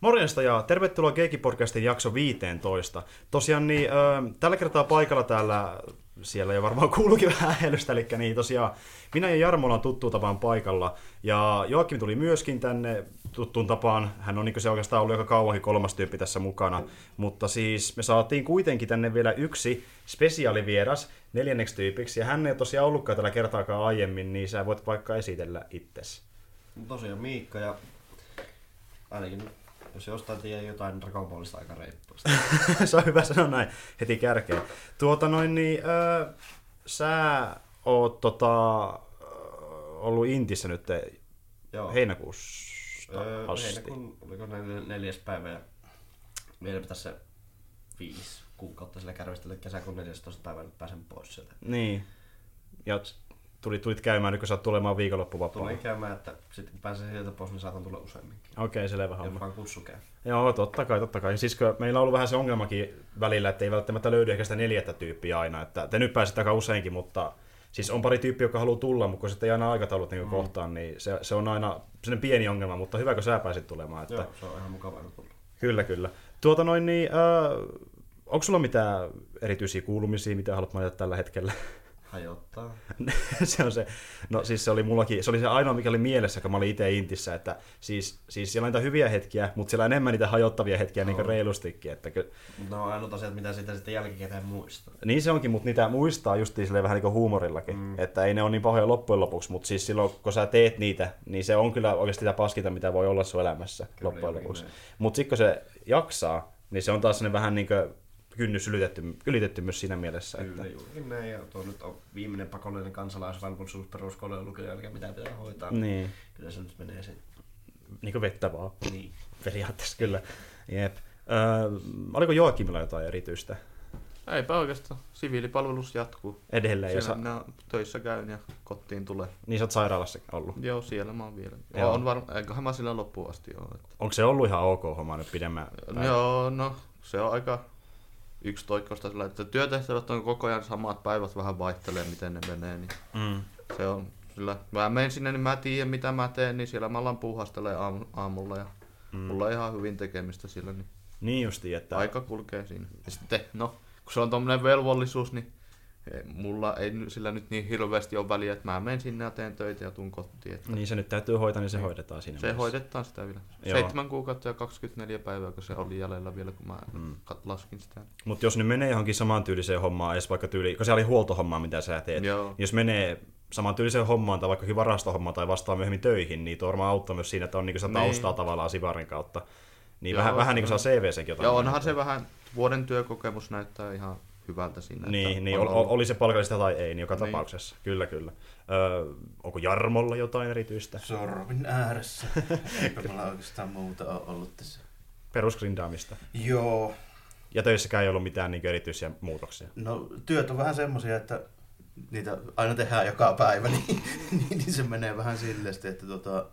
Morjesta ja tervetuloa Geekipodcastin jakso 15. Tosiaan niin, ö, tällä kertaa paikalla täällä, siellä jo varmaan kuuluukin vähän äälystä, eli niin tosiaan minä ja Jarmo ollaan tuttuun tapaan paikalla. Ja Joakim tuli myöskin tänne tuttuun tapaan. Hän on niin se oikeastaan ollut aika kauankin kolmas tyyppi tässä mukana. Mutta siis me saatiin kuitenkin tänne vielä yksi spesiaalivieras neljänneksi tyypiksi. Ja hän ei tosiaan ollutkaan tällä kertaakaan aiemmin, niin sä voit vaikka esitellä itsesi. Tosiaan Miikka ja ainakin jos jostain tiedä jotain Dragon Ballista aika reippuista. se on hyvä sanoa näin heti kärkeen. Tuota noin niin, öö, sä oot tota, ollut Intissä nyt Joo. heinäkuussa öö, asti. Heinäkuun, oliko neljäs päivä ja vielä pitäisi se viisi kuukautta sillä kärvistellä kesäkuun 14. päivä nyt pääsen pois sieltä. Niin. Ja tulit, tulit käymään, nyt kun sä oot tulemaan viikonloppuvapaalla. Tulin käymään, että sitten kun pääsen sieltä pois, niin saatan tulla useamminkin. Okei, okay, selvä homma. Joka kutsu käy. Joo, totta kai, totta kai. Siis meillä on ollut vähän se ongelmakin välillä, että ei välttämättä löydy ehkä sitä neljättä tyyppiä aina. Että te nyt pääsette aika useinkin, mutta siis on pari tyyppiä, joka haluaa tulla, mutta kun sitten ei aina aikataulut niin mm. kohtaan, niin se, se, on aina sellainen pieni ongelma, mutta hyvä, kun sä pääsit tulemaan. Että... Joo, se on ihan mukavaa tulla. Kyllä, kyllä. Tuota noin, niin, äh, onko sulla mitään erityisiä kuulumisia, mitä haluat mainita tällä hetkellä? Hajottaa. se on se. No siis se oli mullakin, se oli se ainoa, mikä oli mielessä, kun mä olin itse Intissä, että siis, siis siellä on niitä hyviä hetkiä, mutta siellä on enemmän niitä hajottavia hetkiä no. niin reilustikin. Että ky... No ainoat asiat, mitä sitä sitten jälkikäteen muistaa. Niin se onkin, mutta niitä muistaa just vähän niin kuin huumorillakin, mm. että ei ne ole niin pahoja loppujen lopuksi, mutta siis silloin kun sä teet niitä, niin se on kyllä oikeasti sitä paskinta, mitä voi olla sun elämässä kyllä, loppujen lopuksi. Mutta sitten kun se jaksaa, niin se on taas vähän niin kuin kynnys ylitetty, ylitetty myös siinä mielessä. Kyllä, että... juuri näin. Ja tuo nyt on viimeinen pakollinen kansalaisvalvollisuus peruskoulujen lukion jälkeen, mitä pitää hoitaa. Niin. Kyllä se nyt menee sen. Niin kuin vettä vaan. Niin. Periaatteessa kyllä. Jep. Öö, oliko Joakimilla jotain erityistä? Eipä oikeastaan. Siviilipalvelus jatkuu. Edelleen. Siellä sa- töissä käyn ja kotiin tulee. Niin sä oot sairaalassa ollut? Joo, siellä mä oon vielä. Joo. On varma, eiköhän mä sillä loppuun asti ole. Että... Onko se ollut ihan ok homma nyt pidemmän? Joo, no se on aika yksi toikkosta sillä, että työtehtävät on koko ajan samat päivät, vähän vaihtelee miten ne menee, niin mm. se on sillä, mä menen sinne, niin mä tiedän mitä mä teen, niin siellä mä alan puuhastelee aamulla ja mm. mulla on ihan hyvin tekemistä sillä, niin, niin justi, että... aika kulkee siinä. Ja sitten, no, kun se on tommonen velvollisuus, niin mulla ei sillä nyt niin hirveästi ole väliä, että mä menen sinne ja teen töitä ja tuun kotiin. Että... Niin se nyt täytyy hoitaa, niin se niin. hoidetaan siinä Se mielessä. hoidetaan sitä vielä. Joo. 7 kuukautta ja 24 päivää, kun se oli jäljellä vielä, kun mä mm. laskin sitä. Mutta jos nyt menee johonkin samantyyliseen hommaan, edes vaikka tyyli, kun se oli huoltohommaa, mitä sä teet, Joo. Niin jos menee samantyyliseen hommaan tai vaikka varastohommaan tai vastaa myöhemmin töihin, niin tuo varmaan auttaa myös siinä, että on niin sitä taustaa niin. tavallaan Sivarin kautta. Niin Joo, vähän, vähän niin kuin saa CV-senkin jotain. Joo, onhan se vähän, vuoden työkokemus näyttää ihan hyvältä siinä. Niin, niin oli, oli se palkallista tai ei, niin joka niin. tapauksessa. Kyllä, kyllä. Öö, onko Jarmolla jotain erityistä? Sormin ääressä. Eipä mulla oikeastaan muuta ole ollut tässä. Perusgrindaamista? Joo. Ja töissäkään ei ollut mitään niin erityisiä muutoksia? No työt on vähän semmoisia, että niitä aina tehdään joka päivä, niin, niin se menee vähän silleen, että tota,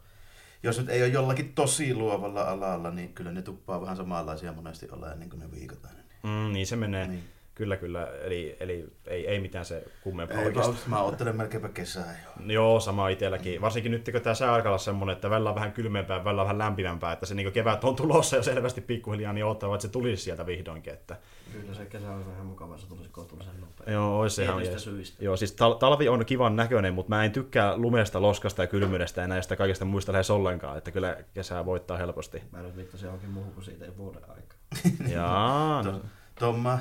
jos nyt ei ole jollakin tosi luovalla alalla, niin kyllä ne tuppaa vähän samanlaisia monesti olemaan niin kuin ne viikot aina. Mm, niin se menee. Niin. Kyllä, kyllä. Eli, eli ei, ei mitään se kummempaa ei, oikeastaan. Mä ottelen melkeinpä kesää jo. Joo, sama itselläkin. Varsinkin nyt, kun tämä sääaika on semmoinen, että välillä on vähän kylmempää, välillä on vähän lämpimämpää, että se niin kevät on tulossa jo selvästi pikkuhiljaa, niin odottaa, että se tulisi sieltä vihdoinkin. Että... Kyllä se kesä on vähän mukava, se tulisi kohtuullisen nopeasti. Joo, olisi ihan Joo, siis tal- talvi on kivan näköinen, mutta mä en tykkää lumesta, loskasta ja kylmyydestä ja näistä kaikista muista lähes ollenkaan, että kyllä kesää voittaa helposti. Mä nyt viittasin johonkin muuhun kuin siitä ei vuoden aika. Jaa, no. Tomma,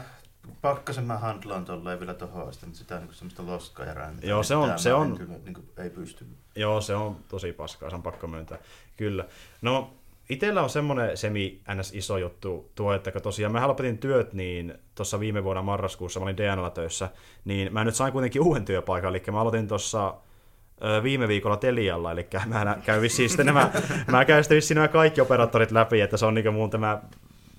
pakkasen mä handlaan tolleen vielä tohon asti, mutta sitä niinku semmoista loskaa ja räntää. Joo, se on, se on, kyllä, niinku, ei pysty. Joo, se on tosi paskaa, se on pakko myöntää. Kyllä. No, Itellä on semmoinen semi ns. iso juttu tuo, että kun tosiaan mä lopetin työt, niin tuossa viime vuonna marraskuussa mä olin DNAlla töissä, niin mä nyt sain kuitenkin uuden työpaikan, eli mä aloitin tuossa viime viikolla Telialla, eli mä käyn siis nämä, mä käyn sitten nämä kaikki operaattorit läpi, että se on niin mun tämä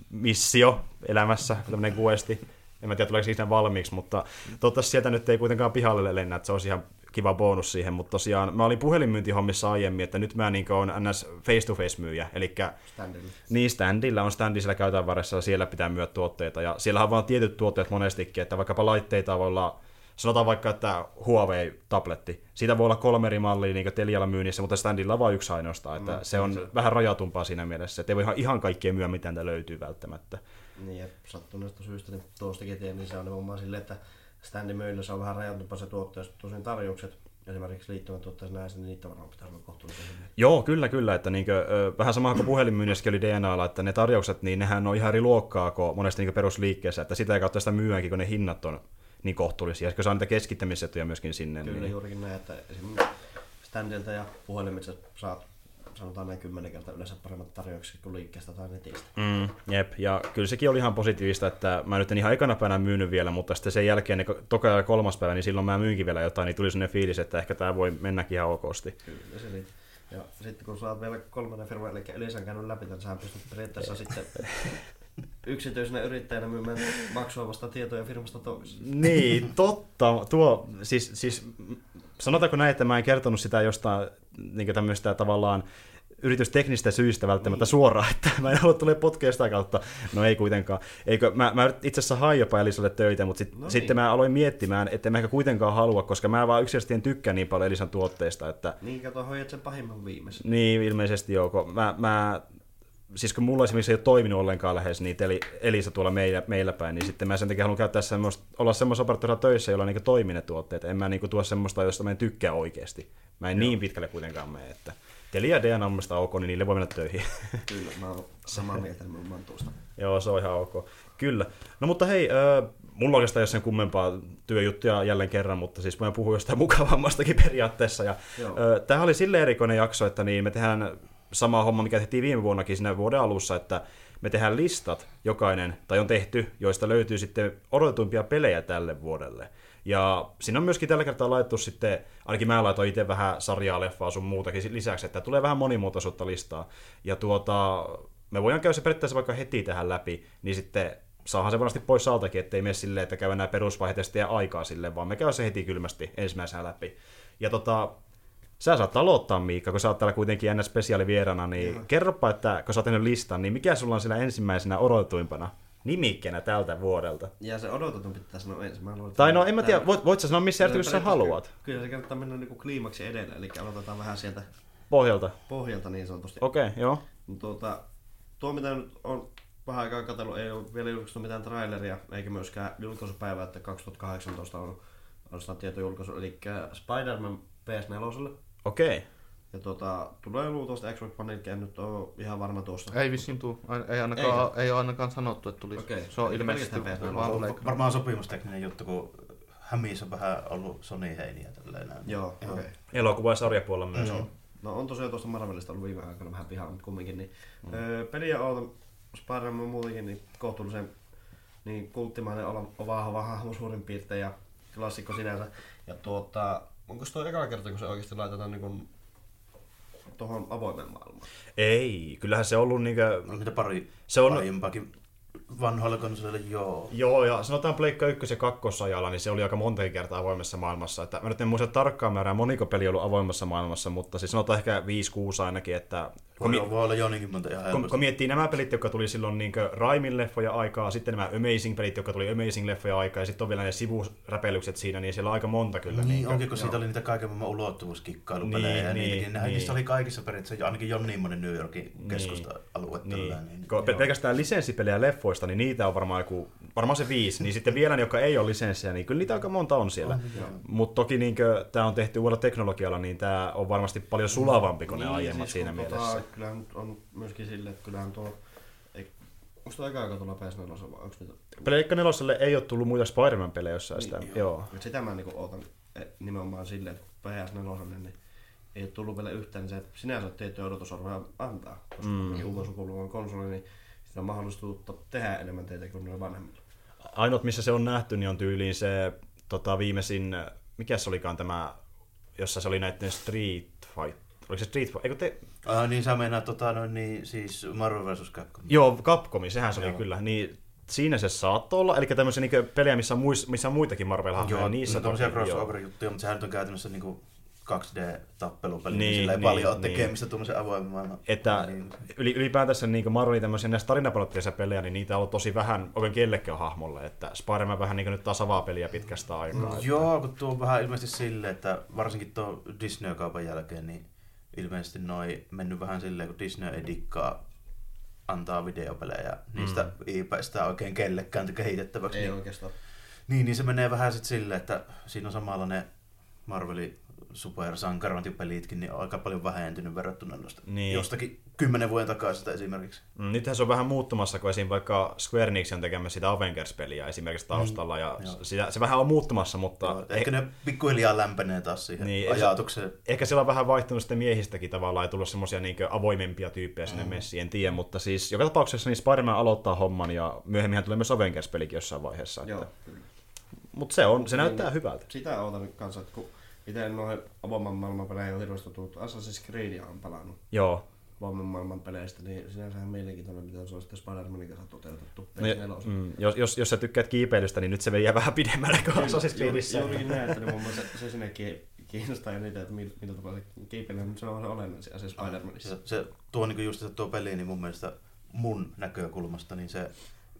missio elämässä, tämmöinen kuesti. En mä tiedä, tuleeko siinä valmiiksi, mutta toivottavasti sieltä nyt ei kuitenkaan pihalle lennä, että se olisi ihan kiva bonus siihen, mutta tosiaan mä olin puhelinmyyntihommissa aiemmin, että nyt mä niin on ns. face-to-face myyjä, eli standilla. niin standilla on standi siellä käytävän varressa, siellä pitää myyä tuotteita, ja siellä on vaan tietyt tuotteet monestikin, että vaikkapa laitteita voi olla sanotaan vaikka, että Huawei-tabletti, siitä voi olla kolme eri mallia niin Telialla myynnissä, mutta standilla on vain yksi ainoastaan, että No, se on se- vähän rajatumpaa siinä mielessä, että ei voi ihan, ihan kaikkea myö, mitä löytyy välttämättä. Niin, ja sattuneesta syystä niin tuostakin tiedän, niin se on nimenomaan silleen, että myynnillä se on vähän rajatumpaa se tuotto, jos tosin tarjoukset esimerkiksi liittymätuotteessa näissä, niin niitä varmaan pitää olla kohtuullisen hyviä. Joo, kyllä, kyllä. Että niinkö, vähän sama kuin puhelinmyynnissäkin oli DNAlla, että ne tarjoukset, niin nehän on ihan eri luokkaa kuin monesti niinkö perusliikkeessä, että sitä kautta sitä myydäänkin, kun ne hinnat on niin kohtuullisia. Ja saa niitä keskittämisetuja myöskin sinne. Kyllä niin... juurikin näin, että esimerkiksi standilta ja puhelimitse saat sanotaan näin kymmenen kertaa yleensä paremmat tarjoukset kuin liikkeestä tai netistä. Mm, jep, ja kyllä sekin oli ihan positiivista, että mä nyt en ihan ekana päivänä myynyt vielä, mutta sitten sen jälkeen, niin toka ja kolmas päivä, niin silloin mä myynkin vielä jotain, niin tuli sellainen fiilis, että ehkä tämä voi mennäkin ihan okosti. Kyllä se siitä. Ja sitten kun sä oot vielä kolmannen firman, eli Elisan käynyt läpi, niin sä pystyt periaatteessa sitten yksityisenä yrittäjänä myymään maksua vasta tietoja firmasta toiseen. Niin, totta. Tuo, siis, siis sanotaanko näin, että mä en kertonut sitä jostain niin tämmöistä tavallaan yritysteknistä syistä välttämättä niin. suoraan, että mä en halua tulee podcastaa kautta. No ei kuitenkaan. Eikö, mä, mä itse asiassa hain jopa Elisalle töitä, mutta sit, No niin. sitten mä aloin miettimään, että mä ehkä kuitenkaan halua, koska mä vaan yksinkertaisesti en tykkää niin paljon Elisan tuotteista, että Niin, kato, hoidat sen pahimman viimeisen. niin ilmeisesti joo. Mä, mä, siis kun mulla esimerkiksi ei ole toiminut ollenkaan lähes niitä eli, Elisa tuolla meillä, meillä päin, niin sitten mä sen takia haluan käyttää semmoista, olla semmoista operaattorilla töissä, jolla niin toimii ne tuotteet. En mä niin tuo semmoista, josta mä en tykkää oikeasti. Mä en joo. niin pitkälle kuitenkaan mene, että Telia ja DNA on ok, niin niille voi mennä töihin. Kyllä, mä oon samaa mieltä nimenomaan tuosta. Joo, se on ihan ok. Kyllä. No mutta hei, äh, mulla oikeastaan ei ole sen kummempaa työjuttuja jälleen kerran, mutta siis voin puhua jostain mukavammastakin periaatteessa. Ja, äh, tämähän oli sille erikoinen jakso, että niin me tehdään sama homma, mikä tehtiin viime vuonnakin siinä vuoden alussa, että me tehdään listat jokainen, tai on tehty, joista löytyy sitten odotetuimpia pelejä tälle vuodelle. Ja siinä on myöskin tällä kertaa laitettu sitten, ainakin mä laitoin itse vähän sarjaa, leffaa sun muutakin lisäksi, että tulee vähän monimuotoisuutta listaa. Ja tuota, me voidaan käydä se periaatteessa vaikka heti tähän läpi, niin sitten saahan se varmasti pois altakin, ettei mene silleen, että käydään nämä perusvaiheet aikaa silleen, vaan me käydään se heti kylmästi ensimmäisenä läpi. Ja tota, sä saat aloittaa Miikka, kun sä oot täällä kuitenkin ns. spesiaalivierana, niin Joo. kerropa, että kun sä oot tehnyt listan, niin mikä sulla on siellä ensimmäisenä odotetuimpana nimikkeenä tältä vuodelta? Ja se odotetun pitää sanoa ensin. Mä Tai no en mä tiedä, voit, voit sä sanoa missä järjestyksessä sä haluat? Kyllä se kannattaa mennä niinku kliimaksi edellä, eli aloitetaan vähän sieltä Pohjalta. pohjalta niin sanotusti. Okei, okay, joo. Tuota, tuo mitä nyt on vähän aikaa katsellut, ei ole vielä julkaistu mitään traileria, eikä myöskään julkaisupäivää, että 2018 on ainoastaan tietojulkaisu, eli Spider-Man PS4. Okei. Ja tuota, tulee luultavasti Xbox One, en nyt ole ihan varma tuosta. Ei vissiin tuu. Ei ainakaan, ei ole ainakaan sanottu, että tulisi. Okei. Se on Eli ilmeisesti pelkästään PS4. vaan On varmaan sopimustekninen juttu, kun Hämiissä on vähän ollut Sony heiniä tälleen näin. Joo, okei. Okay. Elokuva- ja sarjapuolella myös. Joo. No on tosiaan tuosta Marvelista ollut viime aikoina vähän pihaa, mutta kumminkin. Niin, mm. öö, peliä ootan Spider-Man muutenkin niin kohtuullisen niin kulttimainen olla on vahva hahmo suurin piirtein ja klassikko sinänsä. Ja tuota, onko tuo eka kerta, kun se oikeasti laitetaan niin tuohon avoimen maailmaan? Ei, kyllähän se on ollut niinkö... On niitä pari Se on- aiempaakin vanhoilla konsoleilla, joo. Joo, ja sanotaan Pleikka 1 ja 2 ajalla, niin se oli aika monta kertaa avoimessa maailmassa. Että mä nyt en muista tarkkaan määrää, moniko peli ollut avoimessa maailmassa, mutta siis sanotaan ehkä 5-6 ainakin, että kun, mi- Voi, voi olla jo niinkin monta ihan kun, kun miettii nämä pelit, jotka tuli silloin niin Raimin leffoja aikaa, sitten nämä Amazing-pelit, jotka tuli Amazing-leffoja aikaa, ja sitten on vielä ne sivuräpelyykset siinä, niin siellä on aika monta kyllä. Niin, niinkö- onkin, kun siitä joo. oli niitä kaiken maailman ulottuvuuskikkailupelejä Niin, ja niin, niitäkin. Nehän niin. niistä oli kaikissa periaatteessa ainakin Jonniimmonen New Yorkin Niin. keskusta-alue. Niin. Niin. Pe- pelkästään lisenssipelejä leffoista, niin niitä on varmaan joku, varmaan se viisi. Niin sitten vielä ne, jotka ei ole lisenssejä, niin kyllä niitä aika monta on siellä. Joo. Mutta toki niin tämä on tehty uudella teknologialla, niin tämä on varmasti paljon sulavampi kuin ne aiemmat siinä kun mielessä. Tota, kyllähän nyt on myöskin sille, että kyllähän tuo... Ei, onko tuo eka aika tuolla PS4 vai onko niitä... Pleikka neloselle ei ole tullut muita Spider-Man-pelejä jossain sitä. Niin, Joo. Mut sitä mä niinku ootan eh, nimenomaan silleen, että PS4 niin ei ole tullut vielä yhtään, niin se sinänsä tiettyä odotusarvoja antaa. Koska Mm. mm. uuden sukupolven konsoli, niin sitä on mahdollisuutta tehdä enemmän teitä kuin niillä vanhemmilla. Ainoat, missä se on nähty, niin on tyyliin se tota, viimeisin, mikä se olikaan tämä, jossa se oli näiden Street Fight. Oliko se Street Fight? Eikö te... Ah, niin sä meinaa tota, noin, niin, siis Marvel vs. Capcom. Joo, Capcomi, sehän se oli Joo. kyllä. Niin siinä se saattoi olla, eli tämmöisiä niin pelejä, missä on, muis, missä on muitakin Marvel-hahmoja. Joo, niissä toki, joo. crossover-juttuja, mutta sehän nyt on käytännössä niinku 2D-tappelupeli, Niin, niin, sillä ei niin, paljon ole niin. tekemistä tuommoisen avoimen maailman. Että niin, yli, ylipäätänsä niin Marvelin tämmöisiä näistä tarinapalotteisia pelejä, niin niitä on ollut tosi vähän oikein kellekään hahmolle, että Spider-Man vähän niin kuin nyt taas avaa peliä pitkästä aikaa. että- Joo, kun tuo on vähän ilmeisesti silleen, että varsinkin tuo Disney-kaupan jälkeen, niin ilmeisesti noi mennyt vähän silleen, kun Disney ei dikkaa antaa videopelejä niistä mm. IPistä oikein kellekään kehitettäväksi. Ei niin, oikeastaan. niin, niin se menee vähän sitten silleen, että siinä on samalla ne Marvelin supersankarointipelitkin niin on aika paljon vähentynyt verrattuna noista Niin. niin. jostakin kymmenen vuoden takaisesta esimerkiksi. Mm, Nythän se on vähän muuttumassa, kun esim. vaikka Square Enix on tekemässä sitä Avengers-peliä esimerkiksi taustalla, ja Joo. sitä, se vähän on muuttumassa, mutta Joo, ehkä ne pikkuhiljaa lämpenee taas siihen Niin, niin, ajatukseen. ehkä siellä on vähän vaihtunut sitten miehistäkin tavallaan, ja tullut semmoisia niin avoimempia tyyppejä sinne mm. messiin, en tiedä, mutta siis joka tapauksessa niin Spider-Man aloittaa homman, ja myöhemmin tulee myös Avengers-pelikin jossain vaiheessa. Joo, Että, mutta se, on, se näyttää hyvältä. Sitä ootan kanssa, että kun itse noihin avoimen maailman pelejä on hirveästi tullut. Assassin's Creedia on pelannut Joo, avoimen maailman peleistä, niin sinänsä ihan mielenkiintoinen, miten se on sitten Spider-Manin kanssa toteutettu. No, PS4. mm, jos, jos, jos sä tykkäät kiipeilystä, niin nyt se vie vähän pidemmälle kuin Assassin's Creedissä. Juuri, juurikin näin, että niin mun mielestä se, se sinne ki- kiinnostaa eniten, että mil- millä tavalla se kiipeilee, mutta se on se olennainen asia Spider-Manissa. Se, se tuo niin just se tuo peli, niin mun mielestä mun näkökulmasta, niin se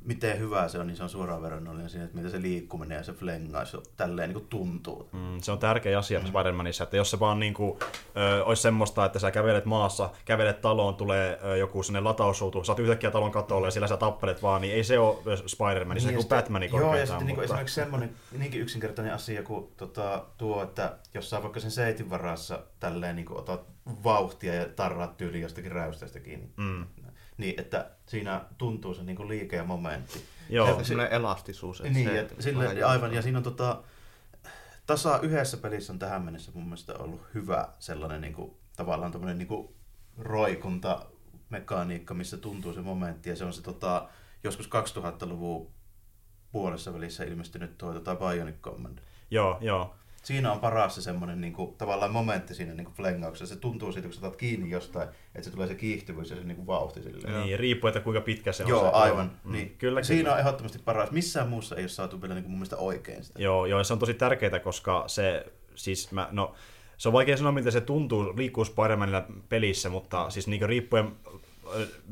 miten hyvä se on, niin se on suoraan verrannollinen siihen, että miten se liikkuminen ja se flengaus tälleen niin kuin tuntuu. Mm, se on tärkeä asia mm. Spider-Manissa, että jos se vaan niinku, ö, olisi semmoista, että sä kävelet maassa, kävelet taloon, tulee ö, joku sinne latausruutu, sä oot yhtäkkiä talon katolle ja sillä sä tappelet vaan, niin ei se ole ö, Spider-Man, se on kuin Batmanin Joo, ja sitten niin mutta... esimerkiksi semmoinen niinkin yksinkertainen asia kuin tota, tuo, että jos sä vaikka sen seitin varassa tälleen niin otat vauhtia ja tarraat tyyliin jostakin räystästä kiinni, Mm. Niin että siinä tuntuu se niin liike ja momentti. Joo, Se, semmoinen elastisuus. Että Niin, se, että sille, aivan, ja siinä on tota, tasa yhdessä pelissä on tähän mennessä mun mielestä ollut hyvä sellainen niin kuin, tavallaan tämmöinen niin kuin roikunta mekaniikka, missä tuntuu se momentti, ja se on se tota, joskus 2000-luvun puolessa välissä ilmestynyt tuo tota Bionic Command. joo, joo. Siinä on paras se semmoinen niin kuin, tavallaan momentti siinä niin kuin flengauksessa. Se tuntuu siitä, kun sä otat kiinni jostain, että se tulee se kiihtyvyys ja se niin kuin vauhti silleen. Niin, riippuu, että kuinka pitkä se on. Joo, se, aivan. Mm, Niin. Kyllä, Siinä kyllä. on ehdottomasti paras. Missään muussa ei ole saatu vielä niin kuin mun mielestä oikein sitä. Joo, joo, se on tosi tärkeää, koska se, siis mä, no, se on vaikea sanoa, miltä se tuntuu, liikkuu Spider-Manilla pelissä, mutta siis niin riippuen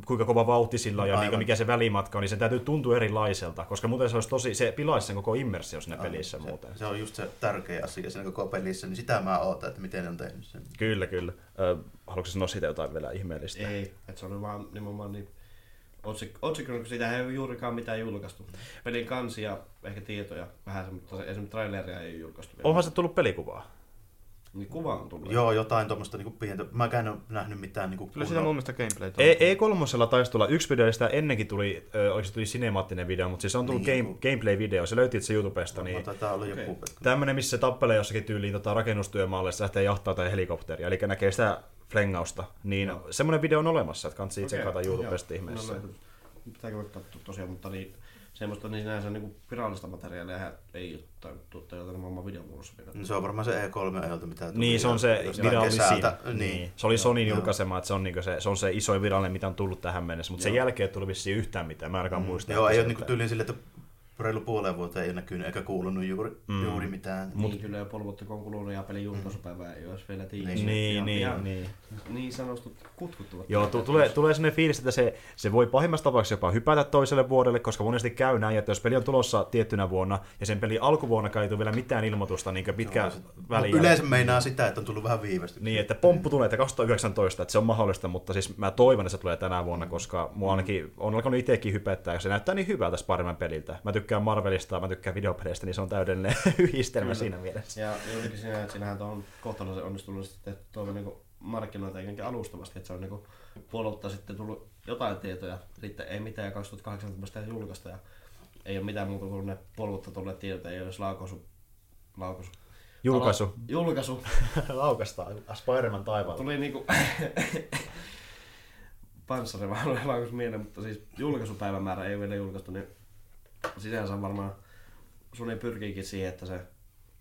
kuinka kova vauhti sillä on ja Aivan. mikä se välimatka on, niin se täytyy tuntua erilaiselta, koska muuten se olisi tosi, se pilaisi sen koko immersio siinä pelissä se, muuten. Se on just se tärkeä asia siinä koko pelissä, niin sitä mä ootan, että miten ne on tehnyt sen. Kyllä, kyllä. Ö, haluatko sanoa siitä jotain vielä ihmeellistä? Ei, että se oli vaan nimenomaan niin otsik- otsikkona, kun siitä ei ole juurikaan mitään julkaistu. Pelin kansia, ehkä tietoja, vähän se, mutta esimerkiksi traileria ei ole julkaistu vielä. Onhan se tullut pelikuvaa? Niin kuva on tullut. Joo, jotain tuommoista niinku pientä. Mä en ole nähnyt mitään niinku Kyllä siinä mun mielestä gameplaytä E- E3 taisi tulla yksi video, ja sitä ennenkin tuli, ö, tuli sinemaattinen video, mutta siis on tullut Niin, game, gameplay-video, se löytyy se YouTubesta, Niin. niin joku. Okei. Okay. Tämmöinen, missä se tappelee jossakin tyyliin tota, rakennustyömaalle, se lähtee jahtaa tai helikopteria, eli näkee sitä flengausta. Niin Joo. semmoinen video on olemassa, että kannattaa itse Okei, katsota joo. YouTubesta ihmeessä. No. Pitääkö katsoa tosiaan, mutta niin, semmoista niin sinänsä niin virallista materiaalia ei ole tainnut teiltä nimenomaan videon muodossa vielä. No, se on varmaan se E3 ajalta, mitä tuli Niin, se on se virallisin. kesältä. Niin. Se oli Sonin Joo. julkaisema, että se on, niinku se, se on se isoin virallinen, mitä on tullut tähän mennessä, mutta sen Joo. jälkeen ei tullut vissiin yhtään mitään, mä en ainakaan muista. Joo, että ei ole niinku tyyliin sille, että reilu puoleen vuoteen ei näkynyt eikä kuulunut juuri, Mm. juuri mitään. Mut, niin, kyllä jo puoli vuotta kun on kulunut ja pelin julkaisupäivää ei olisi vielä tiivis. Niin, niin, niin. Niin sanotut kutkuttuvat. Joo, tu- tulee, tulee sellainen fiilis, että se, se voi pahimmassa tapauksessa jopa hypätä toiselle vuodelle, koska monesti käy näin, että jos peli on tulossa tiettynä vuonna, ja sen peli alkuvuonna ei tule vielä mitään ilmoitusta niin pitkä Joo, se- väliin. Yleensä meinaa sitä, että on tullut vähän viivästyksiä. Niin, että pomppu tulee, että 2019, että se on mahdollista, mutta siis mä toivon, että se tulee tänä vuonna, koska mua ainakin on alkanut itsekin hypettää, ja se näyttää niin hyvältä Spider-Man peliltä. Mä tykkään Marvelista, mä tykkään videopeleistä, niin se on täydellinen yhdistelmä Kyllä. siinä mielessä. Ja jotenkin siinä, että siinähän on kohtalaisen onnistunut sitten tuo niinku markkinoita ikään alustavasti, että se on niinku puolelta sitten tullut jotain tietoja, sitten ei mitään ja 2018 ei julkaista ja ei ole mitään muuta kuin ne puoli vuotta tulleet tiedot, ei olisi laukaisu. laukaisu. Julkaisu. Alo- julkaisu. Laukastaan Spider-Man taivaalla. Tuli niinku panssari vaan laukaisi mieleen, mutta siis julkaisupäivämäärä ei ole vielä julkaistu, niin sinänsä varmaan Sony pyrkiikin siihen, että se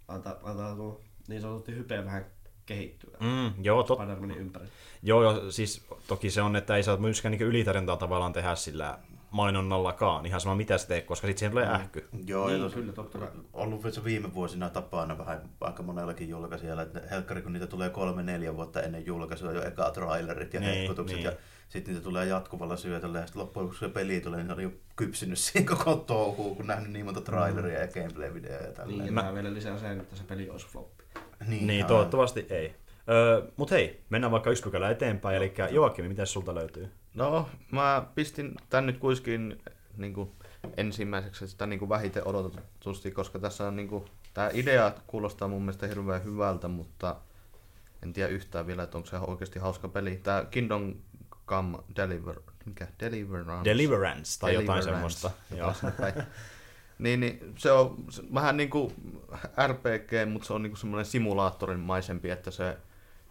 antaa, antaa tuo niin sanotusti hypeä vähän kehittyä. Mm, joo, tot, Spider-Manin ympäri. joo, joo, siis toki se on, että ei saa myöskään niin ylitarjontaa tavallaan tehdä sillä mainonnallakaan, ihan sama mitä se teet, koska sitten siihen tulee ähky. Joo, Niin, tos, kyllä, totta kai. ollut se viime vuosina tapana vähän aika monellakin julkaisijalla, että helkkari kun niitä tulee kolme neljä vuotta ennen julkaisua jo eka trailerit ja Niin, hehkutukset niin. ja sitten niitä tulee jatkuvalla syötöllä ja sitten loppujen lopuksi kun se peli tulee, niin ne oli jo kypsynyt siihen koko touhuun, kun nähnyt niin monta traileria ja gameplay-videoja ja tälleen. Niin, ja Mä- vielä lisää sen, että se peli olisi floppi. Niin, aivan. toivottavasti ei. Öö, Mut hei, mennään vaikka yksi pykälä eteenpäin, eli Joakim, mitä sulta löytyy? No, mä pistin tän nyt kuitenkin niin kuin ensimmäiseksi sitä niin kuin vähiten odotetusti, koska tässä on niin kuin, tämä idea kuulostaa mun mielestä hirveän hyvältä, mutta en tiedä yhtään vielä, että onko se oikeasti hauska peli. Tämä Kingdom Come Deliver, mikä? Deliverance. Deliverance tai jotain Deliverance. semmoista. Joo. Niin, niin, se on vähän niin kuin RPG, mutta se on niin kuin semmoinen simulaattorin maisempi, että se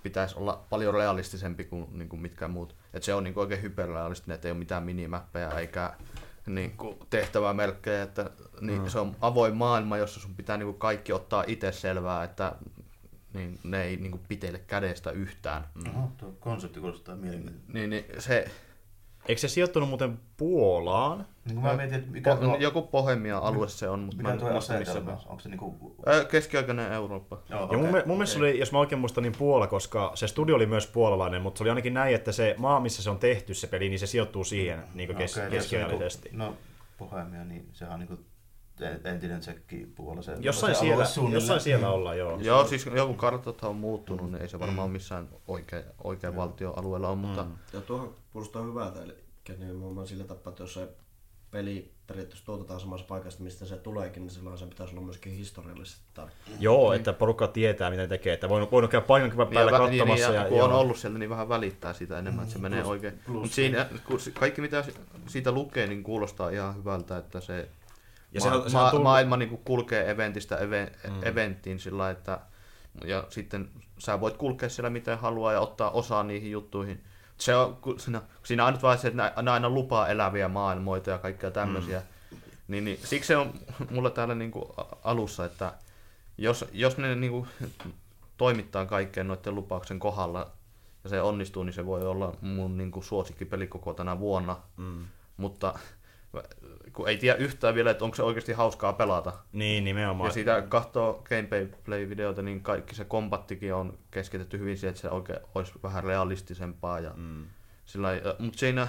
pitäisi olla paljon realistisempi kuin, niin kuin mitkään muut. Että se on niin kuin oikein hyperrealistinen, että ei ole mitään minimäppejä eikä niin kuin tehtävämerkkejä, että niin, Mm. se on avoin maailma, jossa sun pitää niin kuin kaikki ottaa itse selvää, että niin, ne ei niin kuin pitele kädestä yhtään. Oho, tuo konsepti kuulostaa mielenkiintoista. Niin, niin se, Eikö se sijoittunut muuten Puolaan? Niin mä mietin, että mikä po, tuo, joku Pohemia alue se on, mutta mä mikä en tuo muista missä onko se niinku... Ö, Keskiaikainen Eurooppa. Joo, Ja mun, okay, mun mielestä okei. oli, jos mä oikein muistan, niin Puola, koska se studio oli myös puolalainen, mutta se oli ainakin näin, että se maa, missä se on tehty se peli, niin se sijoittuu siihen niin kes, jos se keskiajallisesti. niinku- No, Bohemia, niin sehän on niinku entinen tsekki puolella. Se, Jossain se siellä, jossain siellä ollaan, joo. Joo, siis joku kartat on muuttunut, niin ei se varmaan missään oikein, oikein valtioalueella ole, mutta Mm. Ja tuohon kuulostaa hyvältä, eli nimenomaan sillä tapaa, että jos se peli periaatteessa tuotetaan samassa paikassa, mistä se tuleekin, niin silloin sen pitäisi olla myöskin historiallisesti tarkka. Joo, että porukka tietää, mitä ne tekee. Että voinut, voinut käydä paikan päällä ja, niin, katsomassa. niin, ja, ja, kun on joo. ollut siellä, niin vähän välittää sitä enemmän, että se menee oikein. Mutta siinä, kun kaikki mitä si- siitä lukee, niin kuulostaa ihan hyvältä, että se, Ja ja sehän- ma- sehän ma- tullut- maailma niin kuin kulkee eventistä even- eventtiin sillä että ja sitten sä voit kulkea siellä miten haluaa ja ottaa osaa niihin juttuihin. Se on, siinä, siinä ainut vaan se, että ne aina lupaa eläviä maailmoita ja kaikkea tämmöisiä. Mm. Niin, niin, siksi se on mulla täällä niin kuin alussa, että jos, jos ne niin kuin toimittaa kaikkeen noiden lupauksen kohdalla ja se onnistuu, niin se voi olla mun niin kuin suosikkipeli koko tänä vuonna. Mm. Mutta kun ei tiedä yhtään vielä, että onko se oikeasti hauskaa pelata. Niin, nimenomaan. Ja siitä katsoo gameplay-videoita, niin kaikki se kombattikin on keskitetty hyvin siihen, että se oikein olisi vähän realistisempaa. Ja Mm. sillä mutta siinä,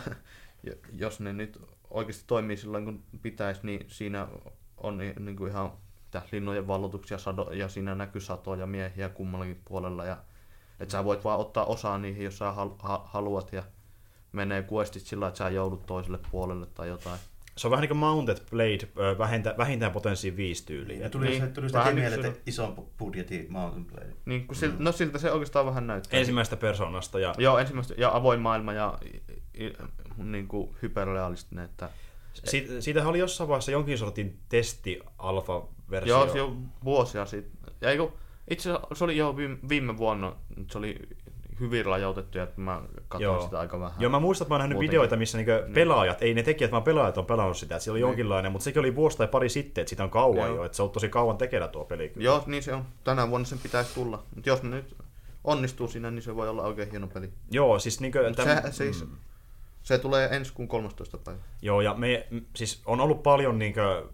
jos ne nyt oikeasti toimii silloin kun pitäisi, niin siinä on ni- niin kuin ihan mitä, linnojen vallotuksia sado, ja siinä näkyy satoja miehiä kummallakin puolella. Ja, että sä voit vaan ottaa osaa niihin, jos sä hal- ha- haluat ja menee questit sillä, että sä joudut toiselle puolelle tai jotain. Se on vähän niin kuin Mounted Blade, vähintään, vähintään potenssiin viisi tyyliä. Niin, tuli, Niin, se, tuli sitä niin mieleen, että ison budjetin Mountain Blade. Niin, kun sil, no siltä se oikeastaan vähän näyttää. Ensimmäistä persoonasta. Ja Joo, ensimmäistä, ja avoin maailma ja niin kuin hyperrealistinen. Että, siitä, siitähän oli jossain vaiheessa jonkin sortin testi alfa-versio. joo, se jo vuosia sitten. Ja eiku, itse asiassa se oli jo viime, viime vuonna, se oli hyvin rajoitettu, että mä katsoin Joo. sitä aika vähän. Joo, mä muistan, että mä oon nähnyt Muutenkin. videoita, missä niinku pelaajat, ei ne tekijät, vaan pelaajat on pelannut sitä, että siellä oli jonkinlainen, mutta sekin oli vuosi tai pari sitten, että sitä on kauan Joo. jo, että se on tosi kauan tekeillä tuo peli. kyllä. Joo, niin se on. Tänä vuonna sen pitäisi tulla. Mutta jos ne nyt onnistuu siinä, niin se voi olla oikein hieno peli. Joo, siis niinku... Se, siis, se tulee ensi kuun 13. päivä. Joo, ja me, siis on ollut paljon niinkö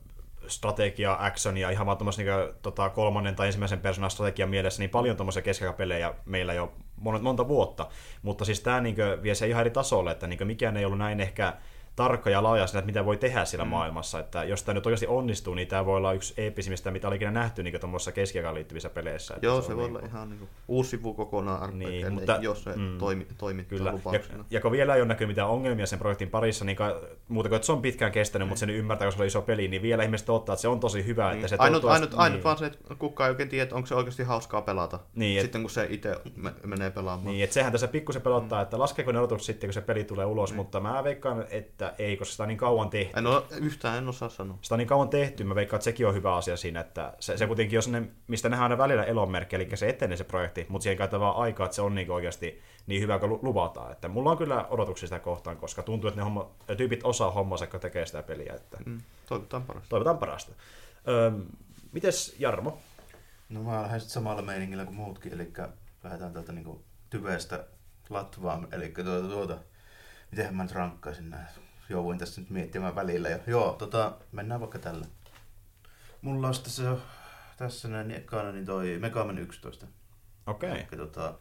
strategia, actionia, ihan vaan tuommoista niinkö, tota, kolmannen tai ensimmäisen persoonan strategian mielessä, niin paljon tuommoisia keskiaikapelejä meillä jo monta, monta vuotta. Mutta siis tämä niinkö vie se ihan eri tasolle, että niinkö mikään ei ollut näin ehkä tarkka ja laaja siinä, että mitä voi tehdä siellä mm. maailmassa. Että jos tämä nyt oikeasti onnistuu, niin tämä voi olla yksi eeppisimmistä, mitä oli ikinä nähty niin tuommoisessa keskiaikaan liittyvissä peleissä. Että Joo, se, on voi niinku- olla ihan niinku uusi sivu kokonaan RPGlle, Niin, niin, mutta- jos se mm. mm, toimi, toimittaa Kyllä, ja, lupauksena. ja kun vielä ei ole näkynyt mitään ongelmia sen projektin parissa, niin ka, muuta kuin, että se on pitkään kestänyt, mutta sen ymmärtää, koska se on iso peli, niin vielä ihmiset ottaa, että se on tosi hyvä. Että se Niin. ainut, toivottavasti- ainut, ainut niin. vaan se, että kukaan ei oikein tiedä, että onko se oikeasti hauskaa pelata. Niin, et- Sitten kun se itse me, menee pelaamaan. Niin, että sehän tässä pikkusen pelottaa, että laskeeko ne odotukset sitten, kun se peli tulee ulos, mutta mä veikkaan, että ei, koska sitä on niin kauan tehty. En ole, yhtään en osaa sanoa. Sitä on niin kauan tehty, mä veikkaan, että sekin on hyvä asia siinä, että se, se kuitenkin on sellainen, mistä nähdään aina välillä elonmerkki, eli se etenee se projekti, mutta siihen käytetään vaan aikaa, että se on niin oikeasti niin hyvä kuin lu- luvataan. Että mulla on kyllä odotuksia sitä kohtaan, koska tuntuu, että ne homma, tyypit osaa hommansa, kun tekee sitä peliä. Että Mm, toivotaan parasta. toivotaan parasta. Öö, mites Jarmo? No mä lähden sit samalla meiningillä kuin muutkin, eli lähdetään täältä niinku tyvestä latvaan, eli tuota, tuota mitenhän mä nyt rankkaisin näin. Jouduin tässä nyt miettimään välillä. Ja, joo, tota, mennään vaikka tällä. Mulla on se, tässä näin ekana, niin toi Mega Man 11. Okei. Elikkä tota,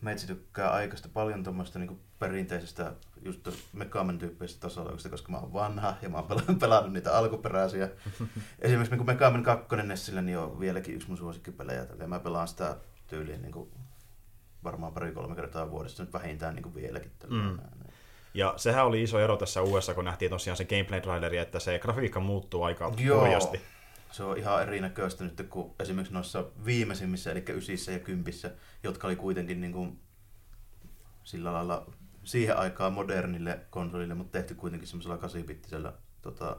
meitsi tykkää aikaista paljon tuommoista niinku perinteisestä just Megaman tyyppisestä tasolla, koska mä oon vanha ja mä oon pelannut, pelannut niitä alkuperäisiä. Esimerkiksi niin Megaman 2 Nessillä niin on vieläkin yksi mun suosikkipelejä. Mä pelaan sitä tyyliin niin kuin varmaan pari-kolme kertaa vuodessa nyt vähintään niin kuin vieläkin. Mm. Ja sehän oli iso ero tässä uudessa, kun nähtiin tosiaan se gameplay traileri, että se grafiikka muuttuu aika hurjasti. Se on ihan erinäköistä nyt kuin esimerkiksi noissa viimeisimmissä, eli ysissä ja kympissä, jotka oli kuitenkin niin kuin sillä lailla siihen aikaan modernille konsolille, mutta tehty kuitenkin semmoisella 8-bittisellä tota,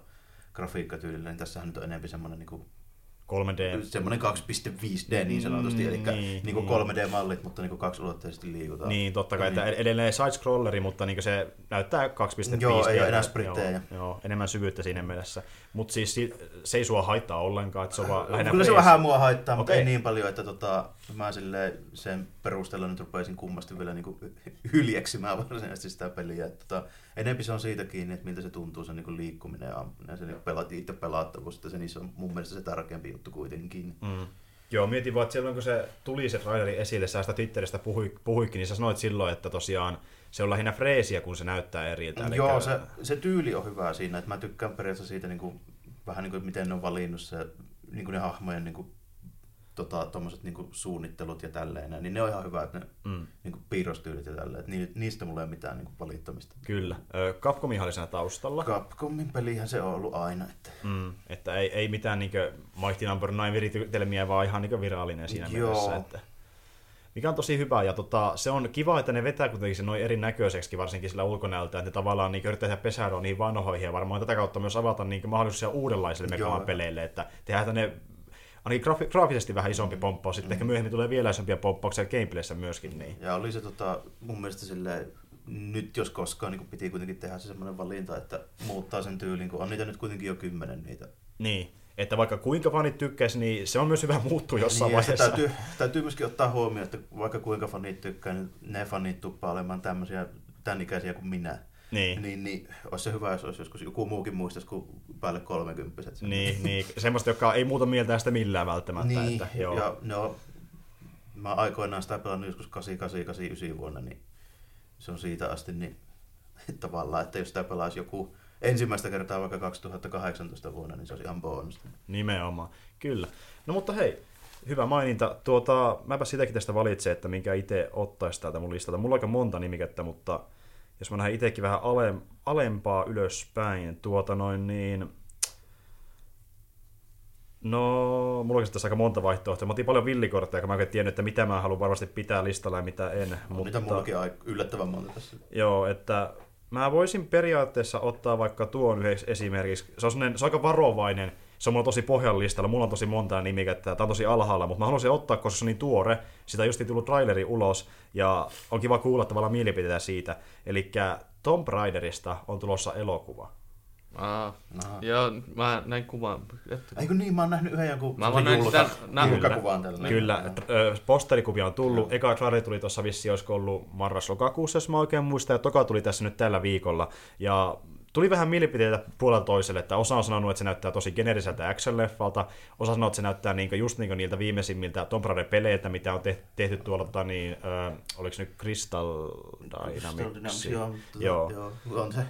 grafiikkatyylillä, niin tässähän nyt on enemmän semmoinen niin kuin 3D. Semmoinen 2.5D niin sanotusti, eli niin, niin kuin 3D-mallit, mutta niin kuin kaksulotteisesti liikutaan. Niin, totta kai, niin. että edelleen side-scrolleri, mutta niin se näyttää 2.5D. Joo, ei enää sprittejä. Joo, joo, enemmän syvyyttä siinä mielessä. Mutta siis se ei sua haittaa ollenkaan, että se on vaan lähinnä Kyllä se vähän mua haittaa, okay. mutta ei niin paljon, että tota, mä sen perusteella nyt rupeaisin kummasti vielä niin hyljeksimään varsinaisesti sitä peliä. Että, tota, enempi se on siitä kiinni, että miltä se tuntuu se niin liikkuminen ja, ja se niin pelat, itse pelattavuus, että se niissä on mun mielestä se tärkeämpi juttu kuitenkin. Mm. Joo, mietin vaan, että silloin kun se tuli se traileri esille, sä sitä Twitteristä puhui, puhuikin, niin sä sanoit silloin, että tosiaan se on lähinnä freesiä, kun se näyttää eriltä. Eli Joo, se, se tyyli on hyvä siinä, että mä tykkään periaatteessa siitä niin kuin, vähän niin kuin, miten ne on valinnut se, niin kuin ne hahmojen niin kuin, tota, tommoset niinku suunnittelut ja tälleen, niin ne on ihan hyvä, että ne mm. niinku piirrostyylit ja tälleen, että niistä mulla ei ole mitään niinku valittamista. Kyllä. Capcomin oli siinä taustalla. Capcomin pelihän se on ollut aina. Että, mm. että ei, ei mitään niinku Mighty Number 9 viritelmiä, vaan ihan niinku virallinen siinä Joo. mielessä. Että mikä on tosi hyvä, ja tota, se on kiva, että ne vetää kuitenkin se noin erinäköiseksi, varsinkin sillä ulkonäöltä, että ne tavallaan niin yrittää tehdä pesäeroa niihin vanhoihin, ja varmaan tätä kautta myös avata niin mahdollisuuksia uudenlaisille Megaman peleille, että tehdään ne ainakin grafi- graafisesti vähän isompi pomppaus, sitten mm. ehkä myöhemmin tulee vielä isompia pomppauksia gameplayssä myöskin. Niin. Ja oli se tota, mun mielestä silleen, nyt jos koskaan niin piti kuitenkin tehdä se semmoinen valinta, että muuttaa sen tyylin, kun on niitä nyt kuitenkin jo kymmenen niitä. Niin, että vaikka kuinka fanit tykkäisi, niin se on myös hyvä muuttua jossain niin, vaiheessa. Täytyy, täytyy myöskin ottaa huomioon, että vaikka kuinka fanit tykkää, niin ne fanit tuppaa olemaan tämmöisiä tämän ikäisiä kuin minä. Niin. niin, niin olisi se hyvä, jos olisi joskus joku muukin muistaisi kuin päälle 30 Niin, niin, semmoista, joka ei muuta mieltä sitä millään välttämättä. Niin, että, joo. ja no, mä aikoinaan sitä pelannut joskus 88 89 vuonna, niin se on siitä asti niin tavallaan, että jos sitä pelaisi joku ensimmäistä kertaa vaikka 2018 vuonna, niin se olisi ihan bonus. Nimenomaan, kyllä. No mutta hei, hyvä maininta. Tuota, mäpä sitäkin tästä valitsen, että minkä itse ottaisi täältä mun listalta. Mulla on aika monta nimikettä, mutta jos mä nähdään itsekin vähän ale, alempaa ylöspäin, tuota noin niin... No, mulla on tässä aika monta vaihtoehtoa. Mä otin paljon villikortteja, kun mä en tiennyt, että mitä mä haluan varmasti pitää listalla ja mitä en. No, mutta... Niitä mullakin on yllättävän monta tässä. Joo, että mä voisin periaatteessa ottaa vaikka tuon yhdeksi esimerkiksi. Se on, se on aika varovainen, se on mulla tosi pohjan listalla, mulla on tosi monta nimikettä, tämä on tosi alhaalla, mutta mä haluaisin ottaa, koska se on niin tuore, sitä just tullut traileri ulos, ja on kiva kuulla tavallaan mielipiteitä siitä. Eli Tomb Raiderista on tulossa elokuva. Aa, joo, mä näin kuvan. Eikö niin, mä oon nähnyt yhden jonkun mä vaan näin sitä julkakuvan tällä. Kyllä, posterikuvia on tullut. Eka traileri tuli tuossa vissi, olisiko ollut marras-lokakuussa, jos mä oikein muistan, ja toka tuli tässä nyt tällä viikolla. Ja tuli vähän mielipiteitä puolella toiselle, että osa on sanonut, että se näyttää tosi generiseltä action-leffalta, osa sanoo, että se näyttää niin just niin niiltä viimeisimmiltä Tomb Raider-peleiltä, mitä on tehty, tehty tuolla, tota, niin, äh, oliko se nyt Crystal Dynamics? Crystal Dynamics joo, joo. joo. On se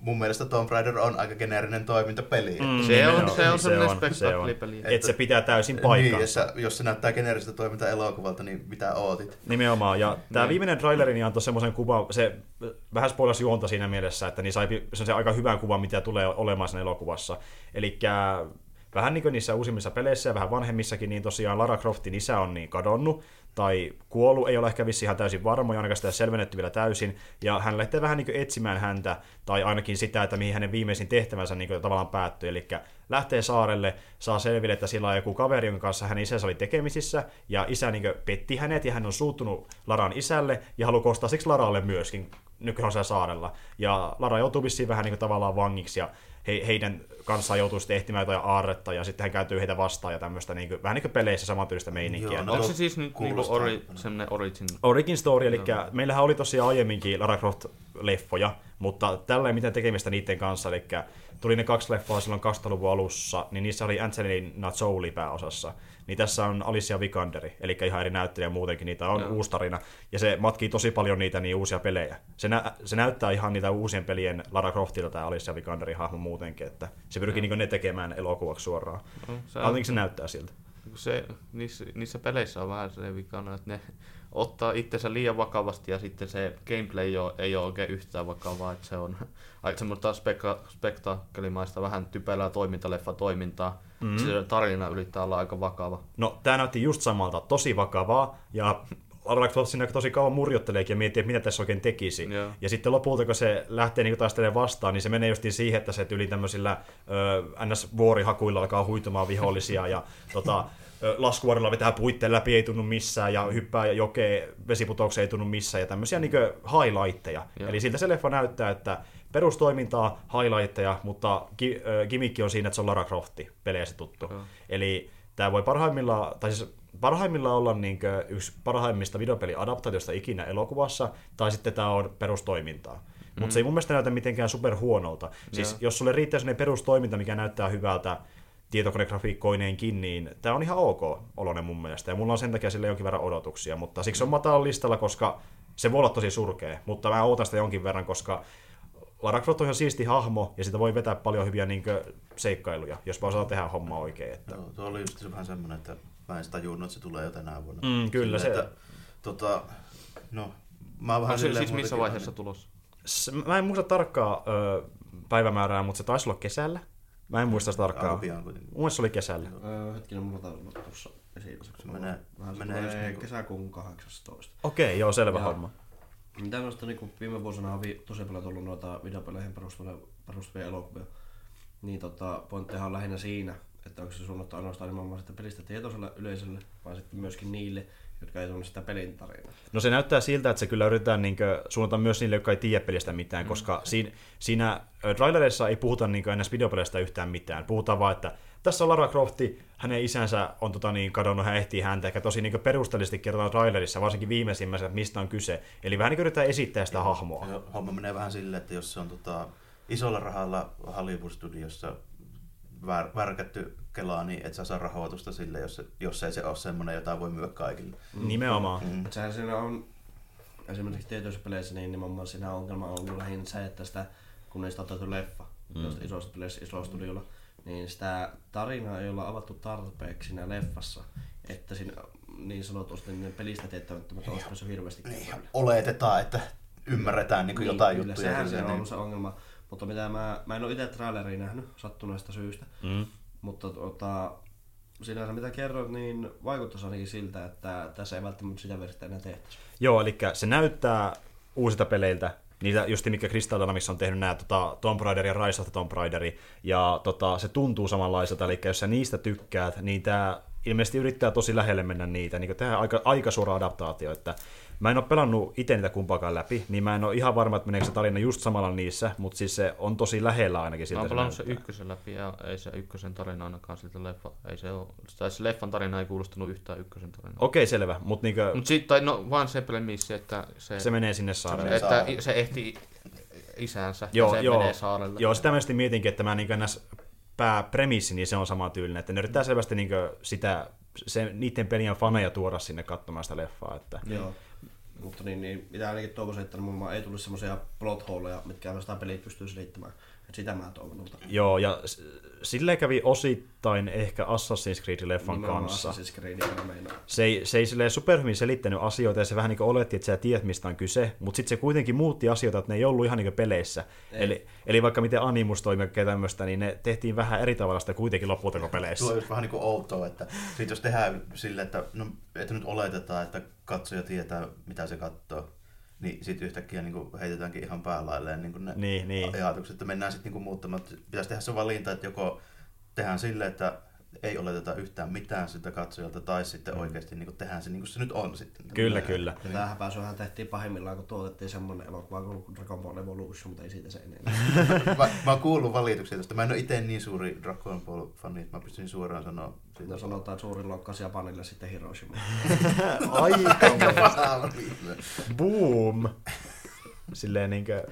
mun mielestä Tomb Raider on aika geneerinen toimintapeli. Mm, se, on, se on semmoinen spektaklipeli. Että se pitää täysin paikkansa. Niin, jos se näyttää geneerisestä toiminta-elokuvalta, niin mitä ootit? Nimenomaan. Ja tämä niin. viimeinen traileri niin antoi semmoisen kuvan, se vähän spoilasi juonta siinä mielessä, että niin sai se aika hyvän kuvan, mitä tulee olemaan sen elokuvassa. Eli vähän niin kuin niissä uusimmissa peleissä ja vähän vanhemmissakin, niin tosiaan Lara Croftin isä on niin kadonnut, tai kuollut, ei ole ehkä vissi ihan täysin varma, ja ainakaan sitä selvennetty vielä täysin, ja hän lähtee vähän niin etsimään häntä, tai ainakin sitä, että mihin hänen viimeisin tehtävänsä niin tavallaan päättyi, eli lähtee saarelle, saa selville, että sillä on joku kaveri, jonka kanssa hän isänsä oli tekemisissä, ja isä niin petti hänet, ja hän on suuttunut Laran isälle, ja haluaa kostaa siksi Laralle myöskin, nykyään saarella. Ja Lara joutuu vissiin vähän niin tavallaan vangiksi, ja he, heidän kanssaan joutuu sitten ehtimään jotain aarretta ja sitten hän kääntyy heitä vastaan ja tämmöistä niin kuin, vähän niin kuin peleissä samantyylistä meininkiä. Joo, no, onko se siis niin, niin ori, semmoinen origin? Origin story, eli Joo. meillähän oli tosiaan aiemminkin Lara Croft leffoja, mutta tällä ei mitään tekemistä niiden kanssa, eli tuli ne kaksi leffaa silloin 2000-luvun alussa, niin niissä oli Angelina Jolie pääosassa. Niin tässä on Alicia Vikanderi, eli ihan eri näyttelijä muutenkin, niitä on Joo. uusi tarina. Ja se matkii tosi paljon niitä niin uusia pelejä. Se, nä- se näyttää ihan niitä uusien pelien Lara Croftilta tämä Alicia Vikanderin hahmo muutenkin, että se pyrkii niin ne tekemään elokuvaksi suoraan. No, se, Ainakin se näyttää siltä. se, niissä, niissä peleissä on vähän se vikana, että ne ottaa itsensä liian vakavasti ja sitten se gameplay ei ole, ei ole oikein yhtään vakavaa, että se on aika semmoista speka, spektaakkelimaista, vähän typerää toimintaleffa toimintaa. Mhm. Mm-hmm. Se tarina yrittää olla aika vakava. No, tämä näytti just samalta, tosi vakavaa, ja Croft siinä tosi kauan murjotteleekin ja miettii, että mitä tässä oikein tekisi. Joo. Ja sitten lopulta, kun se lähtee niin taistelemaan vastaan, niin se menee justiin siihen, että se yli tämmöisillä ö, NS-vuorihakuilla alkaa huitumaan vihollisia ja tota, laskuvarilla vetää puitteen läpi, ei tunnu missään, ja hyppää jokeen vesiputoukseen, ei tunnu missään, ja tämmöisiä niin highlightteja. Joo. Eli siltä se leffa näyttää, että perustoimintaa, highlightteja, mutta gi- ö, gimmickki on siinä, että se on Lara Crofti, peleissä tuttu. Joo. Eli tämä voi parhaimmillaan, tai siis parhaimmillaan olla niin yksi parhaimmista videopeliadaptaatioista ikinä elokuvassa, tai sitten tämä on perustoimintaa. Mm. Mutta se ei mun mielestä näytä mitenkään super huonolta. Siis Joo. jos sulle riittää sellainen perustoiminta, mikä näyttää hyvältä tietokonegrafiikkoineenkin, niin tämä on ihan ok oloinen mun mielestä. Ja mulla on sen takia sille jonkin verran odotuksia, mutta siksi on matalalla listalla, koska se voi olla tosi surkea. Mutta mä ootan sitä jonkin verran, koska Lara Croft on ihan siisti hahmo, ja sitä voi vetää paljon hyviä niin seikkailuja, jos vaan osaa tehdä homma oikein. Että... Joo, tuo oli just se vähän semmoinen, että mä en sitä tajunnut, että se tulee jo tänä vuonna. Mm, kyllä Silleen, se- Että, tota, no, mä vähän On se siis missä vaiheessa tulossa? S- Mä en muista tarkkaa ö, päivämäärää, mutta se taisi olla kesällä. Mä en muista sitä Aika tarkkaan. pian kuitenkin. Mun mielestä se oli kesällä. Öö, hetkinen, mulla olla tuossa esillä. Se menee- vähän se menee niinku- kesäkuun 18. Okei, joo, selvä Ja- homma. Mitä noista niin viime vuosina on vi- tosi paljon tullut noita videopeleihin perustuvia, perustuvia elokuvia, niin tota, pointteja on lähinnä siinä, että onko se suunnattu ainoastaan nimenomaan sitä pelistä tietoiselle yleisölle, vai sitten myöskin niille, jotka ei tunne sitä pelin tarinaa. No se näyttää siltä, että se kyllä yritetään niin suunnata myös niille, jotka ei tiedä pelistä mitään, Mm. koska siinä, siinä trailerissa ei puhuta niin ns. videopeleistä yhtään mitään. Puhutaan vaan, että tässä on Lara Crofti, hänen isänsä on tota, niin, kadonnut, hän ehtii häntä, eikä tosi niin perusteellisesti kerrotaan trailerissa, varsinkin viimeisimmässä, että mistä on kyse. Eli vähän niin yritetään esittää sitä hahmoa. Se homma menee vähän silleen, että jos se on tota, isolla rahalla Hollywood-studiossa vär, värkätty kelaa, niin et sä saa rahoitusta sille, jos, se, jos ei se ole semmoinen, jota voi myydä kaikille. Nimenomaan. Mm. Et sehän siinä on, esimerkiksi tietyissä peleissä, niin nimenomaan siinä ongelma on ollut lähinnä se, että sitä, kun niistä on leffa, mm. josta isosta peleissä isolla studiolla, niin sitä tarinaa ei olla avattu tarpeeksi siinä leffassa, että siinä niin sanotusti ne pelistä tietämättömät olisiko se hirveästi Niin, oletetaan, että ymmärretään niin jotain kyllä, juttuja. Sehän se silleen, on niin- se ongelma. Mutta mitä mä, mä en ole itse traileria nähnyt sattuneesta syystä, Mm. mutta tuota, sinänsä mitä kerroit, niin vaikuttaisi ainakin siltä, että tässä ei välttämättä sitä versiota enää tehtäisi. Joo, eli se näyttää uusilta peleiltä, niitä just mikä Crystal Dynamics on tehnyt nämä tota, Tomb Raider ja Rise of the Tomb Raider, ja tota, se tuntuu samanlaiselta, eli jos sä niistä tykkäät, niin tämä ilmeisesti yrittää tosi lähelle mennä niitä, niin tämä aika, aika suora adaptaatio, että mä en ole pelannut itse niitä kumpaakaan läpi, niin mä en ole ihan varma, että meneekö se tarina just samalla niissä, mutta siis se on tosi lähellä ainakin Mä siltä oon se pelannut se ykkösen läpi ja ei se ykkösen tarina ainakaan siltä leffa. Ei se ole, tai se leffan tarina ei kuulostunut yhtään ykkösen tarinaa. Okei, selvä, mutta niinkö, Mut sit, tai no vaan se premissi, että se, se menee sinne saarelle. että saarelle. se ehti isänsä Joo, ja se joo. menee saarelle. Joo, sitä mä just mietinkin, että mä niin pääpremissi, niin se on sama tyylinen, että ne yrittää selvästi niin sitä, se, niiden pelien faneja tuoda sinne katsomaan sitä leffaa. Että. Joo. Mutta niin, niin mitä ainakin toivoisin, että mulla ei tulisi semmoisia plot holeja, mitkä sitä pelit pystyy selittämään. Et sitä mä toivon. Joo, ja s- silleen kävi osittain ehkä Assassin's Creed-leffan Nimenomaan kanssa. Assassin's meinaa. Se ei, se ei silleen superhyvin selittänyt asioita ja se vähän niin kuin oletti, että sä tiedät mistä on kyse, mutta sitten se kuitenkin muutti asioita, että ne ei ollut ihan niin kuin peleissä. Ei. Eli, eli vaikka miten Animus toimi ja tämmöistä, niin ne tehtiin vähän eri tavalla sitä kuitenkin lopulta kuin peleissä. Tuo on vähän niin kuin outoa, että sit jos tehdään sille, että, no, että nyt oletetaan, että katsoja tietää, mitä se katsoo, niin sitten yhtäkkiä niin kuin heitetäänkin ihan päälailleen niin ne Niin, niin. ajatukset, että mennään sitten niin muuttamaan. Pitäisi tehdä se valinta, että joko tehdään sille, että ei oleteta yhtään mitään sitä katsojalta, tai sitten oikeasti niin kuin tehdään se niin kuin se nyt on sitten. Kyllä, kyllä. Ja tämähän pääsyhän tehtiin pahimmillaan, kun tuotettiin semmoinen elokuva kuin Dragon Ball Evolution, mutta ei siitä se enää. mä, mä oon kuullut valituksia tästä. Mä en ole itse niin suuri Dragon Ball-fani, että mä pystyn suoraan sanoa siitä. No sanotaan, että suurin loukkaus Japanille sitten Hiroshima. Aika boom! silleen niinkö...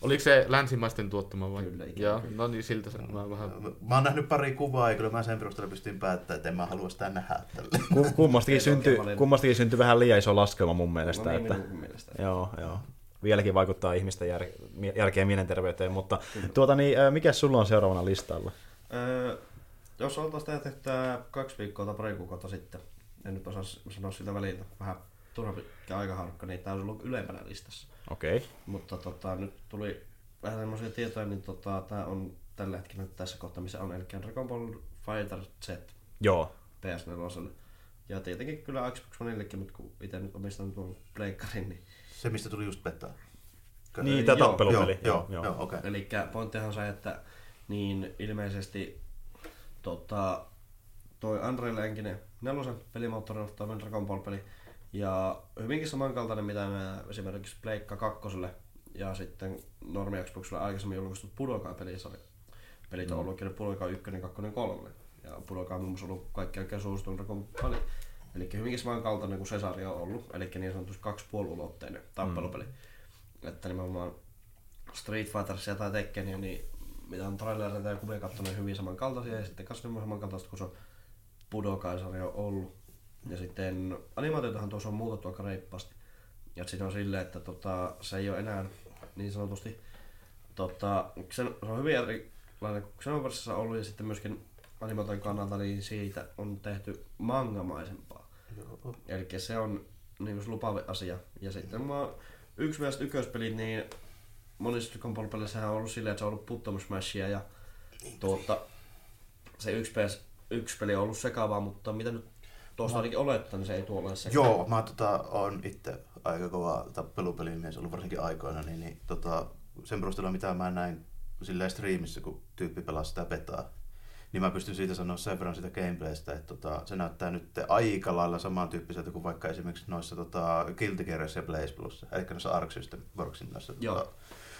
Oliko se länsimaisten tuottama vai? Kyllä, ikinä. Joo, no niin siltä se mä vähän... Mä oon nähnyt pari kuvaa ja kyllä mä sen perusteella pystyn päättämään, että en mä halua sitä nähdä tälle. Ku- kummastakin, syntyi, kummastakin syntyi vähän liian iso laskelma mun mielestä. No niin, että... minun mielestä. Joo, joo. Vieläkin vaikuttaa ihmisten jär... järkeen mielenterveyteen, mutta tuota niin, äh, mikä sulla on seuraavana listalla? Öö, jos oltaisiin tehty kaksi viikkoa tai pari kuukautta sitten, en nyt osaa sanoa siltä väliltä, vähän turha pitkä aikaharkka, niin tää olisi ollut ylempänä listassa. Okei. Okay. Mutta tota, nyt tuli vähän semmoisia tietoja, niin tota, tää on tällä hetkellä nyt tässä kohtaa, missä on, eli Dragon Ball Fighter Z Joo. PS4. Ja tietenkin kyllä Xbox Oneillekin, mutta kun itse nyt omistan tuon pleikkarin, niin Se, mistä tuli just petaa. Niin, tämä joo, tappelupeli. Joo, joo, joo, okei. Eli pointtihan on se, että niin ilmeisesti tota, toi Unreal Engine 4 pelimoottori on toinen Dragon Ball peli. Ja hyvinkin samankaltainen, mitä nämä esimerkiksi Pleikka 2 ja sitten normi Xboxilla aikaisemmin julkaistut Budokai pelisarja. Pelit on ollut kyllä Budokai 1, 2, 3. Ja Budokai on muun muassa ollut kaikki oikein suositun Ball. Eli hyvinkin samankaltainen kuin se sarja on ollut. Eli niin sanotusti kaksipuoliulotteinen tappelupeli. Mm. Että nimenomaan Street Fightersia tai Tekkeniä, niin mitä on trailereita ja kuvia katsonut, niin hyvin samankaltaisia. Ja sitten kanssa samankaltaista kuin se on Budokai-sarja ollut. Ja sitten animaatiotahan tuossa on muutettu aika reippaasti. Ja siinä on silleen, että tota, se ei ole enää niin sanotusti, tota, se on hyvin erilainen kuin Xenoversissa ollut ja sitten myöskin animaation kannalta, niin siitä on tehty mangamaisempaa. Joo. Eli se on niin kuin lupaava asia. Ja sitten mä yksi vielä ykköspelit, niin monissa peleissä on ollut silleen, että se on ollut Button Smashia ja tuota, se yksi, PS, yksi peli on ollut sekavaa, mutta mitä nyt tuosta ainakin olettaa, niin se ei tuolla ole sekavaa. Joo, mä tota, on itse aika kova tappelupelimies ollut varsinkin aikoina, niin, niin tota, sen perusteella mitä mä näin silleen striimissä, kun tyyppi pelaa sitä betaa, niin mä pystyn siitä sanoa sen verran sitä gameplaystä, että tota, se näyttää nyt aika lailla samantyyppiseltä kuin vaikka esimerkiksi noissa tota, Guilty Gearissa ja Blaze Plus, eli noissa Arc System Worksin noissa Joo. tota,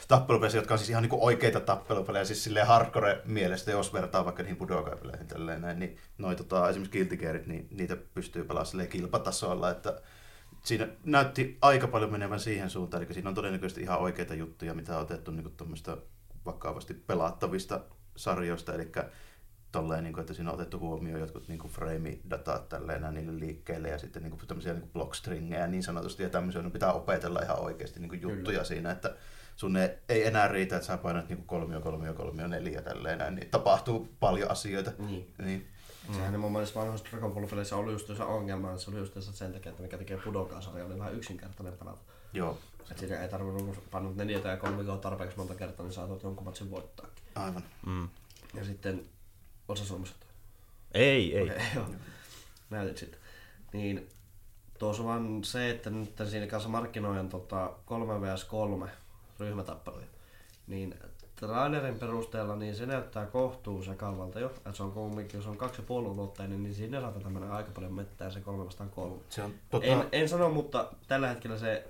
tappelupeleissä, jotka on siis ihan niinku oikeita tappelupelejä, siis silleen hardcore mielestä, jos vertaa vaikka niihin Budokai-peleihin tälleen näin, niin noi tota, esimerkiksi Guilty Gearit, niin niitä pystyy pelaamaan silleen kilpatasolla, että siinä näytti aika paljon menevän siihen suuntaan, eli siinä on todennäköisesti ihan oikeita juttuja, mitä on otettu niin tuommoista vakavasti pelattavista sarjoista, eli tolleen, niin kuin, että siinä on otettu huomioon jotkut niin frame-datat tälleen niille liikkeelle ja sitten niin kuin, tämmöisiä niin blockstringejä niin sanotusti ja tämmöisiä, no pitää opetella ihan oikeasti niin kuin juttuja Kyllä. siinä, että sun ei, ei enää riitä, että sä painat niin kolmio, kolmio, kolmio, neljä tälleen näin, niin tapahtuu paljon asioita. Niin. Niin. Mm. Sehän ne mun mielestä vanhoissa Dragon Ball peleissä oli just se ongelma, että se oli just sen takia, että mikä tekee Budokai-sarja, oli vähän yksinkertainen pelata. Joo, Et siinä ei tarvinnut panna neljä tai kolme viikkoa tarpeeksi monta kertaa, niin saatat jonkun matsin voittaa. aivan. Mm. Ja sitten, osa Suomessa Ei, ei. Okei, joo. Näytit sitten. Niin, tuossa on vaan se, että nyt siinä kanssa markkinoijan tota, 3 vs 3 ryhmätappeluja. Niin trailerin perusteella niin se näyttää kohtuu sekavalta jo. Että se on kumminkin, jos on kaksi ja puoli ulotteinen, niin siinä saattaa tämmönen aika paljon mettää se 3 vastaan 3. Se on tota, En, en sano, mutta tällä hetkellä se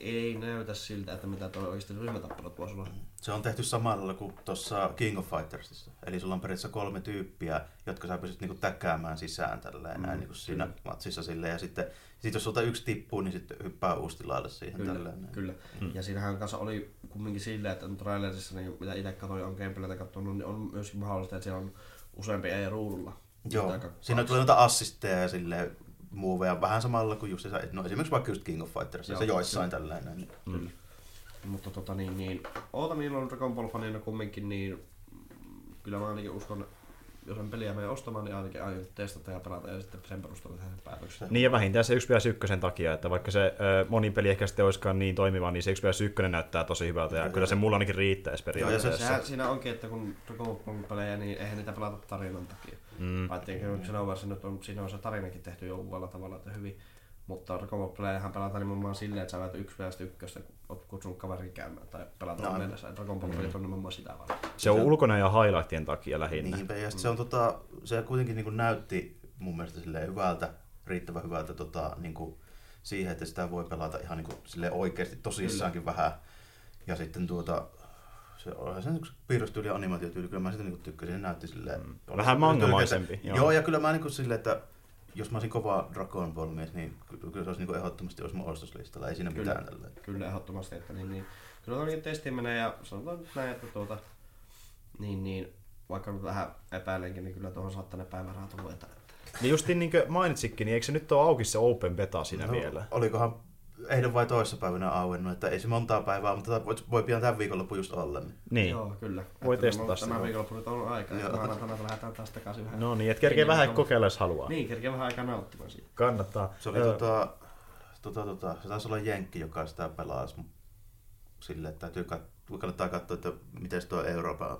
ei näytä siltä, että mitä tuo oikeasti ryhmätappelut voisi olla. Se on tehty samalla kuin tuossa King of Fightersissa. Eli sulla on periaatteessa kolme tyyppiä, jotka sä pystyt niinku täkkäämään sisään tälleen, Mm, näin niinku siinä kyllä. matsissa silleen. Ja sitten sit jos sulta yksi tippuu, niin sitten hyppää uusi tilalle siihen Kyllä, tälleen. näin. kyllä. Mm. Ja siinähän kanssa oli kumminkin silleen, että trailerissa, niin mitä itse katsoin, on gameplaytä katsonut, niin on myöskin mahdollista, että siellä on useampi ei ruudulla. Joo, siinä tulee noita assisteja ja silleen moveja vähän samalla kuin just se, no esimerkiksi vaikka just King of Fightersissa, Joo, se joissain kyllä. tälleen. Näin. Kyllä. Mutta tota niin, niin ootan milloin Dragon Ball fanina kumminkin, niin kyllä mä ainakin uskon, jos en peliä mene ostamaan, niin ainakin aion testata ja pelata ja sitten sen perusteella tehdä päätöksen. Niin ja vähintään se 1 vs 1 takia, että vaikka se ö, moni peli ehkä sitten olisikaan niin toimiva, niin se 1 vs 1 näyttää tosi hyvältä ja Kyllä. kyllä se mulla ainakin riittäisi Joo, ja se- periaatteessa. Sehän siinä onkin, että kun Dragon Ball pelejä, niin eihän niitä pelata tarinan takia. Mm. Paitsi mm. Xenoverse nyt on, siinä on se tarinakin tehty jo uudella tavalla, että hyvin. Mutta Dragon pelataan nimenomaan silleen, että sä väät yksi vs ykköstä, kun oot kutsunut kaverin käymään tai pelataan No. mennessä. Dragon Ball pelit on nimenomaan sitä vaan. Se on ulkona ja highlightien takia lähinnä. Niinpä, ja sit se on tota, se kuitenkin niin näytti mun mielestä silleen hyvältä, riittävän hyvältä tota, niin kuin siihen, että sitä voi pelata ihan niin kuin, silleen oikeasti tosissaankin vähän. Ja sitten tuota, se on se yksi piirrostyyli ja animaatiotyyli, kyllä mä sitä niin tykkäsin, se näytti silleen... Mm. Vähän se- mangamaisempi, Joo. joo. joo, ja kyllä mä niin kuin silleen, että jos mä olisin kova Dragon Ball mies, niin ky- kyllä se olisi niin ehdottomasti olisi mun ostoslistalla. Ei siinä Kyllä. mitään tälleen. Kyllä ehdottomasti, että niin, niin kyllä toki testi menee ja sanotaan nyt näin, että tuota, niin, niin, vaikka nyt vähän epäilenkin, niin kyllä tuohon saattaa ne päivärahat ruveta. Niin justiin niin kuin mainitsikin, niin eikö se nyt ole auki se open beta siinä no. vielä? Olikohan eilen vai toissapäivänä auennut, että ei se montaa päivää, mutta voi, voi pian tämän viikonloppu just olla. Niin. Niin. Joo, kyllä. Voi Että testata Tämä sitä. viikonloppu nyt on aika, Joo. että maanantaina lähdetään taas takaisin vähän. No niin, että kerkee vähän Niin, kokeilla, jos haluaa. Niin, kerkee vähän aikaa nauttimaan siitä. Kannattaa. Se oli tota, tota, tota, se taisi olla Jenkki, joka sitä pelasi sille, että täytyy kat- kannattaa katsoa, että miten tuo Euroopan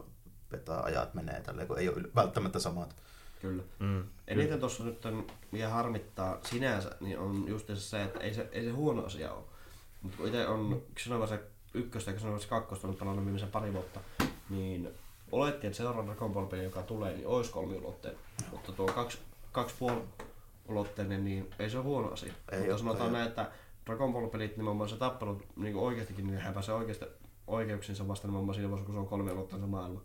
beta-ajat menee tälleen, kun ei ole välttämättä samat. Kyllä. Mm. Eniten tuossa nyt on, mikä harmittaa sinänsä, niin on just se, että ei se, ei se huono asia ole. Mutta kun itse on Xenoverse ykköstä ja Xenoverse kakkosta nyt pelannut viimeisen pari vuotta, niin olettiin, että seuraava Dragon Ball peli, joka tulee, niin olisi kolmiulotteinen. Mutta tuo kaksi, kaksi puoli ulotteinen, niin ei se ole huono asia. Ei Mutta sanotaan näin, että Dragon Ball pelit nimenomaan se tappelut niin oikeastikin, niin hän pääsee oikeasti oikeuksinsa vasta nimenomaan siinä vaiheessa, kun se on kolmiulotteinen se maailma.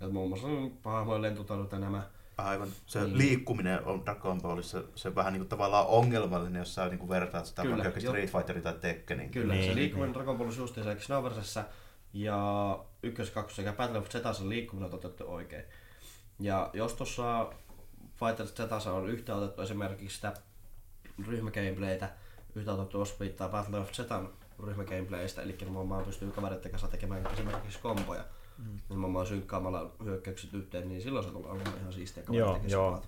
Ja muun muassa hahmojen lentotaidot ja nämä Aivan. Se Niin. liikkuminen on Dragon Ballissa se vähän niin kuin tavallaan ongelmallinen, jos sä niin kuin vertaat sitä Kyllä, vaikka. Street Fighterin tai Tekkenin. Kyllä, Niin, se niin, liikkuminen Dragon Ball justiinsa Xenoversessa ja ykkös, kakkos sekä Battle of Zetassa liikkuminen on toteutettu oikein. Ja jos tuossa Fighter Zetassa on yhtä otettu esimerkiksi sitä ryhmägameplaytä, yhtä otettu jos viittaa Battle of Zetan ryhmägameplaystä, eli nimenomaan pystyy kavereiden kanssa tekemään esimerkiksi komboja, mm. nimenomaan synkkaamalla hyökkäykset yhteen, niin silloin se tulee olemaan ihan siistiä Joo, joo.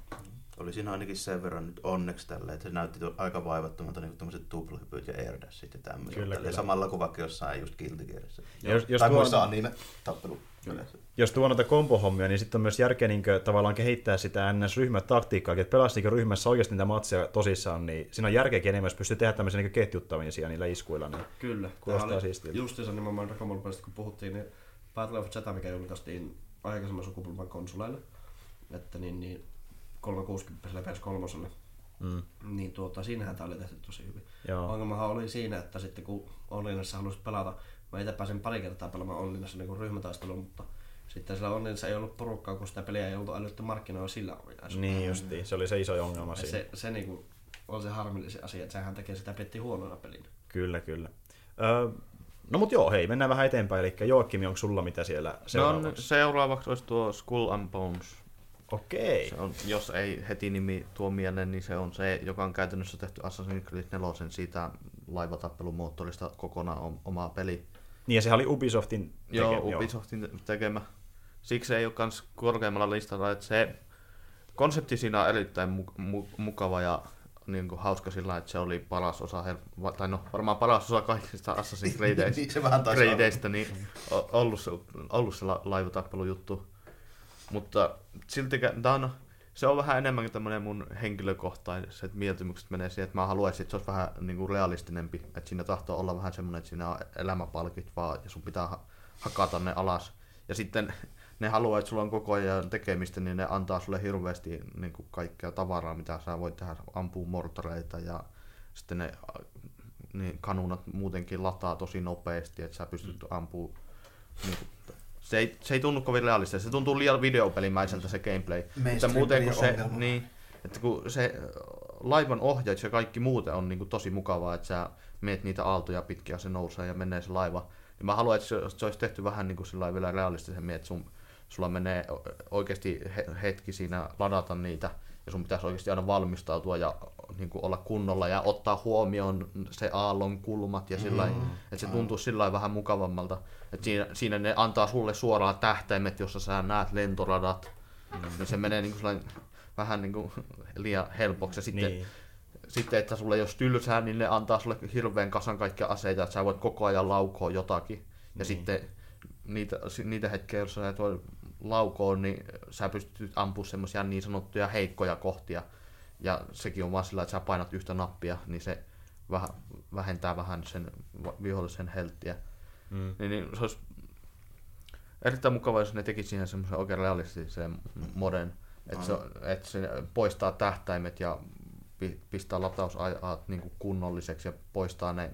Oli siinä ainakin sen verran nyt onneksi tälle, että se näytti aika vaivattomalta niin tämmöiset tuplahypyt ja airdashit ja tämmöiset. Kyllä, kyllä. Samalla kuin vaikka jossain just Guilty jos, jos tai tuo, muissa anime tappelu. Kyllä. jos tuo noita kombohommia, niin sitten on myös järkeä niin tavallaan kehittää sitä NS-ryhmätaktiikkaa, että pelasi niin ryhmässä oikeasti niitä matseja tosissaan, niin siinä on järkeäkin enemmän, jos pystyy tehdä tämmöisiä niin ketjuttamisia niillä iskuilla. Niin. Kyllä. Kuulostaa siistiltä. Justiinsa nimenomaan Dragon Ball kun puhuttiin, niin Battle of Zeta, mikä julkaistiin aikaisemman sukupolven konsoleille, että niin, niin 360 PS3, Mm. niin tuota, siinähän tämä oli tehty tosi hyvin. Joo. Ongelmahan oli siinä, että sitten kun Onlinessa halusit pelata, mä itse pääsin pari kertaa pelaamaan Onlinessa niin ryhmätaistelua, mutta sitten siellä Onlinessa ei ollut porukkaa, kun sitä peliä ei ollut älytty markkinoilla sillä ominaisuudella. Niin justiin, se oli se iso ongelma siinä. se, se niin kuin, on se harmillinen asia, että sehän tekee sitä petti huonona pelinä. Kyllä, kyllä. Öö, no mut joo, hei, mennään vähän eteenpäin. Eli Joakim, onko sulla mitä siellä No, seuraavaksi? seuraavaksi olisi tuo Skull and Bones. Okei. Se on, jos ei heti nimi tuo mieleen, niin se on se, joka on käytännössä tehty Assassin's Creed 4 siitä laivatappelumoottorista kokonaan om- oma peli. Niin ja sehän oli Ubisoftin Joo, teke- Ubisoftin tekemä. Siksi se ei ole kans korkeammalla listalla, että se konsepti siinä on erittäin mu- mu- mukava ja niin kuin hauska sillä, että se oli paras osa, tai no varmaan paras osa kaikista Assassin's Creedeistä, niin se vähän. Creedeistä niin ollut se, ollut se la- laivatappelujuttu. Mutta silti tää on, se on vähän enemmänkin tämmönen mun henkilökohtaiset mieltymykset menee siihen, että mä haluaisin, että se olisi vähän niin kuin realistinempi. Että siinä tahtoo olla vähän semmoinen, että siinä on elämäpalkit vaan ja sun pitää ha- hakata ne alas. Ja sitten ne haluaa, että sulla on koko ajan tekemistä, niin ne antaa sulle hirveästi niin kuin kaikkea tavaraa, mitä sä voit tehdä, ampuu mortareita ja sitten ne niin kanunat muutenkin lataa tosi nopeasti, että sä pystyt ampuu niin kuin, se ei, se ei tunnu kovin realistista, se tuntuu liian videopelimäiseltä se gameplay. Mutta muuten kun se, ongelma. niin, että kun se äh, laivan ohjaus ja kaikki muuten on niin kuin tosi mukavaa, että sä meet niitä aaltoja pitkin ja se nousee ja menee se laiva. Niin mä haluan, että se, se olisi tehty vähän niin kuin sillä vielä realistisemmin, että sun, sulla menee oikeasti he, hetki siinä ladata niitä ja sun pitäisi oikeasti aina valmistautua ja niin kuin olla kunnolla ja ottaa huomioon se aallon kulmat ja sillä mm, että se tuntuu sillä vähän mukavammalta. Että siinä, siinä ne antaa sulle suoraan tähtäimet, jossa sä näet lentoradat. Mm. Niin se menee niin kuin vähän niin kuin liian helpoksi. Ja sitten, Niin. niin. sitten, että sulle jos tylsää, niin ne antaa sulle hirveän kasan kaikkia aseita, että sä voit koko ajan laukoa jotakin. Ja Niin. sitten niitä, niitä hetkiä, jos sä et voi laukoa, niin sä pystyt ampumaan semmoisia niin sanottuja heikkoja kohtia. Ja sekin on vaan sillä, että sä painat yhtä nappia, niin se vähentää vähän sen vihollisen helttiä. Mm. Niin, niin se olisi erittäin mukava, jos ne tekisi siihen semmoisen oikein realistisen moden. Että se, että se poistaa tähtäimet ja pi- pistää latausajat niin kuin kunnolliseksi ja poistaa ne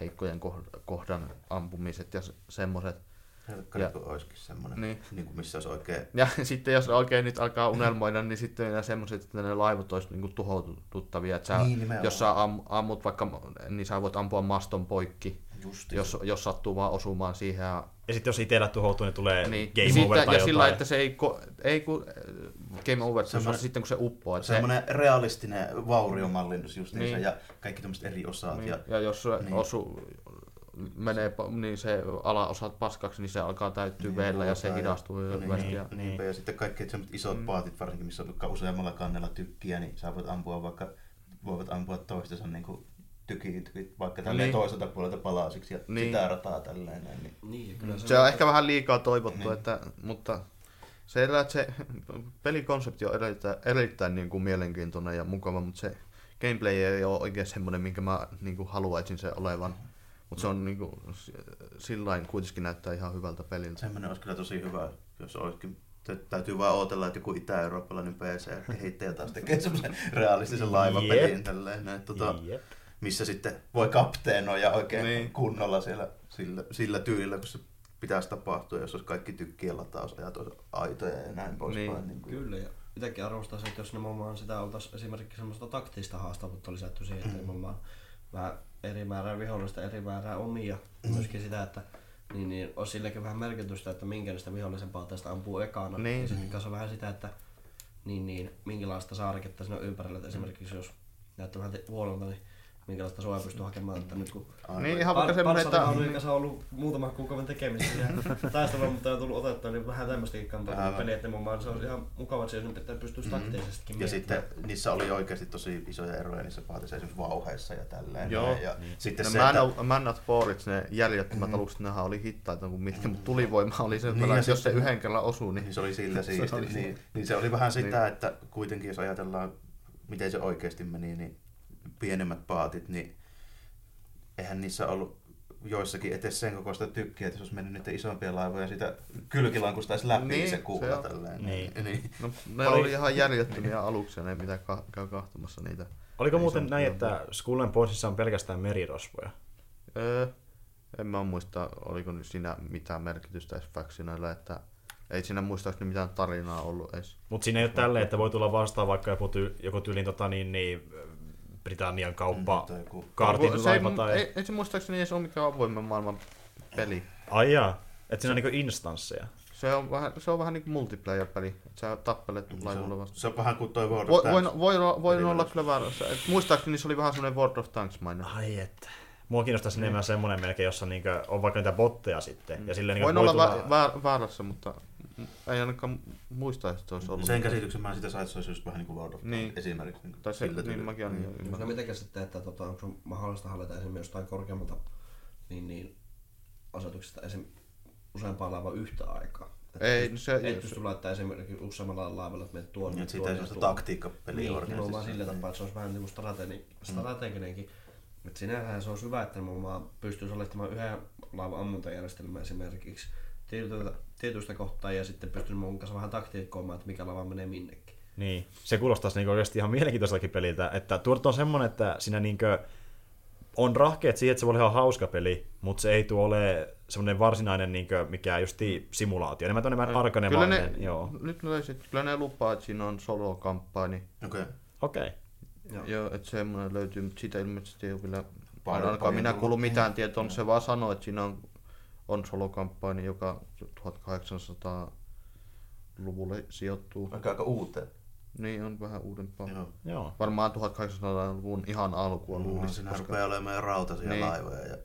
heikkojen koh- kohdan ampumiset ja se- semmoiset. Helkkari, Ja- kun olisikin semmoinen, Niin. niin. kuin missä olisi oikein Ja sitten jos oikein nyt alkaa unelmoida, niin sitten nämä semmoiset, että ne laivat olisi niinku tuhoututtavia. Että sä, Niin, nimenomaan. jos sä am, ammut vaikka, niin sä voit ampua maston poikki, just jos, jos sattuu vaan osumaan siihen. Ja, Ja sitten jos itsellä tuhoutuu, niin tulee niin, game sitten, over tai ja jotain. sillä että se ei, ko, ei kun, game over, se on Semmoinen- sitten kun se uppoo. Että se, semmoinen realistinen vauriomallinnus justiinsa Niin. ja kaikki tämmöiset eri osat. niin, Ja, ja jos niin. osu, menee, niin se alaosat paskaksi, niin se alkaa täyttyä Niin, veellä ja se vuotaa ja- hidastuu niin, hyvästi. Ja, niin. Niinpä, ja sitten kaikki semmoiset isot Mm. paatit, varsinkin missä on useammalla kannella tykkiä, niin sä voit ampua vaikka, voivat ampua toistensa niin kuin tykit, tykit vaikka tälleen Niin. toiselta puolelta palasiksi ja Niin. sitä rataa tälleen. Niin. Niin, ja kyllä Se on ehkä vähän liikaa toivottu, Niin. että, mutta se, että se pelikonsepti on erittäin, erittäin niin kuin mielenkiintoinen ja mukava, mutta se gameplay ei ole oikein semmoinen, minkä mä niin kuin haluaisin se olevan. Mutta se on niin kuin, sillain kuitenkin näyttää ihan hyvältä peliltä. Semmoinen olisi kyllä tosi hyvä, jos olisikin tä- Täytyy vaan odotella, että joku itä-eurooppalainen PC-kehittäjä taas tekee semmoisen realistisen laivapelin, Jep. tälleen, näin, tota, missä sitten voi kapteenoida oikein Niin. kunnolla siellä sillä, sillä tyylillä, kun se pitäisi tapahtua, jos olisi kaikki tykkien latausajat olisi aitoja ja näin poispäin. Niin. Niin. kuin. Kyllä, ja itsekin arvostaisin, että jos nimenomaan sitä oltaisiin esimerkiksi semmoista taktista haastavuutta lisätty siihen, että nimenomaan vähän eri määrää vihollista, eri määrää omia. Myöskin sitä, että niin, niin olisi silläkin vähän merkitystä, että minkä niistä vihollisen paateista ampuu ekana. Niin. Ja sitten kanssa vähän sitä, että niin, niin, minkälaista saariketta siinä on ympärillä. Että esimerkiksi jos näyttää vähän huonolta, niin minkälaista suojaa pystyy hakemaan. Että nyt kun Aivan. Niin ihan vaikka semmoinen, että... Panssarin kanssa on ollut muutaman kuukauden tekemisissä ja taistelua, mutta on tullut otettua, niin vähän tämmöistäkin kantaa Aivan. peli, että nimenomaan se on ihan mukava, että se pitää pystyisi takteisestikin Ja sitten niissä oli oikeasti tosi isoja eroja niissä paatissa, esimerkiksi vauheissa ja tälleen. Joo. Ja sitten No, se, Man, että, Man of Forage, ne järjettömät alukset, nehän oli hittaita kuin mitkä, mutta tulivoima oli sen Niin, että jos se yhden kerran osuu, niin niin se oli sillä Se siisti. niin, niin, se oli vähän sitä, Niin. että kuitenkin jos ajatellaan, miten se oikeasti meni, niin pienemmät paatit, niin eihän niissä ollut joissakin edes sen kokoista tykkiä, että se olisi mennyt niiden isompia laivoja siitä kylkilankusta edes läpi Niin, se se kuula on- tälleen. Niin. niin. No, ne Oli- oli ihan järjettömiä aluksia, ne mitä ka- käy kahtomassa niitä. Oliko Ei muuten se näin, että Skull and Bonesissa on pelkästään merirosvoja? Öö, en mä muista, oliko nyt siinä mitään merkitystä edes Factionilla, että ei siinä muistaakseni mitään tarinaa ollut edes. Mutta siinä ei ole tälleen, että voi tulla vastaan vaikka joku, ty- joku tyylin tota, niin, niin, Britannian kauppa, Mm, tai joku- kaartin se ei, laiva tai... ei, ei, se muistaakseni edes ole mikään avoimen maailman peli. Ai jaa, että siinä on niinku instansseja. Se on vähän, se on vähän niin kuin multiplayer-peli, että sä tappelet Niin se, laivulla on, vastaan. se on vähän kuin toi World of Tanks. voi, voi, olla, voi olla kyllä väärässä. Et Muistaakseni se oli vähän semmoinen World of Tanks-mainen. Ai että. Mua kiinnostaisi enemmän semmonen melkein, jossa niinku on vaikka niitä botteja sitten. Ja silleen, niinku, Voin voi olla tulla... vä- väär, väärässä, mutta ei ainakaan muista, että se olisi ollut. Sen käsityksen mä sitä sain, että se olisi just vähän niin kuin World of Tanks Niin. esimerkiksi. Niin Tai se, sillä niin tyylillä. mäkin olen niin No ymmärrän. mitenkä sitten, että tota, onko sun mahdollista hallita esimerkiksi jostain korkeammalta niin, niin, asetuksesta esim. useampaa laivaa yhtä aikaa? Että Ei, pyst- se- ei se- pysty laittamaan esimerkiksi useammalla laivalla, että menet tuonne. Niin, että siitä ei ja sellaista tuonne. taktiikkapeliä Niin, sillä Niin. tapaa, että se olisi vähän niin kuin strategi, strateginenkin. Että sinänsä se olisi hyvä, että nimenomaan pystyisi olettamaan yhden laivan ammuntajärjestelmän esimerkiksi tietystä, tietystä kohtaa ja sitten pystyy mun kanssa vähän taktiikkoimaan, että mikä laiva menee minnekin. Niin, se kuulostaisi niinku oikeasti ihan mielenkiintoiseltakin peliltä. Että tuot on semmonen, että siinä niinku on rahkeet siihen, että se voi olla ihan hauska peli, mutta se ei tuo ole semmoinen varsinainen niinku, mikä justi simulaatio. Enemmän tämmöinen kyllä arkanemainen. ne, Joo. nyt löysit, kyllä ne lupaa, että siinä on solo-kamppaini. Okei. Okei. Okay. Joo. Joo, että semmoinen löytyy, mutta siitä ilmeisesti ei ole vielä ainakaan minä kuullut mitään tietoa, se vaan sanoi, että siinä on, on solo-kamppaini, joka 1800-luvulle sijoittuu. Aika aika uuteen. Niin, on vähän uudempaa. Joo. Joo. Varmaan 1800-luvun ihan alkua No, luulisi. siinä koska- rupeaa olemaan jo rautaisia Niin. laivoja. Ja...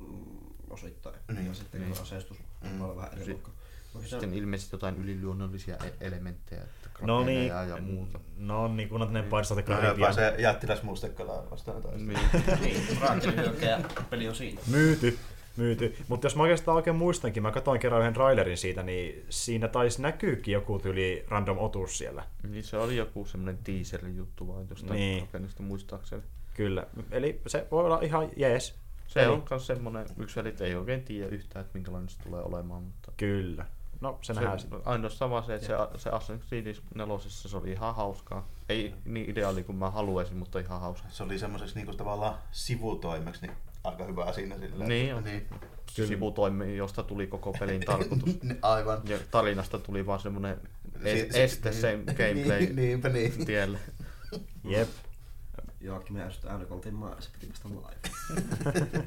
Mm, osittain. Niin. Ja sitten Niin. niin. aseistus Mm. mm. on vähän eri Si- Sitten ilmeisesti jotain yliluonnollisia e- elementtejä, että No niin, ja muuta. no niin, kun on tämmöinen Pirates of the No, Caribbean. pääsee jättiläismustekkalaan vastaan taas. Niin. niin, peli on siinä. Myyty, myyty. Mutta jos mä oikeastaan oikein muistankin, mä katsoin kerran yhden trailerin siitä, niin siinä taisi näkyykin joku tyli random otus siellä. niin se oli joku semmoinen teaser-juttu vaan jostain Niin. rakennista muistaakseni. Kyllä. Eli se voi olla ihan jees. Se Eli- on myös semmoinen yksi että ei oikein tiedä yhtään, että minkälainen se tulee olemaan, mutta Kyllä. No, se, nähdään sitten. ainoastaan vaan se, että se, se Assassin's Creed 4 se oli ihan hauskaa. Ei niin ideaali kuin mä haluaisin, mutta ihan hauska. Se oli semmoiseksi niinku tavallaan sivutoimeksi niin aika hyvä siinä sillä. Niin että- on. niin. sivutoimi, josta tuli koko pelin tarkoitus. Aivan. Ja tarinasta tuli vaan semmoinen Si- si- este sen gameplay Niin, niinpä niin. tielle. Jep. Joakim me ärsyttää aina, kun oltiin maa, se piti vasta live.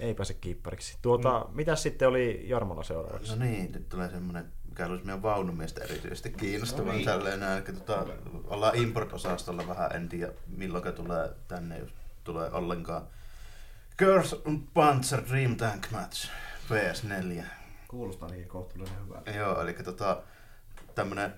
Ei pääse kiippariksi. Tuota, mm. mitä sitten oli Jarmolla seuraavaksi? No niin, nyt tulee semmoinen, mikä olisi meidän vaunumiestä erityisesti kiinnostava. No niin. Tälleen että tota, ollaan import-osastolla vähän, en tiedä milloin tulee tänne, jos tulee ollenkaan. Girls und Panzer Dream Tank Match PS4. Kuulostaa ainakin kohtuullisen hyvältä. Joo, eli tota, tämmönen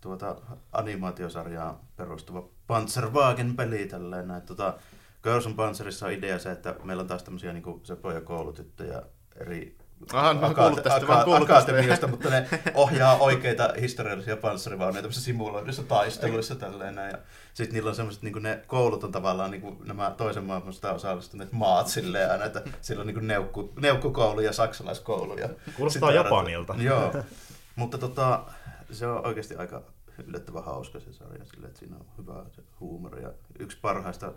tuota, animaatiosarjaan perustuva Panzerwagen-peli tälleen näin. Tota, Girls on Panzerissa on idea se, että meillä on taas tämmösiä niinku sepoja koulutyttöjä eri Aha, mä oon kuullut tästä, mä kuullut tästä. mutta ne ohjaa oikeita historiallisia panssarivaunuja tämmöisissä simuloiduissa taisteluissa tälleen näin. Ja sitten niillä on semmoiset, niin ne koulut on tavallaan niin kuin nämä toisen maailmasta osallistuneet maat silleen aina, että siellä on niin kuin neukku, neukkukoulu ja saksalaiskoulu. Ja Kuulostaa sitä- Japanilta. Joo, mutta tota, se on oikeasti aika yllättävän hauska se sarja, sille, että siinä on hyvä se huumori. Ja yksi parhaista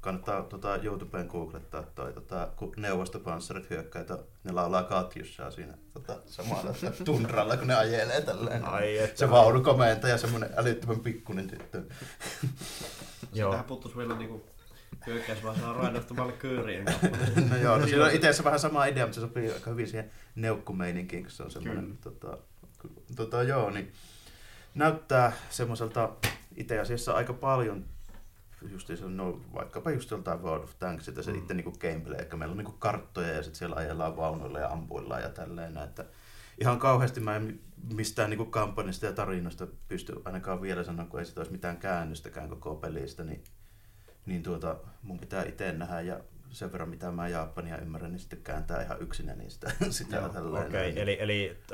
kannattaa tota, YouTubeen googlettaa toi tota, kun neuvostopanssarit hyökkää, ne laulaa Katjussaa siinä tota, samalla tundralla, kun ne ajelee tälleen. Ai että. se vaunukomentaja, semmoinen älyttömän pikkunen tyttö. Joo. Tähän puuttuisi vielä niinku hyökkäys vaan saa raidottomalle kappale. No joo, no siinä on itse vähän sama idea, mutta se sopii aika hyvin siihen neukkumeininkiin, kun se on semmoinen, tota, tota, joo, niin näyttää semmoiselta itse asiassa aika paljon just se, no vaikkapa just joltain World of Tanks, että se Mm. itse niinku gameplay, että meillä on niinku karttoja ja sitten siellä ajellaan vaunuilla ja ampuillaan ja tälleen, että ihan kauheasti mä en mistään niinku kampanjasta ja tarinoista pysty ainakaan vielä sanoa, kun ei sit olisi mitään käännöstäkään koko pelistä, niin, niin tuota, mun pitää itse nähdä ja sen verran mitä mä Japania ymmärrän, niin sitten kääntää ihan yksinäni sitä, sitä Joo. Okei, näin. eli, eli t-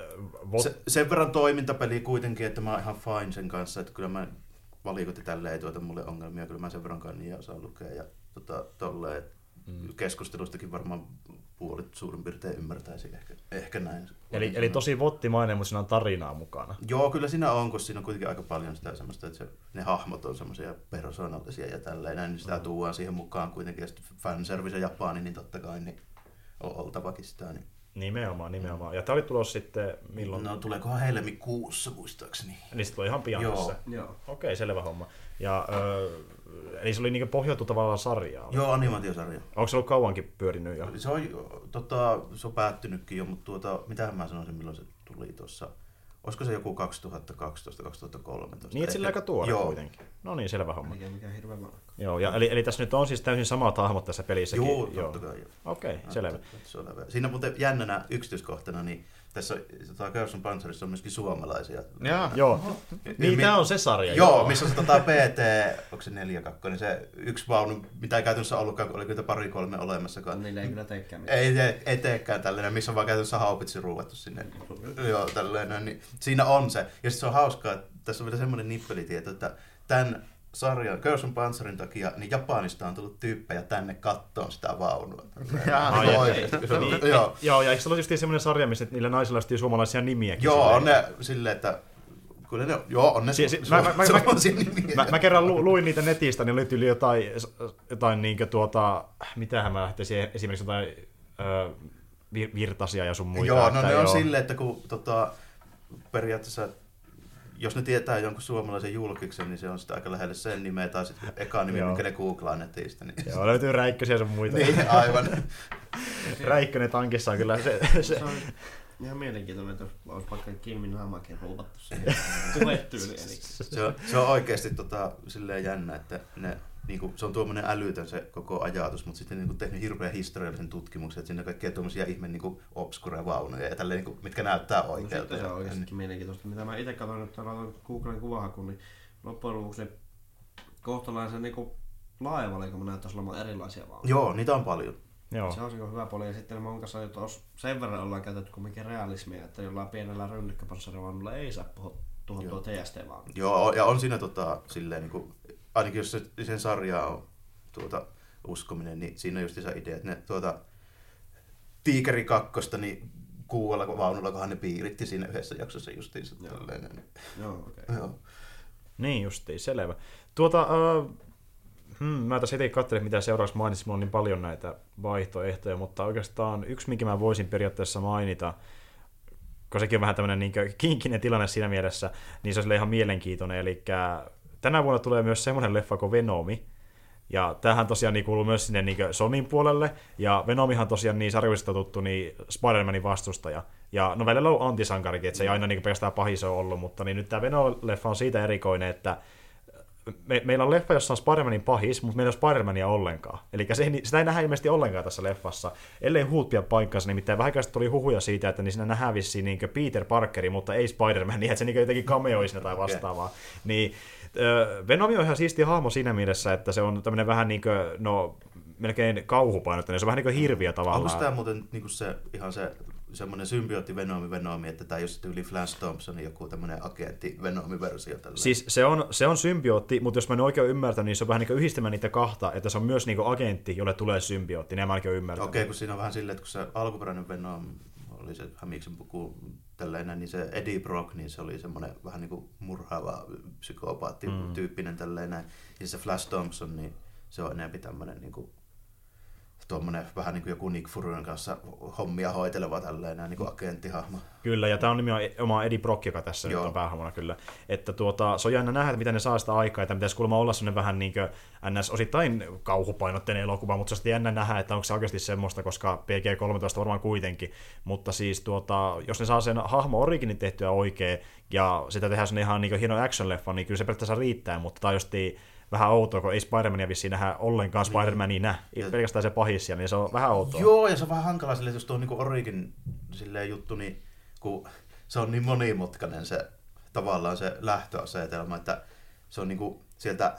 vot, Se, sen verran toimintapeli kuitenkin, että mä oon ihan fine sen kanssa, että kyllä mä valikot ja tälleen ei tuota mulle ongelmia, kyllä mä sen verran kannia osaan lukea ja tota, tolleen, Mm. keskustelustakin varmaan puolet suurin piirtein ymmärtäisi ehkä, ehkä näin. eli, eli tosi vottimainen, mutta siinä on tarinaa mukana. Joo, kyllä siinä on, kun siinä on kuitenkin aika paljon sitä semmoista, että se, ne hahmot on semmoisia persoonallisia ja tälleen, niin sitä Mm. tuodaan siihen mukaan kuitenkin, ja sitten fanservice Japani, niin totta kai niin on oltavakin sitä. Niin. Nimenomaan, nimenomaan. Ja tämä oli tulossa sitten milloin? No tuleekohan helmikuussa muistaakseni. Niin se tulee ihan pian Joo. tässä. Joo. Okei, selvä homma. Ja, ö, eli se oli niinku pohjautu tavallaan sarjaan. Joo, animaatiosarja. Onko se ollut kauankin pyörinyt jo? Se on, tota, se on päättynytkin jo, mutta tuota, mitähän mä sanoisin, milloin se tuli tuossa. Olisiko se joku 2012-2013? Niin, että sillä aika tuore Joo. kuitenkin. No niin, selvä homma. Mikä mikä hirveän vanha. Joo, ja, eli, eli tässä nyt on siis täysin samat hahmot tässä pelissäkin. Joo, totta kai. Joo. Okei, selvä. Että- että se on hyvä. Siinä muuten jännänä yksityiskohtana, niin tässä tota, Körson Panzerissa on myöskin suomalaisia. Jaa. Joo. Niin, tämä on se sarja. Joo, missä on se tota, PT, onko se 4 niin se yksi vaunu, mitä ei käytännössä ollutkaan, kun oli kyllä pari kolme olemassakaan. Niillä ei kyllä teekään mitään. Ei, tee, ei teekään tällainen, missä on vaan käytännössä haupitsi ruuvattu sinne. Joo, tällainen. Niin siinä on se. Ja sitten se on hauskaa, että tässä on vielä semmoinen nippelitieto, että tämän sarjan, Curse Panzerin takia, niin Japanista on tullut tyyppejä tänne kattoon sitä vaunua. Jaa, Niin. Niin, Joo. joo, ja eikö se ole just semmoinen sarja, missä niillä naisilla on suomalaisia nimiäkin? Joo, on ne silleen, että Kyllä ne joo, on ne Si- si- su- mä- mä- mä-. Mä, mä kerran lu, luin niitä netistä, niin oli yli jotain, jotain niinkö tuota, mitähän mä lähtisin esimerkiksi jotain ö, vir- virtasia ja sun muita. Joo, no ne on joo. silleen, että kun tota, periaatteessa, jos ne tietää jonkun suomalaisen julkiksen, niin se on sitten aika lähelle sen nimeä, tai sitten eka nimi, Joo. minkä ne googlaa netistä. Niin, Joo, löytyy räikkösiä sun muita. niin aivan. Räikkönen tankissa on kyllä se, se Se on ihan mielenkiintoinen, että olisi vaikka Kilmin naamakin ruuvattu siihen Se on, se on oikeasti tota, silleen jännä, että ne, niinku, se on tuommoinen älytön se koko ajatus, mutta sitten niinku, tehnyt hirveän historiallisen tutkimuksen, että siinä on kaikkea tuommoisia ihme niinku, obscure vaunuja ja tälleen, niinku, mitkä näyttää no, oikealta. sitten se on oikeasti mielenkiintoista. Mitä mä itse katsoin, että laitan Googlen kuvahakuun, niin loppujen lopuksi ne kohtalaisen niin laajavalikoima näyttäisi olemaan erilaisia vaunuja. Joo, niitä on paljon. joo. Se on niinku hyvä puoli. Ja sitten mun kanssa että os- sen verran ollaan käytetty kumminkin realismia, että jollain pienellä rynnykkäpanssarivaunulla ei saa puhua tuhottua TST vaan. Joo, ja on siinä tota, silleen, niin kuin, ainakin jos se, sen sarjaa on tuota, uskominen, niin siinä on just se idea, että ne tuota, Tiikeri kakkosta, niin kuuella vaunulla, kunhan ne piiritti siinä yhdessä jaksossa justiinsa. Joo. Tälleen, niin, Joo, okei. Okay. joo. Niin justiin, selvä. Tuota, ö, Hmm, mä tässä heti katselin, mitä seuraavaksi mainitsin, mulla on niin paljon näitä vaihtoehtoja, mutta oikeastaan yksi, minkä mä voisin periaatteessa mainita, kun sekin on vähän tämmöinen niin kinkinen tilanne siinä mielessä, niin se on ihan mielenkiintoinen. Eli tänä vuonna tulee myös semmoinen leffa kuin Venomi, ja tämähän tosiaan niin kuuluu myös sinne niin Sonin puolelle, ja Venomihan tosiaan niin sarjoista tuttu niin Spider-Manin vastustaja. Ja no välillä on antisankarikin, että se ei aina niin pelkästään pahis ole ollut, mutta niin nyt tämä Venom-leffa on siitä erikoinen, että me, meillä on leffa, jossa on Spider-Manin pahis, mutta meillä ei ole Spider-Mania ollenkaan. Eli se, sitä ei nähdä ilmeisesti ollenkaan tässä leffassa, ellei huut pidä paikkansa. Nimittäin vähän tuli huhuja siitä, että niin siinä nähdään vissiin niin Peter Parkeri, mutta ei Spider-Man, niin että se niin jotenkin cameoi siinä tai vastaavaa. Okay. Niin, Venom on ihan siisti hahmo siinä mielessä, että se on tämmöinen vähän niin kuin, no, melkein kauhupainotteinen, se on vähän niin kuin hirviä tavallaan. Onko tämä muuten niin kuin se, ihan se semmoinen symbiootti Venomi Venomi, että tämä sitten yli Flash Thompsonin joku tämmöinen agentti Venomi versio tällä. Siis se on, se on symbiootti, mutta jos mä en oikein ymmärtänyt, niin se on vähän niin kuin yhdistämään niitä kahta, että se on myös niin kuin agentti, jolle tulee symbiootti, niin mä oikein ymmärtänyt. Okei, okay, kun siinä on vähän silleen, että kun se alkuperäinen Venom oli se Hämiksen puku tällainen, niin se Eddie Brock, niin se oli semmoinen vähän niin kuin murhaava psykopaatti mm. tyyppinen tällainen. Ja se Flash Thompson, niin se on enemmän tämmöinen niin kuin tuommoinen vähän niin kuin joku Nick Fururen kanssa hommia hoiteleva tällainen niin kuin agenttihahmo. Kyllä, ja tämä on nimenomaan Eddie Brock, joka tässä Joo. nyt on päähahmona kyllä. Että tuota, se on jännä nähdä, mitä ne saa sitä aikaa, että pitäisi kuulemma olla sellainen vähän niin kuin ns. osittain kauhupainotteinen elokuva, mutta se on jännä nähdä, että onko se oikeasti semmoista, koska PG-13 varmaan kuitenkin. Mutta siis tuota, jos ne saa sen hahmo originin tehtyä oikein, ja sitä tehdään sen ihan niin hieno action-leffa, niin kyllä se periaatteessa riittää, mutta tämä justiin vähän outoa, kun ei Spider-Mania vissiin nähdä ollenkaan niin. Spider-Manina, ja... pelkästään se pahis niin se on vähän outoa. Joo, ja se on vähän hankalaa silleen, jos tuo on niin Origin silleen juttu, niin kun se on niin monimutkainen se tavallaan se lähtöasetelma, että se on niin kuin sieltä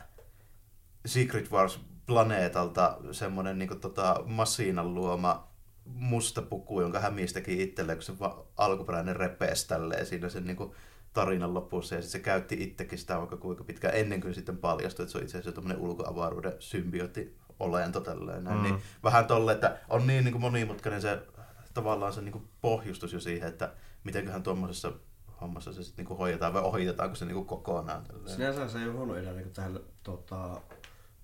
Secret Wars planeetalta semmoinen niin tota, Massiinan luoma musta puku, jonka hämistäkin itselleen, kun se alkuperäinen repees tälleen siinä sen niin kuin tarinan lopussa ja se käytti itsekin sitä vaikka kuinka pitkään ennen kuin sitten paljastui, että se on itse asiassa tämmöinen ulkoavaruuden symbiootti olento tälleen. Mm. Niin vähän tolle, että on niin, niin kuin monimutkainen se tavallaan se niin kuin pohjustus jo siihen, että mitenköhän tuommoisessa hommassa se sitten niin hoidetaan vai ohitetaanko se niin kuin kokonaan. Tälleen. Sinänsä se ei ole huono idea niin tähän tota,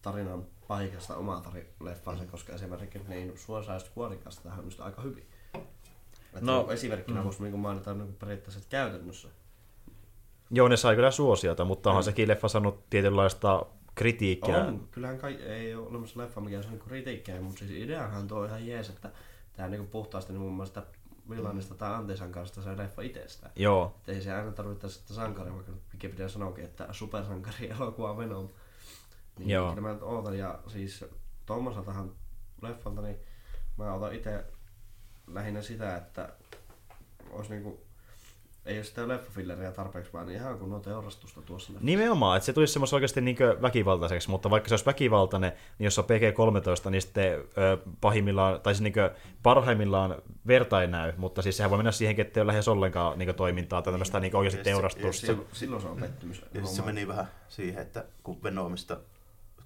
tarinan paikasta omaa tari- leffansa, koska esimerkiksi niin Suicide Squadikasta tähän on aika hyvin. Että no, esimerkkinä mm. voisi niin mainita niin periaatteessa käytännössä. Joo, ne sai kyllä suosiota, mutta onhan mm. sekin leffa saanut tietynlaista kritiikkiä. On, kyllähän kai, ei ole olemassa leffa, mikä on kritiikkiä, mutta siis ideahan tuo ihan jees, että tämä niin puhtaasti niin mun mielestä villainista tai antisankarista se leffa itsestään. Joo. Et ei se aina tarvitse sitä sankaria, vaikka Wikipedia sanookin, että supersankari elokuva Venom. Niin Joo. Kyllä mä nyt ootan, ja siis tuommoiseltahan leffalta, niin mä otan itse lähinnä sitä, että olisi niinku ei ole sitä leffafilleria tarpeeksi, vaan ihan kun on teurastusta tuossa leffassa. Nimenomaan, että se tulisi semmoista oikeasti niin väkivaltaiseksi, mutta vaikka se olisi väkivaltainen, niin jos on PG-13, niin sitten ö, pahimmillaan, tai siis niin parhaimmillaan verta ei näy, mutta siis sehän voi mennä siihen, että ei ole lähes ollenkaan niin toimintaa tai tämmöistä niin oikeasti teurastusta. Silloin, silloin se on pettymys. Ja se meni vähän siihen, että kun Venomista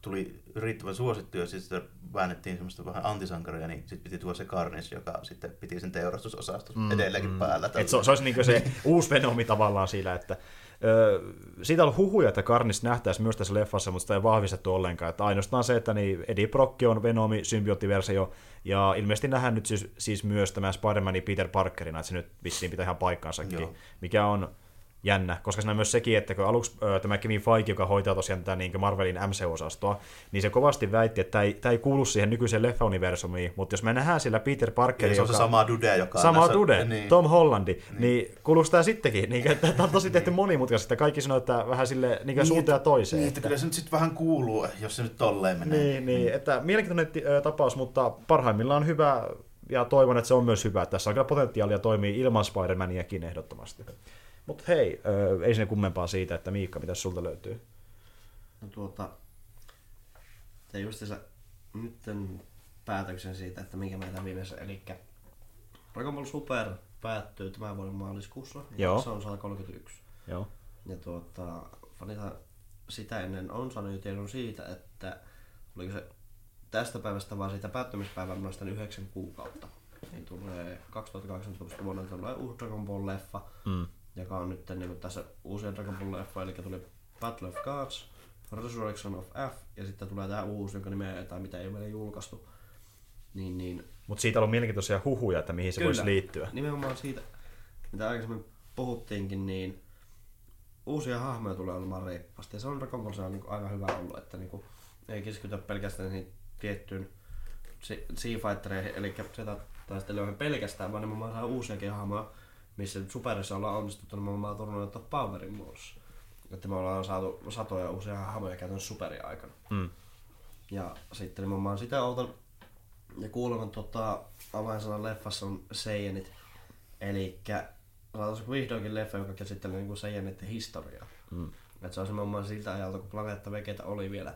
tuli riittävän suosittu ja sitten väännettiin semmoista vähän antisankaria, niin sitten piti tuoda se Karnis, joka sitten piti sen teurastusosastus mm, edelleenkin mm. päällä. Et se, se olisi niin se uusi Venomi tavallaan siinä, että ö, siitä on huhuja, että Karnis nähtäisi myös tässä leffassa, mutta sitä ei vahvistettu ollenkaan. Että ainoastaan se, että niin Eddie Brock on Venomi symbioottiversio, ja ilmeisesti nähdään nyt siis, siis myös tämä Spider-Man Peter Parkerina, että se nyt vissiin pitää ihan paikkaansakin, Joo. mikä on jännä, koska siinä on myös sekin, että kun aluksi ö, tämä Kevin Feige, joka hoitaa tosiaan tätä niin Marvelin MC-osastoa, niin se kovasti väitti, että tämä ei, tämä ei kuulu siihen nykyiseen leffa-universumiin, mutta jos me nähdään sillä Peter Parker, niin, se on joka... se sama dude, joka Sama näissä... dude, niin. Tom Hollandi, niin, niin kuuluuko tämä sittenkin? Niin, että tämä on tosi tehty niin. monimutkaisesti, kaikki sanoo, että vähän sille niin, niin suuntaan toiseen. Niin, että, että kyllä se nyt sitten vähän kuuluu, jos se nyt tolleen menee. Niin, niin, niin. että mielenkiintoinen tapaus, mutta parhaimmillaan hyvä ja toivon, että se on myös hyvä. Tässä on kyllä potentiaalia toimii ilman Spider-Maniakin ehdottomasti. Mutta hei, ei sinne kummempaa siitä, että Miikka, mitä sulta löytyy? No tuota, te justiinsa nyt päätöksen siitä, että minkä meitä viimeisessä, eli Dragon Ball Super päättyy tämän vuoden maaliskuussa, Joo. se on 131. Joo. Ja tuota, fanita sitä ennen on saanut tiedon siitä, että oliko se tästä päivästä vaan siitä päättymispäivän noista yhdeksän kuukautta. Niin tulee 2018 vuonna tulee uusi Dragon Ball leffa. Mm joka on nyt niin tässä uusia Dragon Ball leffa, eli tuli Battle of Gods, Resurrection of F, ja sitten tulee tää uusi, jonka nimeä tai mitä ei ole vielä julkaistu. Niin, niin Mutta siitä on ollut mielenkiintoisia huhuja, että mihin se Kyllä. voisi liittyä. nimenomaan siitä, mitä aikaisemmin puhuttiinkin, niin uusia hahmoja tulee olemaan reippaasti. Ja se on Dragon Ballissa niin aika hyvä ollut, että niin kuin, ei keskitytä pelkästään niihin tiettyyn si- Sea-fightereihin, eli sitä taistelijoihin pelkästään, vaan nimenomaan saa uusiakin hahmoja, missä nyt Superissa ollaan onnistuttu nimenomaan Tornado of Powerin muodossa. Että me ollaan saatu satoja uusia hahmoja käytännössä Superin aikana. Mm. Ja sitten nimenomaan sitä odotan. Ja kuulemma tota, avainsanan leffassa on Seijenit. Eli saataisiko vihdoinkin leffa, joka käsittelee niin Seijenitten historiaa. Mm. Et se on nimenomaan siltä ajalta, kun planeetta Vegeta oli vielä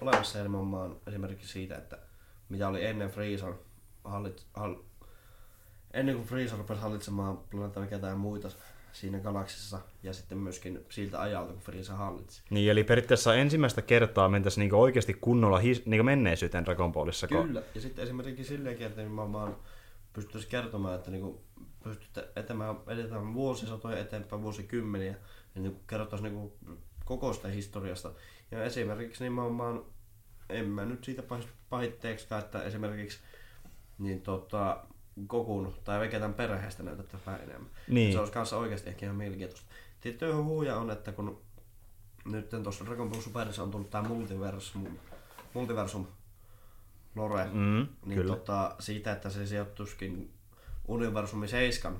olemassa ja nimenomaan esimerkiksi siitä, että mitä oli ennen Freezan hallit, hall, ennen kuin Freezer rupesi hallitsemaan planeetta Vegeta ja muita siinä galaksissa ja sitten myöskin siltä ajalta, kun Freezer hallitsi. Niin, eli periaatteessa ensimmäistä kertaa mentäisiin niinku oikeasti kunnolla his- niinku menneisyyteen Dragon Ballissa. kun- Kyllä, ja sitten esimerkiksi silleenkin, että mä vaan pystyisi kertomaan, että niinku pystytte etemään, edetään vuosisatoja eteenpäin, vuosikymmeniä, ja niinku kerrottaisiin niinku koko sitä historiasta. Ja esimerkiksi nimenomaan, en mä nyt siitä pahitteeksikaan, että esimerkiksi niin tota, Gokun tai Vegetan perheestä näytettäisiin vähän enemmän. Niin. Se olisi kanssa oikeasti ehkä ihan mielenkiintoista. Tietty huuja on, että kun nyt tuossa Dragon Ball Superissa on tullut tämä multiversum, multiversum lore, Mm, niin kyllä. tota, siitä, että se sijoittuskin universumi 7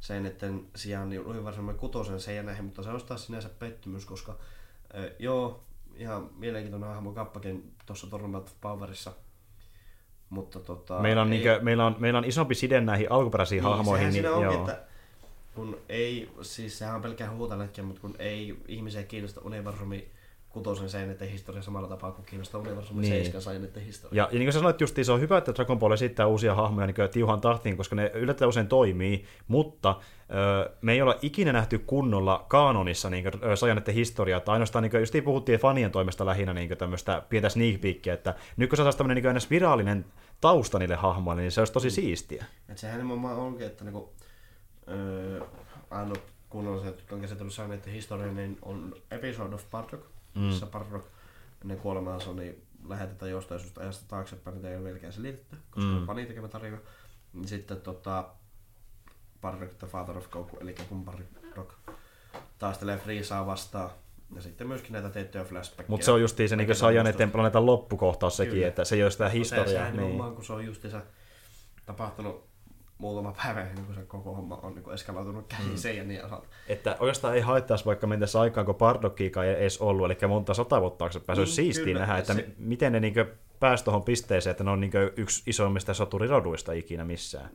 sen, että sijaan niin universumi 6 se ei näihin, mutta se olisi taas sinänsä pettymys, koska ö, joo, ihan mielenkiintoinen hahmo kappakin tuossa Tournament of Powerissa, mutta tota, Meillä on, ei- niinkö, meillä, on, meillä on isompi side näihin alkuperäisiin niin, hahmoihin. Niin, siinä onkin, joo. että kun ei, siis sehän on pelkkää huutanetkiä, mutta kun ei ihmisiä kiinnosta universumi kutosen seinäiden historia samalla tapaa kuin kiinnostaa universumi Niin. niin. 7 seinäiden historia. Ja, ja niin kuin sä sanoit justiin, se on hyvä, että Dragon Ball esittää uusia hahmoja niin tiuhan tahtiin, koska ne yllättävän usein toimii, mutta ö, me ei olla ikinä nähty kunnolla kaanonissa niin kuin, Sajanette historiaa, tai ainoastaan niin kuin, justiin puhuttiin fanien toimesta lähinnä niin tämmöistä pientä sneak peekia, että nyt kun saataisiin tämmöinen niin kuin, virallinen tausta niille hahmoille, niin se olisi tosi siistiä. Et sehän nimenomaan onkin, että niinku, öö, ainut kunnolliset, jotka on käsitellyt seinäiden historiaa, niin on Episode of Bardock, Mm. Bardock ennen kuolemaansa niin lähetetään jostain syystä ajasta taaksepäin, mitä ei ole vieläkään selitetty, koska Mm. on fani tekemä tarina. Niin Sitten tota, Bardock the Father of Goku, eli kun Bardock taistelee Freezaa vastaan. Ja sitten myöskin näitä tiettyjä flashbackkejä. Mutta se on justiin se niin muistosta. planeetan loppukohtaus sekin, Kyllä. että se ei ole sitä Se, historiaa. sehän niin. kun se on justiinsa tapahtunut muutama päivä kuin se koko homma on niin eskaloitunut käsiin mm. ja niin osalta. Että oikeastaan ei haittaisi vaikka mentäisiin aikaan, kun Bardockiikaan ei edes ollut, eli monta sata vuotta taaksepäin. Se olisi Niin, siistiä kyllä. nähdä, että Se- se... miten ne niinkö pääsi tuohon pisteeseen, että ne on niinkö yksi isoimmista soturiroduista ikinä missään.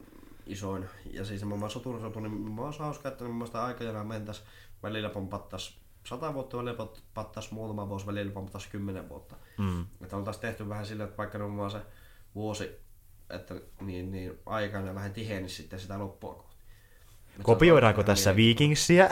Isoin. Ja siis muun muassa soturisotu, niin mä olisi hauska, että muun muassa aikajana mentäisi, välillä pompattaisi sata vuotta, välillä pompattaisi muutama vuosi, välillä pompattaisi kymmenen vuotta. Mm. Että oltaisiin tehty vähän sillä, että vaikka muun muassa se vuosi, että niin, niin aikana vähän tihenisi sitten sitä loppua kohti. Kopioidaanko tässä. Vikingsia?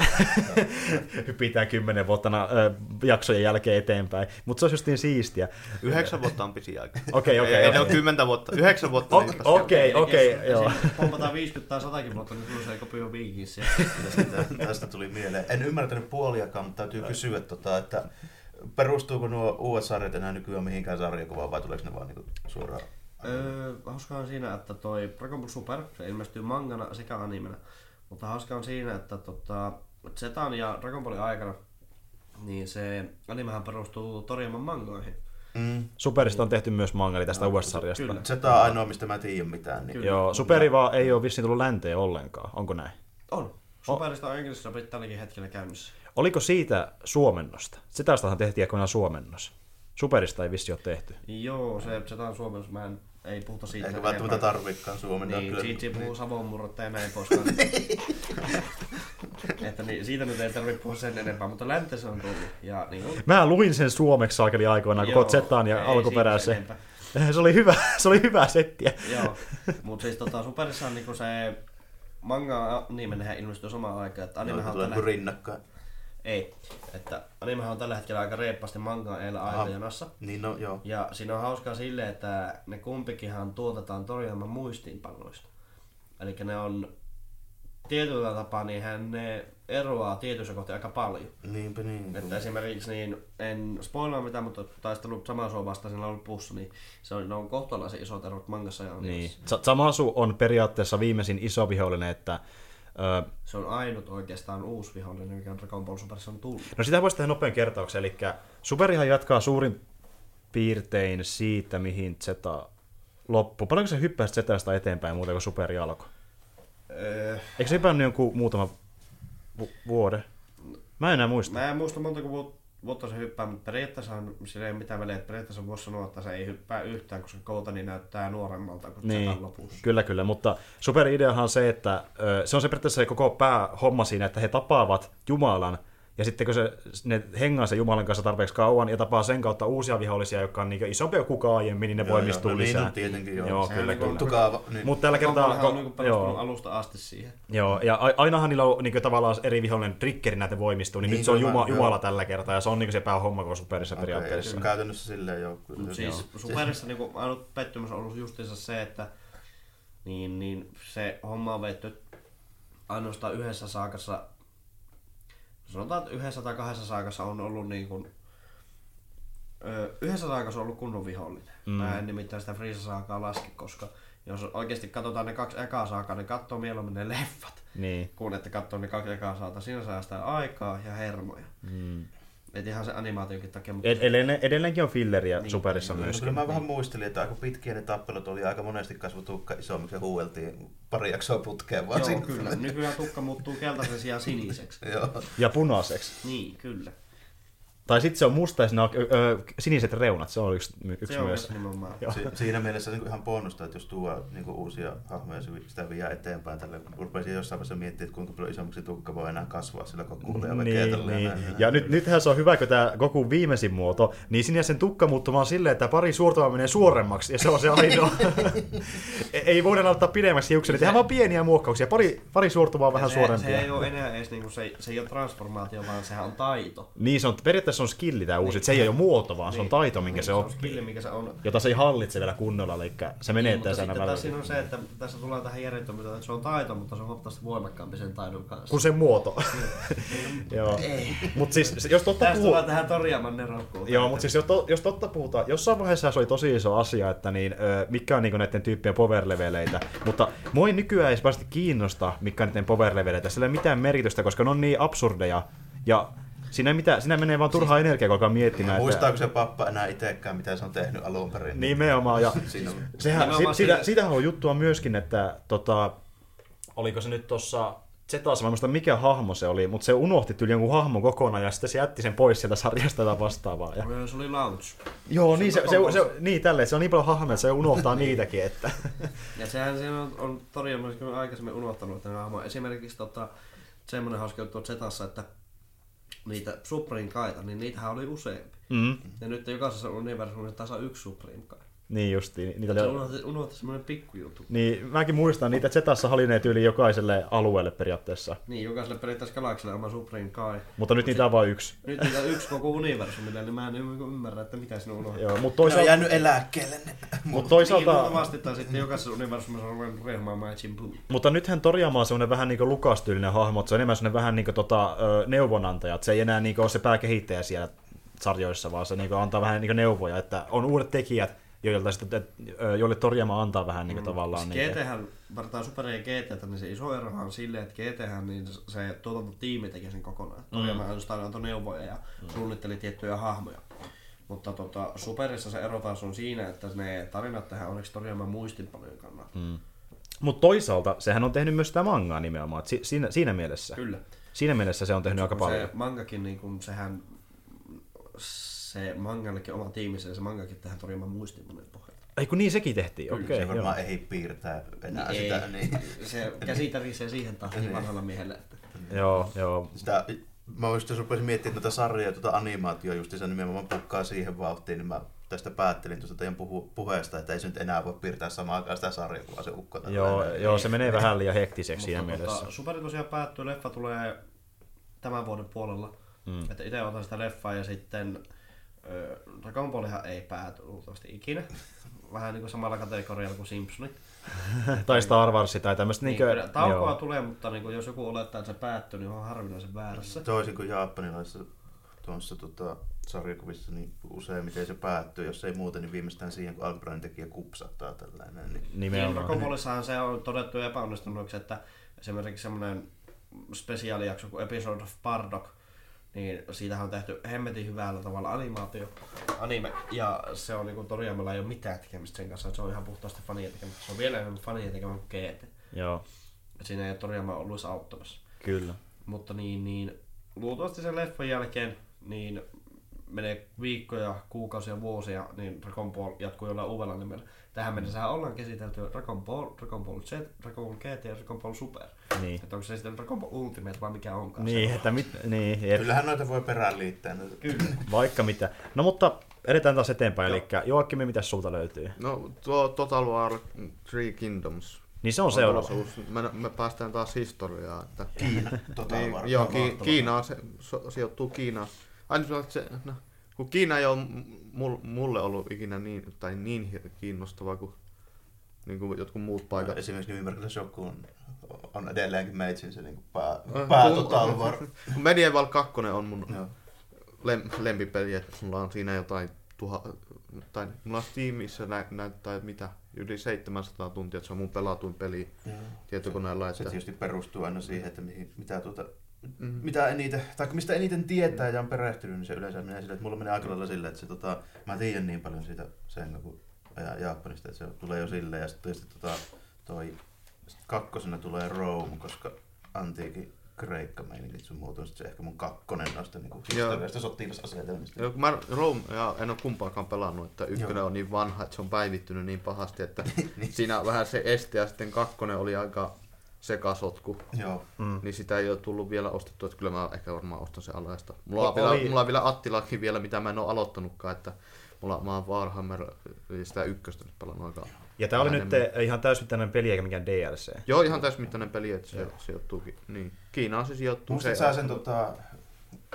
Hypitään kymmenen vuotta ö, jaksojen jälkeen eteenpäin. Mutta se olisi justiin siistiä. Yhdeksän vuotta on pisi aika. Okei, okei, Ei, ne ole kymmentä vuotta. Yhdeksän vuotta. Ok- niin Okei, okei, joo. Pompataan 50 tai 100 vuotta, niin tulee se kopio Vikingsia. Tästä, tästä tuli mieleen. En ymmärtänyt puoliakaan, mutta täytyy kysyä, tota, että perustuuko nuo uudet sarjat enää nykyään mihinkään sarjakuvaan vai tuleeko ne vaan niinku suoraan? Öö, hauskaa on siinä, että toi Dragon Ball Super, se ilmestyy mangana sekä animena. Mutta hauskaa on siinä, että tota, Zetan ja Dragon Ballin aikana niin se animehän perustuu Toriyaman mangoihin. Mm. Superista on tehty myös manga, eli tästä No, uudesta sarjasta. kyllä. Se on ainoa, mistä mä tiedän mitään. Niin. Kyllä. Joo, Superi vaan ei ole vissiin tullut länteen ollenkaan. Onko näin? On. Superista on Englannissa tälläkin hetkellä käynnissä. Oliko siitä suomennosta? Sitä taas tehtiin aikoinaan suomennos. Superista ei vissi ole tehty. Joo, se Zetan suomessa mä en, ei puhuta siitä. Eikä välttämättä tarvikaan suomentaa. Niin, kyllä. Gigi puhuu savonmurrotta ja näin poispäin. että niin, siitä nyt ei tarvitse puhua sen enempää, mutta länteen se on tullut. Ja niin on. Mä luin sen suomeksi saakeli aikoinaan, koko Joo, Zetaan ja alkuperäisen. Se oli hyvä, se oli hyvä settiä. Joo, mutta siis tota, Superissa on niinku se manga nimenhän ilmestyy samaan aikaan, että animehan on tulee tällä niinku rinnakkain. Ei, että animehan on tällä hetkellä aika reippaasti manga eellä aikajanassa. Niin no joo. Ja siinä on hauskaa silleen, että ne kumpikinhan tuotetaan Toriyaman muistiinpanoista. Eli ne on tietyllä tapaa, niin hän ne eroaa tietyissä kohti aika paljon. Niinpä niin. Että esimerkiksi niin, en spoilaa mitään, mutta taistellut samaa sua vastaan siinä lopussa, niin se on, ne on kohtalaisen isot erot mangassa ja Niin. Sa- Samasu on periaatteessa viimeisin iso vihollinen, että Se on ainut oikeastaan uusi vihollinen, mikä on Dragon Ball Superissa on tullut. No sitä voisi tehdä nopean kertauksen, eli Superihan jatkaa suurin piirtein siitä, mihin Zeta loppui. Paljonko se hyppäsi Zetasta eteenpäin muuta kuin Superi alkoi? Öö, Eikö se hypännyt jonkun muutama vu- vuoden? Mä en enää muista. mä en muista montako vu- vuotta se hyppää, mutta periaatteessa on, sillä ei ole mitään väliä, että periaatteessa voisi sanoa, että se ei hyppää yhtään, koska Koutani näyttää nuoremmalta kuin Niin, lopussa. kyllä kyllä, mutta superideahan on se, että se on se periaatteessa se koko päähomma siinä, että he tapaavat Jumalan, ja sitten kun se, ne hengaa sen Jumalan kanssa tarpeeksi kauan ja tapaa sen kautta uusia vihollisia, jotka on niin isompia kuin kukaan aiemmin, niin ne Joo, voimistuu joo, no lisää. niin on tietenkin, joo. joo kyllä, niinku- kyllä. Tukaava, niin. Mutta tällä kertaa... Ballhan on niin joo, alusta asti siihen. joo, ja ainahan niillä on niin tavallaan eri vihollinen triggeri näitä voimistuu, niin, Niin, nyt se on Juma, joo. Jumala tällä kertaa, ja se on niin se päähomma koko superissa Okei, periaatteessa. Käytännössä silleen joo. kyllä. Mut Joo. siis Superissa niinku ainut pettymys on ollut justiinsa se, että niin, niin se homma on vetty ainoastaan yhdessä saakassa. Sanotaan, että yhdessä tai kahdessa saakassa on ollut niin kuin, ö, yhdessä saakassa on ollut kunnon vihollinen. Mm. Mä en nimittäin sitä Friisa-saakaa laske, koska jos oikeasti katsotaan ne kaksi ekaa saakaa, niin katsoo mieluummin ne leffat, Niin. kun että katsoo ne kaksi ekaa saata. Siinä säästää aikaa ja hermoja. Mm. Et ihan se animaationkin takia, mutta Ed- edelleen, edelleenkin on filleriä Niin, superissa niin, myöskin. kyllä mä vähän muistelin, että aika pitkiä ne tappelut oli aika monesti kasvu tukka isommiksi ja huueltiin pari jaksoa putkeen vaan Joo, kyllä. Nykyään tukka muuttuu keltaisen sijaan siniseksi. Joo. Ja punaiseksi. Niin, kyllä. Tai sitten se on musta ja siinä on ö, ö, siniset reunat, se on yksi, yksi Se on myös. nimenomaan. Si- siinä mielessä niin ihan bonusta, että jos tuo niin uusia hahmoja ja sitä vie eteenpäin tälle, kun rupesin jossain vaiheessa miettimään, että kuinka paljon isommaksi tukka voi enää kasvaa sillä kun kuulee ja väkeä Niin, tälleen niin. näin. Ja nyt, nythän se on hyvä, kun tämä Goku viimeisin muoto, niin sinne sen tukka muuttumaan silleen, että pari suurtavaa menee suoremmaksi, ja se on se ainoa. ei voida ottaa pidemmäksi hiuksia, tehdään vaan pieniä muokkauksia, pari, pari suurtuvaa on vähän se, suorempia. Se ei ole enää edes niinku, se, se ei ole transformaatio, vaan sehän on taito. Niin, se on, periaatteessa on skilli tämä uusi, että se ei ole muoto, vaan se on taito, minkä niin, se se on oppii. skilli, mikä se on. Jota se ei hallitse vielä kunnolla, eli se menee Niin, mutta tässä aina taas siinä välillä. on se, että tässä tulee tähän järjettömyyteen, että se on taito, mutta se on huomattavasti voimakkaampi sen taidon kanssa. Kun se muoto. Joo. Mutta siis, se- jos totta Tästä puhuu... tulee tähän Toriaman nerokkuun. Joo, mutta siis jos, to, jos totta puhutaan, jossain vaiheessa se oli tosi iso asia, että niin, mikä on niinku näiden tyyppien power-leveleitä, mutta mua ei nykyään edes vasta kiinnosta, mikä on näiden power-leveleitä, sillä ei mitään merkitystä, koska ne on niin absurdeja, ja siinä, ei mitään, siinä menee vaan turhaa energiaa, kun alkaa miettimään. Muistaako se pappa enää itsekään, mitä se on tehnyt alun perin? Nimenomaan, ja Siinä on. sehän, Nimenomaan si, siitä, se- siitähän on juttua myöskin, että tota, oliko se nyt tuossa Zetassa, mä muista mikä hahmo se oli, mutta se unohti tyyli jonkun hahmon kokonaan ja sitten se jätti sen pois sieltä sarjasta tai vastaavaa. Ja... Se oli launch. Joo, niin, se, se, se, niin tälleen, se on niin paljon hahmoja, että se unohtaa niitäkin, että... Ja sehän siinä on, on kyllä aikaisemmin unohtanut, että ne hahmoja. Esimerkiksi tota, semmoinen hauska juttu Zetassa, että niitä Supreme kaita, niin niitähän oli useampi. Mm. Ja nyt jokaisessa universumissa tasa yksi Supreme kai. Niin justiin, niitä oli... unohti, unohti semmoinen pikkujuttu. Niin, mäkin muistan niitä, että Zetassa oli ne tyyli jokaiselle alueelle periaatteessa. Niin, jokaiselle periaatteessa galaksille oma Supreme kai. Mutta nyt niitä on vain yksi. Nyt niitä on yksi koko universumille, niin mä en niinku ymmärrä, että mitä sinne unohtaa. Joo, mutta Ne on toisaalta, jäänyt eläkkeelle ne. mut Niin, toisaalta, luultavasti tai sitten jokaisessa universumissa on Majin Buu. mutta nythän Toriyama on semmoinen vähän niinku Lukas-tyylinen hahmo, että se on enemmän semmoinen vähän niinku tota, ö, neuvonantaja, että se ei enää niinku ole se pääkehittäjä siellä sarjoissa, vaan se niinku antaa vähän niinku neuvoja, että on uudet tekijät, joilta sitten, joille Toriyama antaa vähän niinku tavallaan Siis niitä. GThän, vartaan Super ja GT, niin se iso erohan on silleen, että GThän niin se tuotantotiimi teki sen kokonaan. Mm. Toriyama ainoastaan antoi neuvoja ja suunnitteli tiettyjä hahmoja. Mutta tota, Superissa se ero taas on siinä, että ne tarinat tehdään onneksi Toriyaman muistinpanojen kannalta. Mm. Mutta toisaalta sehän on tehnyt myös sitä mangaa nimenomaan, si- siinä, siinä mielessä. Kyllä. Siinä mielessä se on tehnyt aika Kun paljon. Se mangakin, niin kun sehän, se mangallekin oma tiimissä ja se mangakin tehdään Toriyaman muistinpanojen pohjalta. Ei kun niin sekin tehtiin, okei. Se Okay, varmaan ei piirtää enää Ei, sitä. Niin. Se käsi tärisee siihen tahtiin vanhalla miehellä. Että joo, joo. Sitä, mä just jos rupesin miettimään noita sarjoja ja tuota animaatioa just se nimenomaan pukkaa siihen vauhtiin, niin mä tästä päättelin tuosta teidän puhu, puheesta, että ei se nyt enää voi piirtää samaan aikaan sitä sarjaa, kun vaan se ukko. tällä Joo, lailla. joo, se menee vähän liian hektiseksi siinä Mutta mielessä. Tota, Superi tosiaan päättyy, leffa tulee tämän vuoden puolella. Mm. Että itse otan sitä leffaa ja sitten Dragon Ballihan ei pääty luultavasti ikinä. Vähän niin kuin samalla kategorialla kuin Simpsonit. tai Star Wars tai tämmöistä. Niin, Niin, taukoa joo. tulee, mutta niin kuin, jos joku olettaa, että se päättyy, niin on harvinaisen väärässä. Toisin kuin japanilaisissa tuossa tota, sarjakuvissa, niin useimmiten se päättyy. Jos ei muuten, niin viimeistään siihen, kun alkuperäinen tekijä kupsattaa tällainen. Niin Niin, Nimenomaan. Dragon Ballissahan se on todettu epäonnistuneeksi, että esimerkiksi semmoinen spesiaalijakso kuin Episode of Bardock, niin siitähän on tehty hemmetin hyvällä tavalla animaatio, anime, ja se on niinku Toriyamalla ei ole mitään tekemistä sen kanssa, se on ihan puhtaasti fanien tekemistä. Se on vielä enemmän fanien tekemä kuin GT. Joo, siinä ei ole Toriyama ollut edes auttamassa. kyllä. Mutta niin, niin luultavasti sen leffan jälkeen niin menee viikkoja, kuukausia, vuosia, niin Dragon Ball jatkuu jollain uudella nimellä. Tähän mennessä ollaan käsitelty Dragon Ball, Dragon Ball Z, Dragon Ball GT ja Dragon Ball Super. Niin. Että onko se sitten Dragon Ball Ultimate vai mikä onkaan Niin, se? että mit, niin, jep, Kyllähän noita voi perään liittää. Noita. Kyllä. vaikka mitä. No mutta edetään taas eteenpäin, eli Joakkimi, mitä sulta löytyy? No tuo Total War Three Kingdoms. Niin se on seuraava. tulossa uusi. Me, me, päästään taas historiaan. Että, Kiina, Total niin, War. joo, on ki, mahtava. Kiinaa se so, sijoittuu Kiinaan. Aina sanotaan, että se, no, kun Kiina ei ole mul, mulle ollut ikinä niin, tai niin hi- kiinnostava kuin, niin kuin jotkut muut paikat. Esimerkiksi Nimimerkillä Shoku on, on edelleenkin meitsin se niin pää, Äh, pää kun- Total Medieval 2 on mun lem, lempipeli, että mulla on siinä jotain tuha, tai mulla on Steamissa nä, näyttää mitä, yli 700 tuntia, että se on mun pelatuin peli Joo. tietokoneella. Se Että, tietysti perustuu aina siihen, että mihin, mitä tuota, Mm. mitä eniten, tai mistä eniten tietää ja on perehtynyt, niin se yleensä menee sille, että mulla menee aika lailla silleen, että se, tota, mä tiedän niin paljon siitä sen kun ja Japanista, että se tulee jo silleen, ja sitten tietysti tota, toi sit kakkosena tulee Rome, koska antiikin Kreikka meininki sun muuta, on sit se ehkä mun kakkonen noista niin historiasta sotilasasetelmista. Joo, mä Rome, ja en ole kumpaakaan pelannut, että ykkönen Joo. on niin vanha, että se on päivittynyt niin pahasti, että Niin. siinä on vähän se este, ja sitten kakkonen oli aika sekasotku, Joo. Mm. niin sitä ei ole tullut vielä ostettua, että kyllä mä ehkä varmaan ostan sen alaista. Mulla on, vielä, mulla on vielä Attilakin vielä, mitä mä en ole aloittanutkaan, että mulla, mä oon Warhammer, sitä ykköstä nyt pelannut aika Ja tää oli nyt enemmän. ihan täysmittainen peli eikä mikään DLC. Joo, ihan täysmittainen peli, että se sijoittuu, ki- niin. Kiinaan se sijoittuu. Muistat se, sä sen, tota,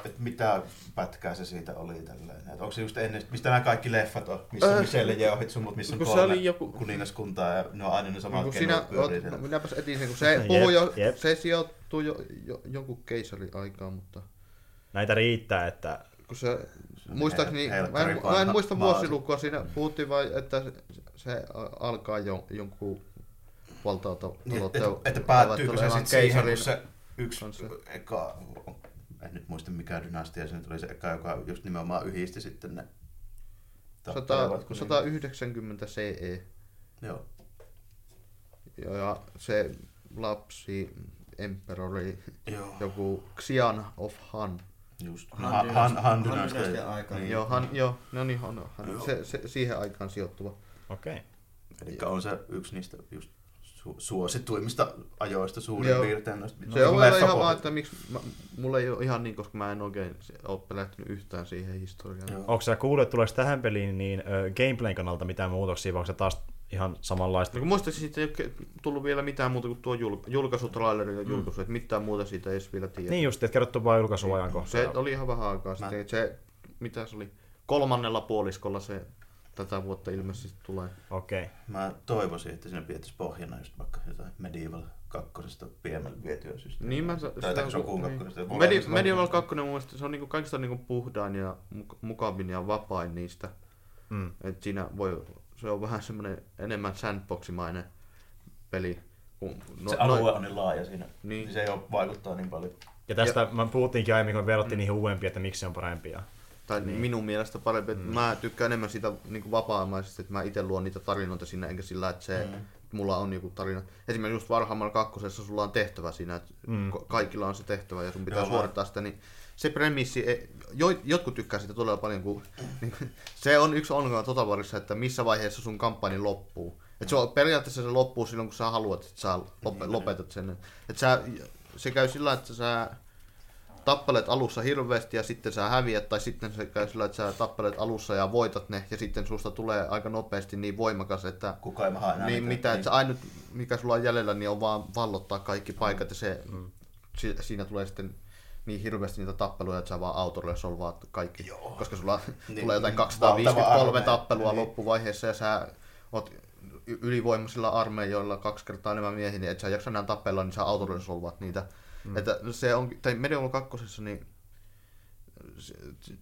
että mitä pätkää se siitä oli tällainen? Että onko se just ennen, mistä nämä kaikki leffat on, missä Äh, Michelle Yeohit summut, missä on kun se kolme oli joku- kuningaskuntaa ja ne on aina ne samat kun kenot sinä, oot, no, minäpäs etin sen, kun se Jep, puhuu jo, jep. se sijoittuu jo, jo, jonkun keisarin aikaan, mutta Näitä riittää, että kun se, on muistaakseni, hel- mä en, mä en muista se. vuosilukua, siinä puhuttiin vain, että se, se alkaa jo, jonkun valtauta Niin, että, että päättyykö se sitten siihen, kun se yksi kanssa. eka, en nyt muista mikä dynastia se nyt oli se eka, joka just nimenomaan yhdisti sitten ne tappelevat kuningat. 190 CE. Joo. Ja, ja se lapsi, emperori, Joo, joku Xian of Han. just. Han Han, han, han Han dynastia. dynastian aikaan. Niin. Joo, han, joo, no niin, Han, han, Joo. se, se, siihen aikaan sijoittuva. okei. Okay. Eli on se yksi niistä just su- suosituimmista ajoista suurin Joo. piirtein. Noista, Se on vielä ihan leffapohjat. vaan, että miksi, mä, mulla ei ole ihan niin, koska mä en oikein ole pelähtynyt yhtään siihen historiaan. Joo. Onko sä kuullut, että tuleeko tähän peliin niin ö, gameplayn kannalta mitään muutoksia, vai onko se taas ihan samanlaista? No muistaakseni siitä ei ole tullut vielä mitään muuta kuin tuo jul- julkaisutraileri ja julkaisu, että mitään muuta siitä ei edes vielä tiedä. Niin just, että kerrottu vain julkaisuajankohta. Se oli ihan vähän aikaa Mä- sitten. Se, mitä se oli, kolmannella puoliskolla se tätä vuotta ilmeisesti tulee. Okei. Okay. Mä toivoisin, että siinä pidettäisiin pohjana just vaikka jotain Medieval kakkosesta pienemmälle vietyä systeemiä. Niin mä Tai tai Shogun kakkosesta. niin. Medi- Medieval 2 mun mielestä se on niinku kaikista niinku puhdain ja muk- mukavin ja vapain niistä. Mm. Et siinä voi, se on vähän semmoinen enemmän sandboximainen peli. Kun, Se alue on niin laaja siinä, Niin. niin. se ei ole vaikuttaa niin paljon. Ja tästä ja... mä puhuttiinkin aiemmin, kun verrattiin niihin uudempiin, että miksi se on parempi. Ja... Tai niin. minun mielestä parempi. Mm. Mä tykkään enemmän siitä niin vapaa-amaisesti, että mä itse luon niitä tarinoita sinne, enkä sillä, että se, mm. mulla on joku tarina. Esimerkiksi just Warhammer 2. sulla on tehtävä siinä, että Mm. kaikilla on se tehtävä ja sun pitää Joo, suorittaa sitä, niin se premissi, jo, jotkut tykkää sitä todella paljon, kun niin, se on yksi ongelma Total Warissa, että missä vaiheessa sun kampanja loppuu. Et se on, periaatteessa se loppuu silloin, kun sä haluat, että sä lop, lopetat sen. Et sä, se käy sillä, että sä tappelet alussa hirveästi ja sitten sä häviät, tai sitten se käy sillä, että sä tappelet alussa ja voitat ne, ja sitten susta tulee aika nopeasti niin voimakas, että Kuka ei maha enää niin, mitään. mitä, että se ainut, mikä sulla on jäljellä, niin on vaan vallottaa kaikki paikat, ja se, si, siinä tulee sitten niin hirveästi niitä tappeluja, että sä vaan autolle solvaat kaikki. Joo. Koska sulla Niin, tulee jotain niin, 253 valtava tappelua armeija. loppuvaiheessa ja sä oot ylivoimaisilla armeijoilla kaksi kertaa enemmän miehiä, niin et sä jaksa enää tappella, niin sä autolle solvaat niitä. Mm. Että se on, tai Medieval 2, niin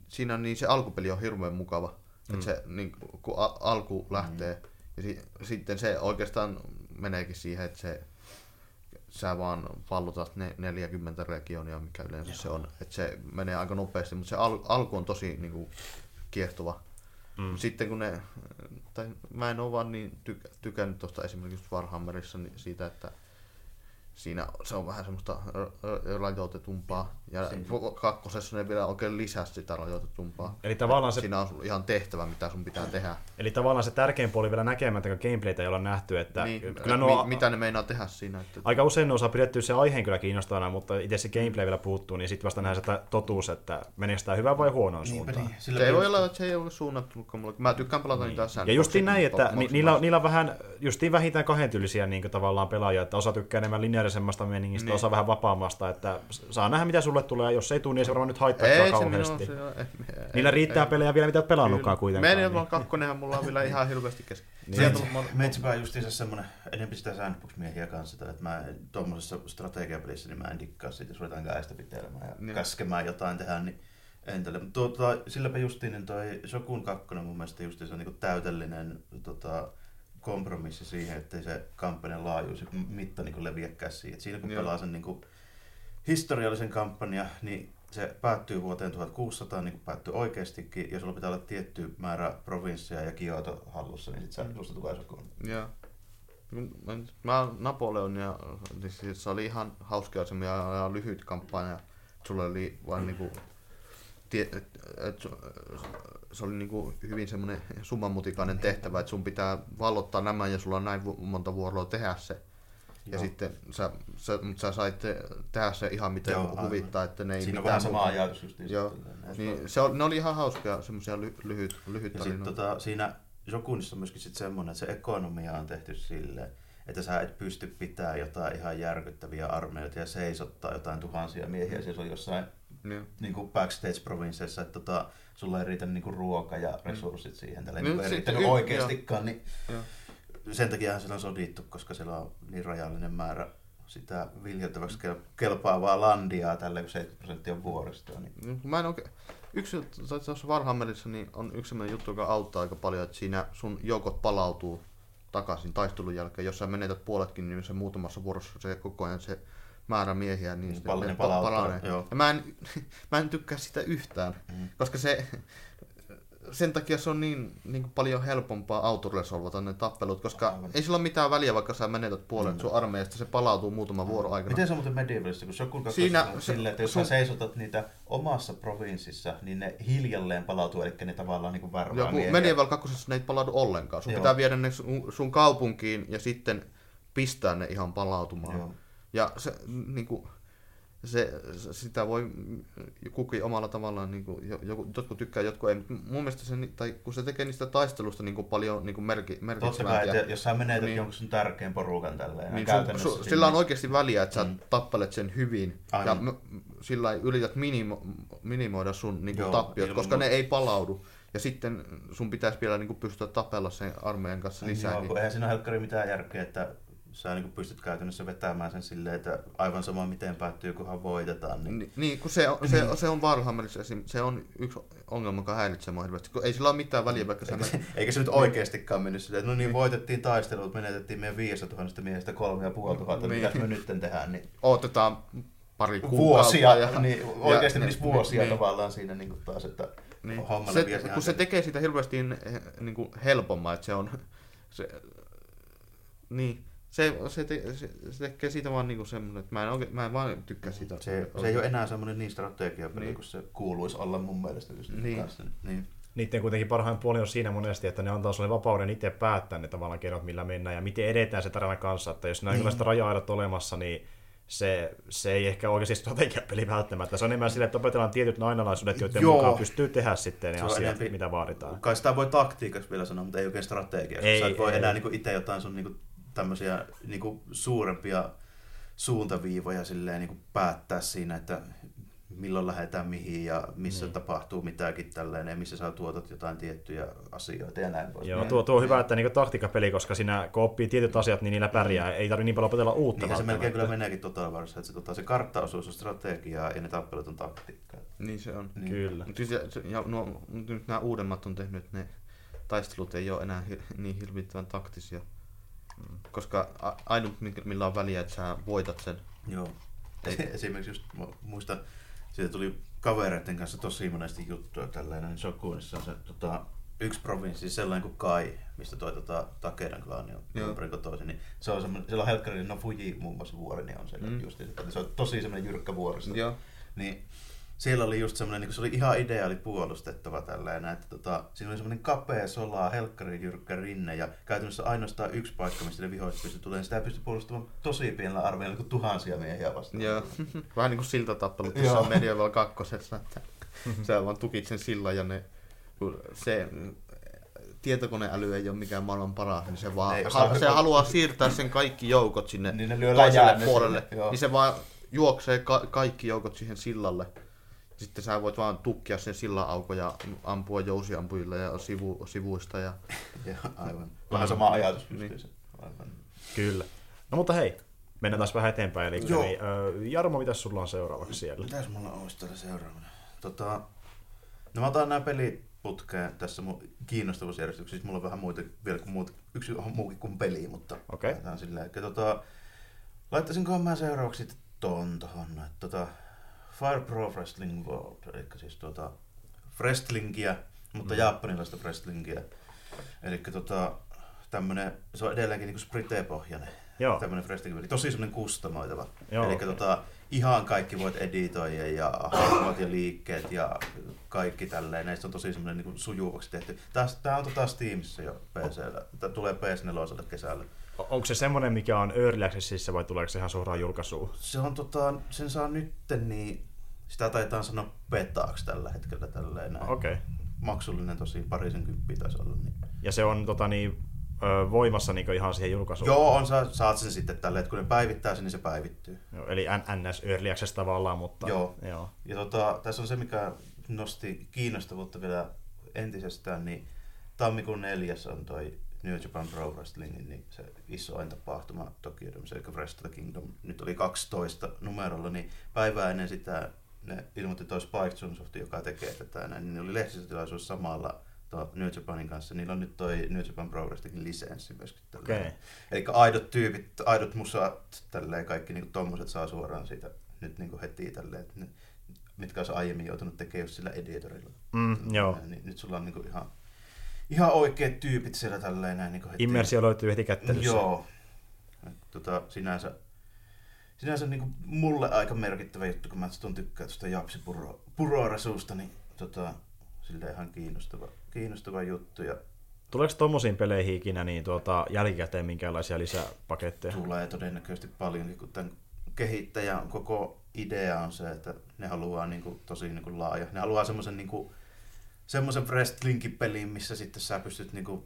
siinä niin se alkupeli on hirveän mukava. Mm. Että se niin, kun a- alku lähtee, mm. ja si- sitten se oikeastaan meneekin siihen, että se sä vaan pallotat ne 40 regionia, mikä yleensä Joo. se on. Että se menee aika nopeasti, mutta se al- alku on tosi niin kuin, kiehtova. Mm. Sitten kun ne, tai mä en ole vaan niin tyk- tykännyt tuosta esimerkiksi Warhammerissa niin siitä, että siinä se on vähän semmoista rajoitetumpaa. Ja kakkosessa ne vielä oikein lisäsi sitä rajoitetumpaa. Eli tavallaan se, Siinä on ihan tehtävä, mitä sun pitää tehdä. eli tavallaan se tärkein puoli vielä näkemättä, kun gameplaytä ei olla nähty, että niin, kyllä mi- nuo, mitä ne meinaa tehdä siinä. Että, aika usein ne osaa pidettyä se aiheen kyllä kiinnostavana, mutta itse se gameplay vielä puuttuu, niin sitten vasta nähdään se totuus, että meneekö tämä hyvään vai huonoon Niinpä suuntaan. niin. Sillä se ei voi olla, että se ei ole suunnattu mulle. Mä tykkään pelata niin. niitä Ja justiin näin, että ni, niillä, on- niillä on vähän justiin vähintään kahden tyylisiä niin tavallaan pelaajia, että osa tykkää enemmän lineaarisemmasta meningistä, Niin. osa vähän vapaammasta, että saa nähdä mitä sulle tulee, jos ei tule, niin ei se varmaan nyt haittaa Ei se kauheasti. minua, se on, ei, Niillä riittää ei, pelejä vielä, mitä pelannutkaan kuitenkaan. Meidän niin. vaan kakkonenhan mulla on vielä ihan hirveästi kesken. Niin. Sieltä on Meitsipä on justiinsa semmonen, enemmän sitä sandbox-miehiä kanssa, että mä tuommoisessa strategiapelissä, niin mä en dikkaa siitä, jos ruvetaan käestä pitelemään ja Niin. käskemään jotain tehdä, niin en tälle. Mutta tuota, silläpä justiin niin toi Shokun 2 mun mielestä justiinsa on niin täydellinen tota, kompromissi siihen, ettei se kampanjan laajuus ja mitta niin leviäkään siihen. Et siinä kun Joo. pelaa sen niin kuin, historiallisen kampanja, niin se päättyy vuoteen 1600, niin kuin päättyy oikeastikin, ja sulla pitää olla tietty määrä provinsseja ja Kioto hallussa, niin sit sä, susta tulee Shokun. Joo. Mä, mä Napoleon ja niin siis se oli ihan hauska ja, ja lyhyt kampanja. Sulla oli vain niinku, tie, et, se oli niinku hyvin semmoinen summanmutikainen tehtävä, että sun pitää vallottaa nämä ja sulla on näin monta vuoroa tehdä se. Ja sitten sä, sä, mut sä sait tehdä se ihan miten Joo, huvittaa, että ne ei Siinä on vähän sama muuta- ajatus just Joo. Niin, se oli, ne oli ihan hauskoja, semmoisia ly, lyhyt, lyhyt Ja sitten tarinoita. tota, siinä Jokunissa on myöskin sit semmoinen, että se ekonomia on tehty silleen, että sä et pysty pitämään jotain ihan järkyttäviä armeijoita ja seisottaa jotain tuhansia miehiä. Siis on jossain Niin. niin kuin backstage-provinsseissa, että tota, sulla ei riitä niin kuin ruoka ja resurssit siihen. Tällä Niin, niin, ei sitten riittänyt oikeastikaan, niin. Sen takia siellä on sodittu, koska siellä on niin rajallinen määrä sitä viljeltäväksi kel- kelpaavaa landia tällä, kun 70 prosenttia on vuoristoa. Niin Mm, Mä en oikein... Yksi tuossa Warhammerissa niin on yksi sellainen juttu, joka auttaa aika paljon, että siinä sun joukot palautuu takaisin taistelun jälkeen. Jos sä menetät puoletkin, niin se muutamassa vuorossa se koko ajan se määrä miehiä, niin, Niin, sitten pal- ne ne pa- palauttaa, paranee. joo. Ja mä en, mä en tykkää sitä yhtään, Mm. koska se, sen takia se on niin, niin kuin paljon helpompaa autolle solvata ne tappelut, koska Aivan. ei sillä ole mitään väliä, vaikka sä menetät puolet Mm. sun armeijasta, se palautuu muutaman vuoron aikana. Miten se on muuten medievalissa, kun Shokun kakkosessa Siinä on se- silleen, että jos sun- sä seisotat niitä omassa provinssissa, niin ne hiljalleen palautuu, eli ne tavallaan niin kuin värvää Joku miehiä. Medieval 2 ne ei palaudu ollenkaan. Sun Joo. pitää viedä ne sun, sun kaupunkiin ja sitten pistää ne ihan palautumaan. Joo. Ja se, niinku, se, se, sitä voi kukin omalla tavallaan, niinku, jo- joku, jotkut tykkää, jotkut ei. Mut Mun mielestä se, tai kun se tekee niistä taistelusta niinku paljon niinku merki, Totta kai, että jos sä menetät Niin. niin. jonkun sun tärkeän porukan tälleen, niin käytännössä sun, su, sinne- sillä on oikeasti väliä, että sä Mm. tappelet sen hyvin. Aivan. Ja m- sillä yrität minimo, minimoida sun niinku, Joo, tappiot, ilman koska ne ei palaudu. Ja sitten sun pitäisi vielä niinku, pystyä tapella sen armeijan kanssa lisää. Joo, niin- eihän siinä ole helkkari mitään järkeä, että sä niin pystyt käytännössä vetämään sen silleen, että aivan sama miten päättyy, kunhan voitetaan. Niin. Ni- Niin, kun se on, se, se on Warhammerissa se on yksi ongelma, joka häiritsee mua hirveästi. Kun ei sillä ole mitään väliä, vaikka se... Eikä, se, eikä se nyt oikeastikaan mennyt silleen, että no niin, voitettiin taistelut, menetettiin meidän 500 000 miehestä kolme ja puoli tuhatta, Niin. niin. mitä me nyt tehdään, niin Otetaan pari kuukautta. vuosia, ja, niin oikeasti ja- menisi vuosia niin, tavallaan siinä niin kuin taas, että Niin. Se, kun se tekee sitä hirveästi eh, niin kuin helpomman, että se on... Se, niin, se, se, te, se, se tekee siitä vaan niinku semmoinen, että mä en, oikein, mä en vaan tykkää siitä. Se, se ei ole enää semmoinen niin strategiapeli, Niin. niin. kuin se kuuluisi olla mun mielestä. Just Niin. niin. Kanssa. niin. Niiden kuitenkin parhain puoli on siinä monesti, että ne antaa sulle vapauden itse päättää ne tavallaan keinot, millä mennään ja miten edetään se tarinan kanssa. Että jos näin niin. raja-aidat olemassa, niin se, se ei ehkä oikeasti strategiapeli välttämättä. Se on enemmän sille, että opetellaan tietyt nainalaisuudet, joiden Joo. mukaan pystyy tehdä sitten ne Se asiat, enempi- mitä vaaditaan. Kai sitä voi taktiikaksi vielä sanoa, mutta ei oikein strategiaksi. Ei, Sä et voi ei. enää niinku itse jotain sun niinku tämmöisiä niinku suurempia suuntaviivoja silleen niinku päättää siinä, että milloin lähdetään mihin ja missä mm. tapahtuu mitäkin tällainen ja missä sä tuotat jotain tiettyjä asioita ja näin pois. Joo, tuo, tuo on hyvä, että niinku taktiikkapeli, koska siinä kun oppii tietyt asiat, niin niillä pärjää. Ei tarvitse niin paljon opetella uutta. Niin se melkein kyllä meneekin tota varassa, että se, tota, se karttaosuus on strategiaa ja ne tappelut on taktiikkaa. Niin se on. Niin. Kyllä. Mutta siis, ja, ja nuo, nyt nämä uudemmat on tehnyt, ne taistelut ei ole enää niin hirvittävän taktisia. Koska ainut, millä on väliä, että sä voitat sen. Joo. Esimerkiksi just muista, siitä tuli kavereiden kanssa tosi monesti juttuja tällainen, niin Shokunissa on se tota, yksi provinssi, sellainen kuin Kai, mistä toi tota, Takedan klaani on ympäri kotoisin, niin se on semmoinen, siellä on helkkari, no Fuji muun muassa vuori, niin on se mm. just, se on tosi semmoinen jyrkkä vuoristo. Joo. Niin siellä oli just semmoinen, niin se oli ihan ideaali puolustettava tällainen, että tota, siinä oli semmoinen kapea sola, helkkari, jyrkkä rinne ja käytännössä ainoastaan yksi paikka, mistä ne vihoiset pystyi tulemaan. Sitä pystyi puolustamaan tosi pienellä armeijalla kuin tuhansia miehiä vastaan. Joo, vähän niin kuin siltatappelut tuossa Medieval kakkosessa, että se vaan tukit sen sillan ja ne, se tietokoneäly ei ole mikään maailman paras, niin se, vaan, ha, se haluaa siirtää sen kaikki joukot sinne niin toiselle puolelle. Sinne, niin se vaan juoksee ka- kaikki joukot siihen sillalle. Sitten sä voit vaan tukkia sen sillan auko ja ampua jousiampujilla ja sivu, sivuista. Ja... ja aivan. Vähän sama ajatus niin. Aivan. Kyllä. No mutta hei, mennään taas vähän eteenpäin. Eli Joo. Niin, äh, Jarmo, mitä sulla on seuraavaksi siellä? Mitäs mulla olisi täällä seuraavana? Tota, no mä otan nämä pelit putkeen tässä mun kiinnostavuusjärjestyksessä. Mulla on vähän muita vielä kuin muut, yksi muukin kuin peli, mutta okay. silleen. Tota, laittaisinkohan mä seuraavaksi ton tohon, että tota, Fire Pro Wrestling World, eli siis tuota wrestlingiä, mutta mm. japanilaista wrestlingiä. Eli tota, tämmönen, se on edelleenkin niin sprite-pohjainen. Joo. Tämmönen wrestling tosi semmoinen kustomoitava. Eli tota, ihan kaikki voit editoida ja hahmot ja liikkeet ja kaikki tälleen. Näistä on tosi semmoinen niin sujuvaksi tehty. Tämä on tota Steamissa jo PCllä. Tämä tulee PS4 kesällä. Onko se semmoinen, mikä on Early Accessissa vai tuleeko se ihan suoraan julkaisuun? Se on tota, sen saa nytten niin, sitä taitaa sanoa petaaksi tällä hetkellä tälleen Okei. Okay. Maksullinen tosi parisen kymppiä taisi olla. Niin. Ja se on tota niin, voimassa niin ihan siihen julkaisuun? Joo, on, sä, saat sen sitten tälle, että kun ne päivittää sen, niin se päivittyy. Joo, eli NS Early Access tavallaan, mutta... Joo. joo. Ja tota, tässä on se, mikä nosti kiinnostavuutta vielä entisestään, niin tammikuun neljäs on toi New Japan Pro Wrestling, niin se isoin tapahtuma Tokyo Dome, eli Wrestle Kingdom, nyt oli 12 numerolla, niin päivää ennen sitä ne ilmoitti toi Spike Chunsoft, joka tekee tätä, näin, niin oli lehdistötilaisuus samalla New Japanin kanssa. Niillä on nyt toi New Japan Pro Wrestlingin lisenssi myöskin. Okay. Eli aidot tyypit, aidot musat, tälleen kaikki niin tommoset saa suoraan siitä nyt niin heti tälleen, että ne, mitkä olisi aiemmin joutunut tekemään just sillä editorilla. Mm, joo. Niin, nyt sulla on niin ihan ihan oikeat tyypit siellä tälleen näin. Niin heti. Immersio löytyy heti kättelyssä. Joo. Tota, sinänsä, sinänsä niin kuin mulle aika merkittävä juttu, kun mä tuon tykkään tuosta Japsi Puroresuusta, niin tota, sille ihan kiinnostava, kiinnostava juttu. Ja Tuleeko tuommoisiin peleihin ikinä niin tuota, jälkikäteen minkälaisia lisäpaketteja? Tulee todennäköisesti paljon, kun tämän kehittäjän koko idea on se, että ne haluaa niin kuin, tosi niin kuin laaja. Ne haluaa semmoisen niin kuin, semmoisen wrestlingin pelin, missä sitten sä pystyt niinku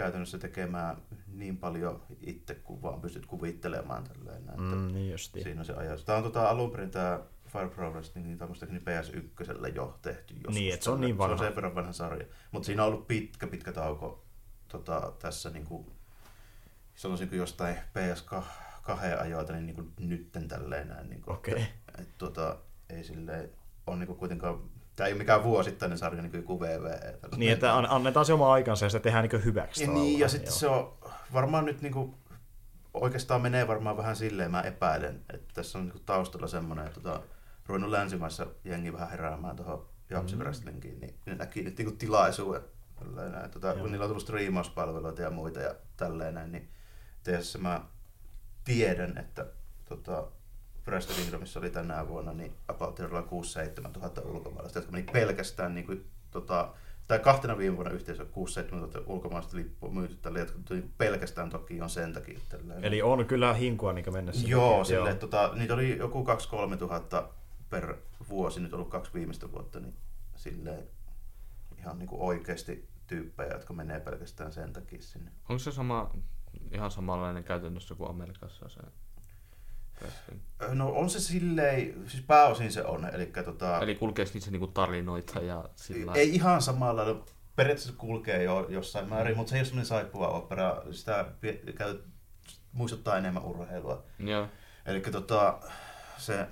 käytännössä tekemään niin paljon itse, kuin vaan pystyt kuvittelemaan. Tälleen, mm, niin justi. Siinä on se ajatus. Tämä on tota, alun perin tämä Fire Pro Wrestling, niin muistaakseni PS1 jo tehty joskus. Niin, että se on niin vanha. Se on sen verran vanha sarja. Mutta siinä on ollut pitkä, pitkä tauko tota, tässä niin kuin, sanoisinko jostain PS2 ajoilta, niin, niin kuin nytten tälleen näin. Niin kuin, okay. että, et, tota, ei silleen, on niin kuin kuitenkaan Tämä ei ole mikään vuosittainen sarja niin kuin joku VV. Niin, että annetaan se oma aikansa ja se tehdään niin hyväksi. Ja, niin, ja sitten se on varmaan nyt niin kuin, oikeastaan menee varmaan vähän silleen, mä epäilen, että tässä on niin kuin taustalla semmoinen, että tota, ruvennut länsimaissa jengi vähän heräämään tuohon Japsi mm. Niin ne näki nyt niin kuin tilaisuuden. Näin, tota, kun niillä on tullut striimauspalveluita ja muita ja tälleen näin, niin teessä mä tiedän, että tota, Wrestle Kingdomissa oli tänä vuonna, niin about 6-7 tuhatta ulkomaalaista, jotka meni pelkästään niin kuin, tota, tai kahtena viime vuonna yhteensä 6-7 tuhatta ulkomaalaista lippua myyty tälle, jotka tuli pelkästään toki on sen takia. Tälleen. Eli on kyllä hinkua niin mennessä. Joo, sille, tota, niitä oli joku 2-3 tuhatta per vuosi, nyt ollut kaksi viimeistä vuotta, niin silleen ihan niin kuin oikeasti tyyppejä, jotka menee pelkästään sen takia sinne. Onko se sama, ihan samanlainen käytännössä kuin Amerikassa se No on se silleen, siis pääosin se on, eli tota... Eli kulkeeko niissä niinku tarinoita ja sillä Ei ihan samalla lailla. Periaatteessa kulkee jo jossain määrin, mutta se ei ole semmoinen saippua opera. Sitä käy, muistuttaa enemmän urheilua. Joo. Eli tota, se,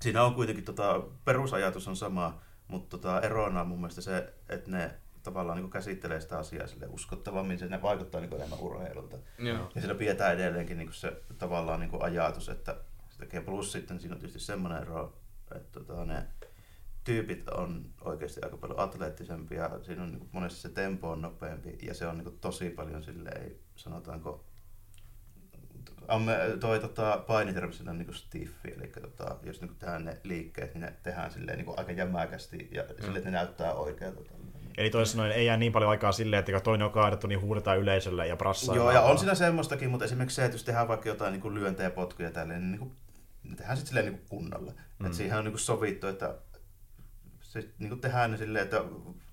siinä on kuitenkin tota, perusajatus on sama, mutta tota, erona on mun mielestä se, että ne tavallaan niin käsittelee sitä asiaa sille uskottavammin, se vaikuttaa niin enemmän urheilulta. Joo. Ja siinä pidetään edelleenkin niin se tavallaan niin ajatus, että se tekee plus sitten siinä on tietysti semmoinen ero, että tota, ne tyypit on oikeasti aika paljon atleettisempia, siinä on niin monesti se tempo on nopeampi ja se on niin tosi paljon silleen, sanotaanko, toi tota, painitermi on niin stiffi, eli tota, jos niin tehdään ne liikkeet, niin ne tehdään silleen niin aika jämäkästi ja mm. silleen, että ne näyttää oikealta. Eli toisin sanoen ei jää niin paljon aikaa silleen, että toinen on kaadettu, niin huudetaan yleisölle ja brassaa. Joo, ja on siinä semmoistakin, mutta esimerkiksi se, että jos tehdään vaikka jotain niin lyöntejä, potkuja ja tälleen, niin, niin kuin, tehdään sitten silleen niin kunnolla. Mm. Että siihen on niin kuin sovittu, että se niin kuin tehdään ne silleen, että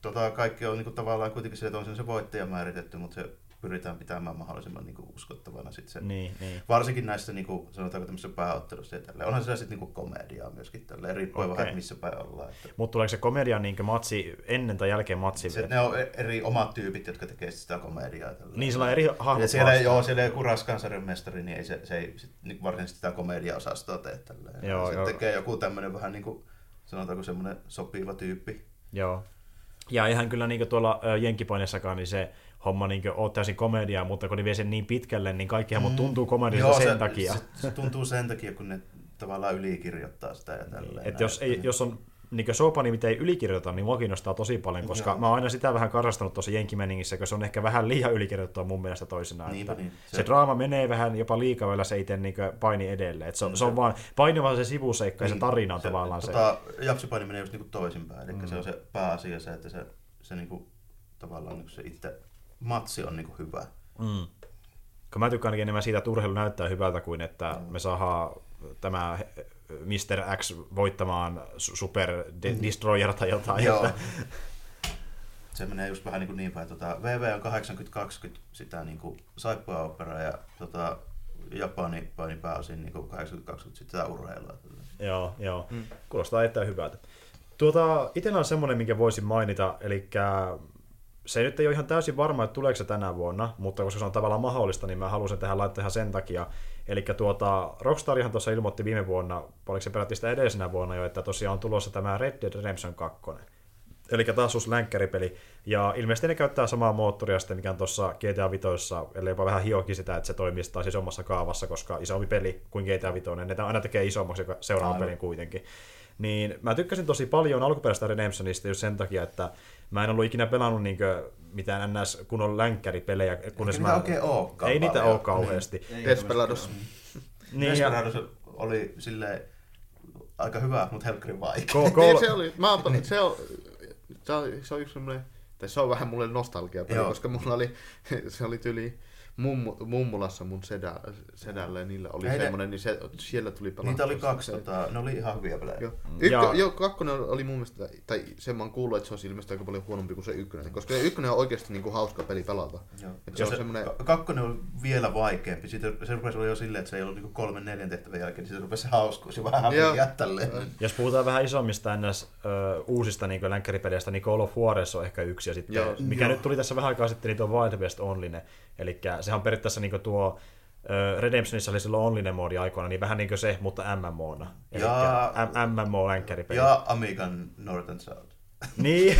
tota, kaikki on niin kuin, tavallaan kuitenkin se, että on se voittaja määritetty, mutta se pyritään pitämään mahdollisimman niin kuin, uskottavana. Sit se, niin, niin. Varsinkin näissä, niin kuin, sanotaanko tämmöisessä pääottelussa ja tälleen. Onhan se sitten niin komediaa myöskin tälleen, riippuen okay. vähän, missä päin ollaan. Että... Mutta tuleeko se komedia niin matsi ennen tai jälkeen matsi? Se, ne on eri omat tyypit, jotka tekee sitä komediaa. Tälleen. Niin, sillä on eri hahmot. Ja siellä, joo, siellä joku raskaan mestari, niin ei se, se ei sit, niin varsinaisesti sitä komedia-osastoa tee tälleen. Joo, se joo. tekee joku tämmöinen vähän niin kuin, sanotaanko semmoinen sopiva tyyppi. Joo. Ja ihan kyllä niin tuolla Jenkkipoinessakaan, niin se homma niin ole täysin komediaa, mutta kun ne vie sen niin pitkälle, niin kaikki mm. tuntuu komediasta sen se, takia. Se, se, tuntuu sen takia, kun ne tavallaan ylikirjoittaa sitä ja tälleen. Et jos, ei, jos on niin sopani, mitä ei ylikirjoita, niin mua kiinnostaa tosi paljon, koska Joo. mä oon aina sitä vähän karastanut tuossa Jenkimeningissä, koska se on ehkä vähän liian ylikirjoittua mun mielestä toisinaan. Niinpä niin. Se, se draama menee vähän jopa liikaa vielä se itse niin paini edelleen. Et se, on, se, on vaan, paini vaan se sivuseikka niin, ja se niin. tarina on se, tavallaan tota, se. Japsipaini menee just niin toisinpäin, eli mm. se on se pääasia se, että se, se niin kuin, tavallaan niin se itse matsi on niinku hyvä. Mm. Kun mä tykkään enemmän siitä, että urheilu näyttää hyvältä kuin että mm. me saadaan tämä Mr. X voittamaan Super mm. Destroyer tai jotain. Joo. Että... Se menee just vähän niin, kuin niin päin. Tota, VV on 80-20 sitä niin kuin saippua opera ja tota, Japani paini pääosin niin 80-20 sitä urheilua. Joo, joo. Mm. Kuulostaa erittäin hyvältä. Tuota, itsellä on semmoinen, minkä voisin mainita, eli se nyt ei ole ihan täysin varma, että tuleeko se tänä vuonna, mutta koska se on tavallaan mahdollista, niin mä halusin tehdä laittaa ihan sen takia. Eli tuota, Rockstarihan tuossa ilmoitti viime vuonna, oliko se peräti sitä edellisenä vuonna jo, että tosiaan on tulossa tämä Red Dead Redemption 2. Eli taas uusi länkkäripeli. Ja ilmeisesti ne käyttää samaa moottoria sitten, mikä on tuossa GTA Vitoissa, eli jopa vähän hiokin sitä, että se toimii taas isommassa kaavassa, koska isompi peli kuin GTA Vitoinen. Ne aina tekee isommaksi seuraavan pelin kuitenkin. Niin mä tykkäsin tosi paljon alkuperäistä Redemptionista just sen takia, että mä en ollut ikinä pelannut niinkö mitään ns. kunnon länkkäripelejä. Kunnes mä... oikein ole Ei niitä ole kauheasti. Desperados. Niin, Desperados oli silleen aika hyvä, mutta helkkarin vaikea. Ko- ko- niin, se oli, mä oon, se on, se on, se on yksi semmoinen, tai se on vähän mulle nostalgia, koska mulla oli, se oli tyli mummu, mummulassa mun sedä, sedälle, niillä oli Heitä, semmoinen, niin se, siellä tuli pelattua. Niitä oli kaksi, tota, ne oli ihan hyviä pelejä. Joo. Ykkö, ja... jo, kakkonen oli mun mielestä, tai sen mä oon kuullut, että se on ilmeisesti aika paljon huonompi kuin se ykkönen, koska se ykkönen on oikeasti niin kuin hauska peli pelata. Joo. se, on se semmoinen... Kakkonen on vielä vaikeampi, sitten se rupesi olla jo silleen, että se ei ollut niin kolmen neljän tehtävän jälkeen, niin se rupesi se hauskuus jo vähän jättälleen. Jos puhutaan vähän isommista ns. Ö, uusista niin länkkäripeleistä, niin Call of Juarez on ehkä yksi, ja sitten, Joo. mikä Joo. nyt tuli tässä vähän aikaa sitten, niin tuo Wild West Online, eli sehän on periaatteessa niin tuo Redemptionissa oli silloin onlinen moodi aikoina, niin vähän niin kuin se, mutta MMOna. Eli ja, MMO-länkkäripeli. Ja Amigan Northern South. niin,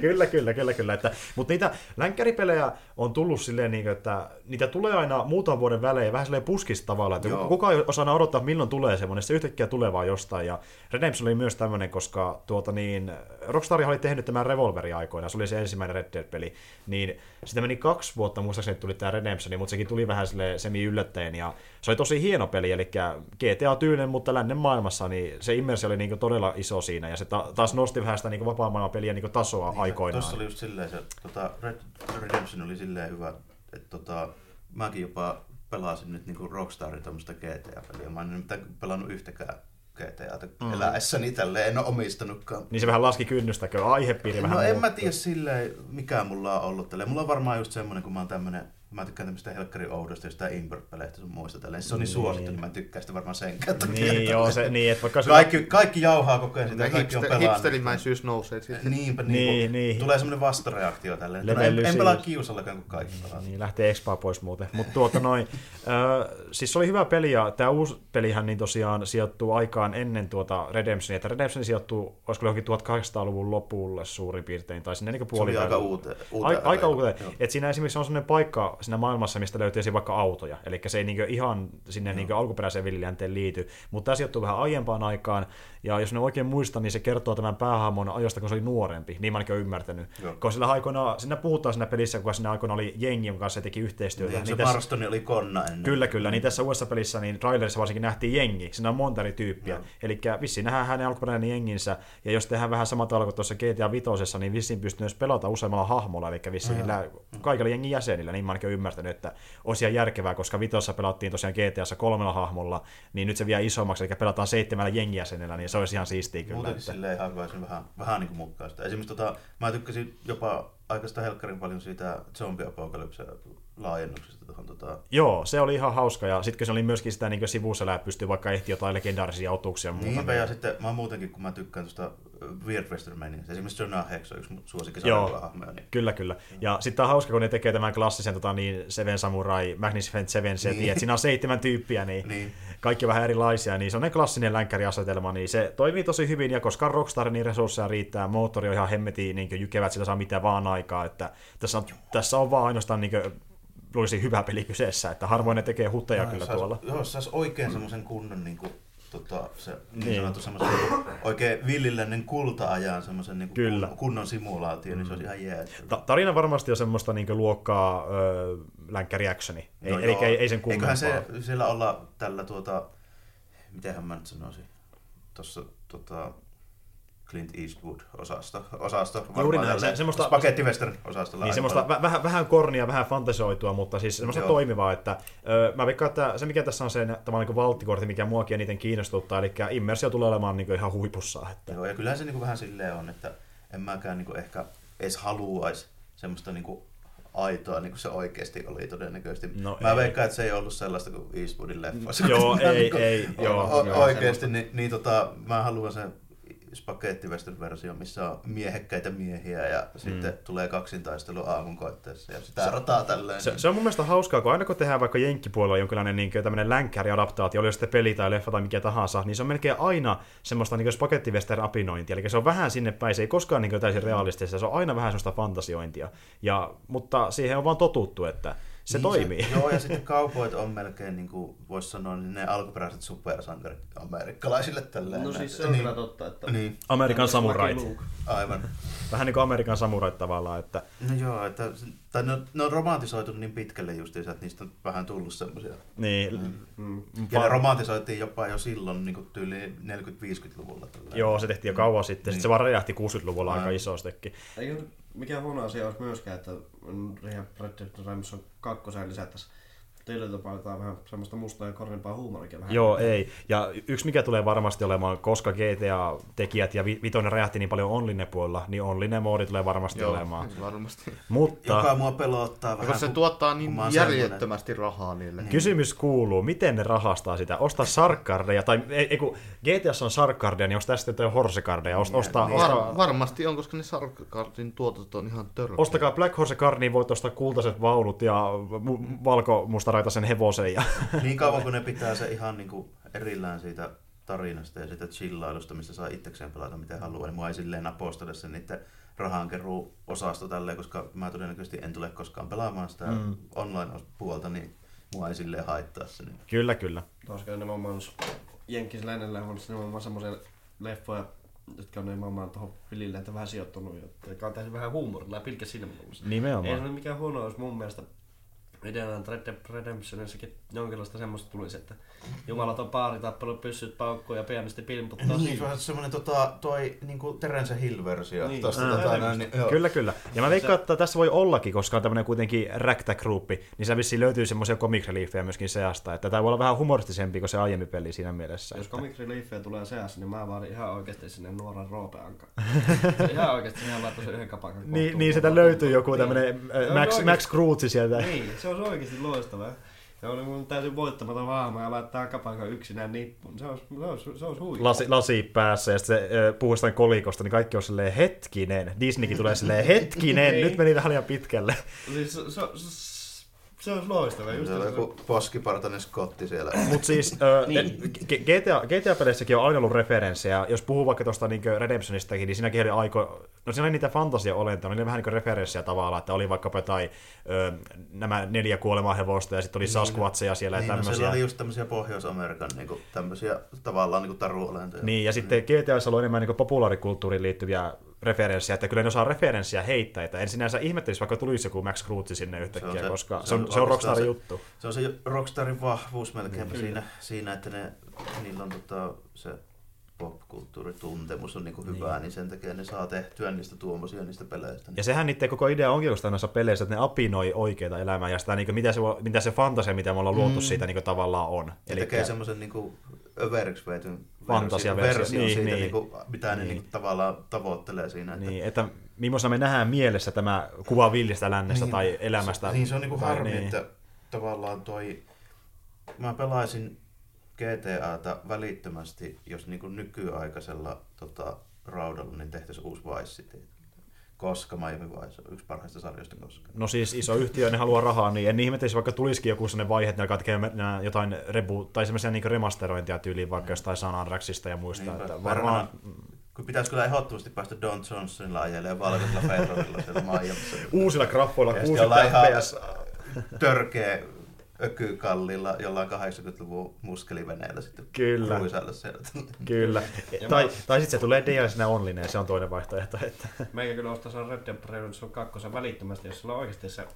kyllä, kyllä, kyllä, kyllä. Että, mutta niitä länkkäripelejä on tullut silleen, niin että niitä tulee aina muutaman vuoden välein vähän silleen puskista tavalla, että Joo. kukaan ei osaa odottaa, milloin tulee semmoinen, se yhtäkkiä tulee vaan jostain. Ja Redemption oli myös tämmöinen, koska tuota niin, Rockstar oli tehnyt tämän Revolveri aikoina, se oli se ensimmäinen Red Dead-peli, niin sitä meni kaksi vuotta, muistaakseni tuli tämä Redemption, mutta sekin tuli vähän sille semi yllättäen ja se oli tosi hieno peli, eli GTA-tyylinen, mutta lännen maailmassa, niin se immersio oli niin todella iso siinä, ja se ta- taas nosti vähän sitä niin vapaa peliä niin tasoa niin, aikoinaan. Tuossa oli just silleen, se tota, Red Redemption oli silleen hyvä, että tota, mäkin jopa pelasin nyt niin Rockstarin tuommoista GTA-peliä. Mä en nyt pelannut yhtäkään GTAta mm. eläessäni tälleen, en ole omistanutkaan. Niin se vähän laski kynnystä, kun aihepiiri no, vähän No en mä tiedä silleen, mikä mulla on ollut tälleen. Mulla on varmaan just semmoinen, kun mä oon tämmönen mä tykkään tämmöistä helkkarin oudosta, jos tää Imber-peleistä sun muista tälleen. Se on niin Niin. suosittu, niin mä tykkään sitä varmaan sen kautta. Niin, joo, se, niin, että vaikka sulla- Kaikki, kaikki jauhaa koko ajan sitä, Hipster, kaikki on pelannut. hipsterimäisyys nousee sitten. Niinpä, Niin, niin, niin. niin. Tulee semmoinen vastareaktio tälleen. että No, en, en pelaa kiusallakaan, kun kaikki pelaa. Niin, lähtee Expaa pois muuten. Mutta tuota noin, äh, siis se oli hyvä peli, ja tämä uusi pelihän niin tosiaan sijoittuu aikaan ennen tuota Redemptionia, että Redemption sijoittuu, olisiko johonkin 1800-luvun lopulle suurin piirtein, tai sinne niin Se oli aika puolivälille. uute, uute Ai, aika uuteen. Et siinä esimerkiksi on sellainen paikka siinä maailmassa, mistä löytyisi vaikka autoja. Eli se ei niinku ihan sinne niinku alkuperäiseen villilänteen liity. Mutta tämä sijoittuu vähän aiempaan aikaan. Ja jos ne oikein muistan, niin se kertoo tämän päähahmon ajoista, kun se oli nuorempi. Niin mä ainakin olen ymmärtänyt. Joo. Koska sillä aikoina, siinä puhutaan siinä pelissä, kun siinä aikoina oli jengi, jonka kanssa se teki yhteistyötä. Niin, se tässä- oli konna ennen. Kyllä, kyllä. Niin tässä uudessa pelissä, niin trailerissa varsinkin nähtiin jengi. Siinä on monta eri tyyppiä. Joo. Eli vissiin nähdään hänen alkuperäinen jenginsä. Ja jos tehdään vähän samalla tavalla kuin tuossa GTA 5, niin vissiin pystyy myös pelata useammalla hahmolla. Eli vissiin niillä kaikilla jengin jäsenillä. Niin mä ainakin ymmärtänyt, että olisi ihan järkevää, koska vitossa pelattiin tosiaan GTAssa kolmella hahmolla, niin nyt se vie isommaksi, eli pelataan seitsemällä jengijäsenellä, niin se olisi ihan siistiä kyllä. Muutenkin Että... silleen haluaisin vähän, vähän niin kuin mukaan sitä. Esimerkiksi tota, mä tykkäsin jopa aikaista helkkarin paljon siitä zombie laajennuksesta tuohon tota, Joo, se oli ihan hauska, ja sitten se oli myöskin sitä niin sivuselää, pystyy vaikka ehti jotain legendaarisia otuksia ja muuta. Niinpä, ja sitten mä muutenkin, kun mä tykkään tuosta Weird Western Maniasta, esimerkiksi Jonah Hex on yksi mun Joo. suosikkisarjahahmoja, niin Kyllä, kyllä. Ja sitten on hauska, kun ne tekee tämän klassisen tota, niin Seven Samurai, Magnificent Seven setin, Niin. että siinä on seitsemän tyyppiä, niin, Niin. kaikki vähän erilaisia, niin se on ne klassinen länkkäriasetelma, niin se toimii tosi hyvin, ja koska Rockstar, niin resursseja riittää, moottori on ihan hemmetin niin jykevät, sillä saa mitä vaan aikaa, että tässä on, tässä on vaan ainoastaan niin kuin, luulisi hyvä peli kyseessä, että harvoin ne tekee hutteja kyllä sais, tuolla. Joo, sais oikein semmoisen kunnon niin kuin, tota, se niin, Niin. sanottu semmoisen oikein villilännen kulta-ajan semmoisen niin Kyllä. kun, kunnon simulaatio, niin se olisi ihan jees. Ta- tarina varmasti on semmoista niin luokkaa öö, länkkäriactioni, ei, No eli ei, ei sen kummempaa. Eiköhän se siellä olla tällä tuota, mitenhän mä nyt sanoisin, tuossa tota, Clint Eastwood-osasto, osasto, varmaan Juuri näin, se- semmoista- Spagetti Western-osastolla. Niin semmoista paljon. vä- vähän, vähän kornia, vähän fantasioitua, mutta siis semmoista Joo. toimivaa, että ö, mä veikkaan, että se mikä tässä on se tavallaan niin valttikortti, mikä muakin eniten kiinnostuttaa, eli immersio tulee olemaan niin ihan huipussa. Että... Joo, ja kyllähän se niinku vähän silleen on, että en mäkään niinku ehkä edes haluaisi semmoista niinku aitoa, niin kuin se oikeasti oli todennäköisesti. No Mä ei. veikkaan, että se ei ollut sellaista kuin Eastwoodin leffoissa. Joo, ei, niinku ei, joo, oikeasti, niin, niin tota, mä haluan sen spagetti western versio, missä on miehekkäitä miehiä ja mm. sitten tulee kaksintaistelu aamun koitteessa ja sitä rataa tälleen. Se, se, on mun mielestä hauskaa, kun aina kun tehdään vaikka jenkkipuolella jonkinlainen niin tämmöinen länkkäriadaptaatio, oli se sitten peli tai leffa tai mikä tahansa, niin se on melkein aina semmoista niin spagettivestern apinointia. Eli se on vähän sinne päin, se ei koskaan niin täysin realistista, se on aina vähän semmoista fantasiointia. Ja, mutta siihen on vaan totuttu, että se niin toimii. Se, joo, ja sitten kaupoit on melkein, niin kuin voisi sanoa, niin ne alkuperäiset supersankarit amerikkalaisille tälleen. No siis se on niin, kyllä totta, että... Niin, Amerikan samurait. Aivan. Vähän niin kuin Amerikan samurait tavallaan, että No joo, että, tai ne, on- ne on romantisoitu niin pitkälle justiinsa, että niistä on vähän tullut semmoisia. niin, Mm. Ja ne romantisoitiin jopa jo silloin niin tyyli 40-50-luvulla. tälleen. Joo, se tehtiin jo kauan sitten. Sitten Niin. se vaan räjähti 60-luvulla aika Aivan. isostikin. Eikä mikään huono asia olisi myöskään, että Red Dead Redemption 2 lisättäisiin Tietyllä tapaa vähän semmoista mustaa ja kornimpaa huumorikin vähän. Joo, ei. Ja yksi mikä tulee varmasti olemaan, koska GTA-tekijät ja Vi- Vitoinen räjähti niin paljon online puolella, niin online moodi tulee varmasti Joo, olemaan. varmasti. Mutta Joka mua pelottaa vähän. Koska se tuottaa niin järjettömästi rahaa niille. kysymys kuuluu, miten ne rahastaa sitä? Ostaa sarkkardeja, tai ei, ei kun GTAssa on sarkkardeja, niin onko tästä jotain horsekardeja? Ost, ostaa, niin. ostaa, Var, varmasti on, koska ne Sarkardin tuotot on ihan törkeä. Ostakaa Black Horse Card, niin voit ostaa kultaiset vaunut ja mu- valkomustaraitaisen hevosen. Ja... Niin kauan kun ne pitää se ihan niinku erillään siitä tarinasta ja siitä chillailusta, mistä saa itsekseen pelata miten haluaa, niin mua ei silleen apostele sen niiden rahankeruu osasto tälleen, koska mä todennäköisesti en tule koskaan pelaamaan sitä Mm. online-puolta, niin mua ei silleen haittaa se. Niin. kyllä, kyllä. Tuossa nimenomaan Jenkkis lännellä on nimenomaan semmoisia leffoja, jotka on nimenomaan tuohon Villilentä vähän sijoittunut, jotka on tehty vähän huumorilla ja pilkkä silmäkulmassa. Ei se Nimenomaan. ole mikään huono, jos mun mielestä Idealan Red Dead Redemptionissakin jonkinlaista semmoista tulisi, että jumalaton paaritappelu, pyssyt paukkuu ja pianisti pilmputtaa Niin, siinä. se on semmoinen tota, toi niinku Terence Hill-versio Niin. tosta, Ah. tota, näin, niin, joo. Kyllä, kyllä. Ja mä veikkaan, että tässä voi ollakin, koska on tämmöinen kuitenkin ragtag-gruppi, niin se vissiin löytyy semmoisia comic reliefejä myöskin seasta, että tämä voi olla vähän humoristisempi kuin se aiempi peli siinä mielessä. Jos Että... Comic Reliefia tulee seassa, niin mä vaadin ihan oikeasti sinne nuoran roopeanka. ihan oikeasti ihan laittoi sen yhden kapakan. Niin, niin sitä löytyy joku Niin. tämmöinen Joo, Max. Max Cruzi sieltä. Niin, se olisi oikeasti loistavaa. Se oli mun täysin voittamaton hahmo ja laittaa kapankan yksinään nippuun. Se olisi, se olisi, se olisi huikea. Lasi, lasi päässä ja sitten se kolikosta, niin kaikki on silleen hetkinen. Disneykin tulee silleen hetkinen, Niin. nyt meni vähän liian pitkälle. Siis se, se, se, olisi loistavaa. Just Se on joku poskipartainen skotti siellä. Mutta siis Niin. niin. GTA, GTA-peleissäkin on aina ollut referenssejä. Jos puhuu vaikka tuosta niin Redemptionistakin, niin siinäkin oli aiko... No siinä oli niitä fantasia-olentoja, oli vähän niin referenssiä tavallaan, että oli vaikkapa jotain ö, nämä neljä kuolemaa hevosta ja sitten oli Sasquatcheja siellä Niin, ja no, tämmöisiä. siellä oli just tämmöisiä Pohjois-Amerikan niinku, tämmöisiä tavallaan niinku taruolentoja. Niin, ja sitten GTAssa on enemmän niin populaarikulttuuriin liittyviä referenssejä, että kyllä ne osaa referenssiä heittää, että en sinänsä ihmettelisi, vaikka tulisi joku Max Cruzzi sinne yhtäkkiä, se- koska se se on, se on Rockstarin se- juttu. Se on se Rockstarin vahvuus melkeinpä Kyllä. siinä, siinä, että ne, niillä on tota, se popkulttuurituntemus on niinku hyvää, niin. niin sen takia ne saa tehtyä niistä tuommoisia niistä peleistä. Ja sehän niiden koko idea onkin just noissa peleissä, että ne apinoi oikeita elämää ja sitä, niin kuin, mitä, se, mitä se fantasia, mitä me ollaan luotu Mm. siitä niin kuin, tavallaan on. Eli tekee semmoisen niinku överiksi veityn Fantasiaversio, niin, siitä, niin. Niinku, mitä ne Niin. niinku, tavallaan tavoittelee siinä. Että, niin, että millaisena me nähdään mielessä tämä kuva villistä lännestä Niin, tai elämästä. Niin se on niinku tai, harmi, niin. että tavallaan toi... Mä pelaisin GTAta välittömästi, jos niinku nykyaikaisella tota, raudalla niin tehtäisiin uusi Vice City. Koska Miami Vice on yksi parhaista sarjoista koskaan. No siis iso yhtiö, ne haluaa rahaa, niin en ihmettelisi, vaikka tulisikin joku sellainen vaihe, että ne alkaa tekemään jotain rebu, tai semmoisia niin remasterointia tyyliin vaikka jostain San Andreasista ja muista. Niinpä. Että Varmaan- varmaan Kun pitäisi kyllä ehdottomasti päästä Don Johnsonilla ajelemaan valkoisella Ferrarilla siellä Miamiissa. uusilla graffoilla Ja 60 sitten ollaan ihan fps. törkeä ökykallilla jollain 80-luvun muskeliveneellä sitten Kyllä. sieltä. Kyllä. Ja tai, mä- tai sitten se tulee DLCnä onlineen, se on toinen vaihtoehto. Että. Meikä kyllä ostaisi Red Dead Redemption 2 välittömästi, jos sulla on oikeasti se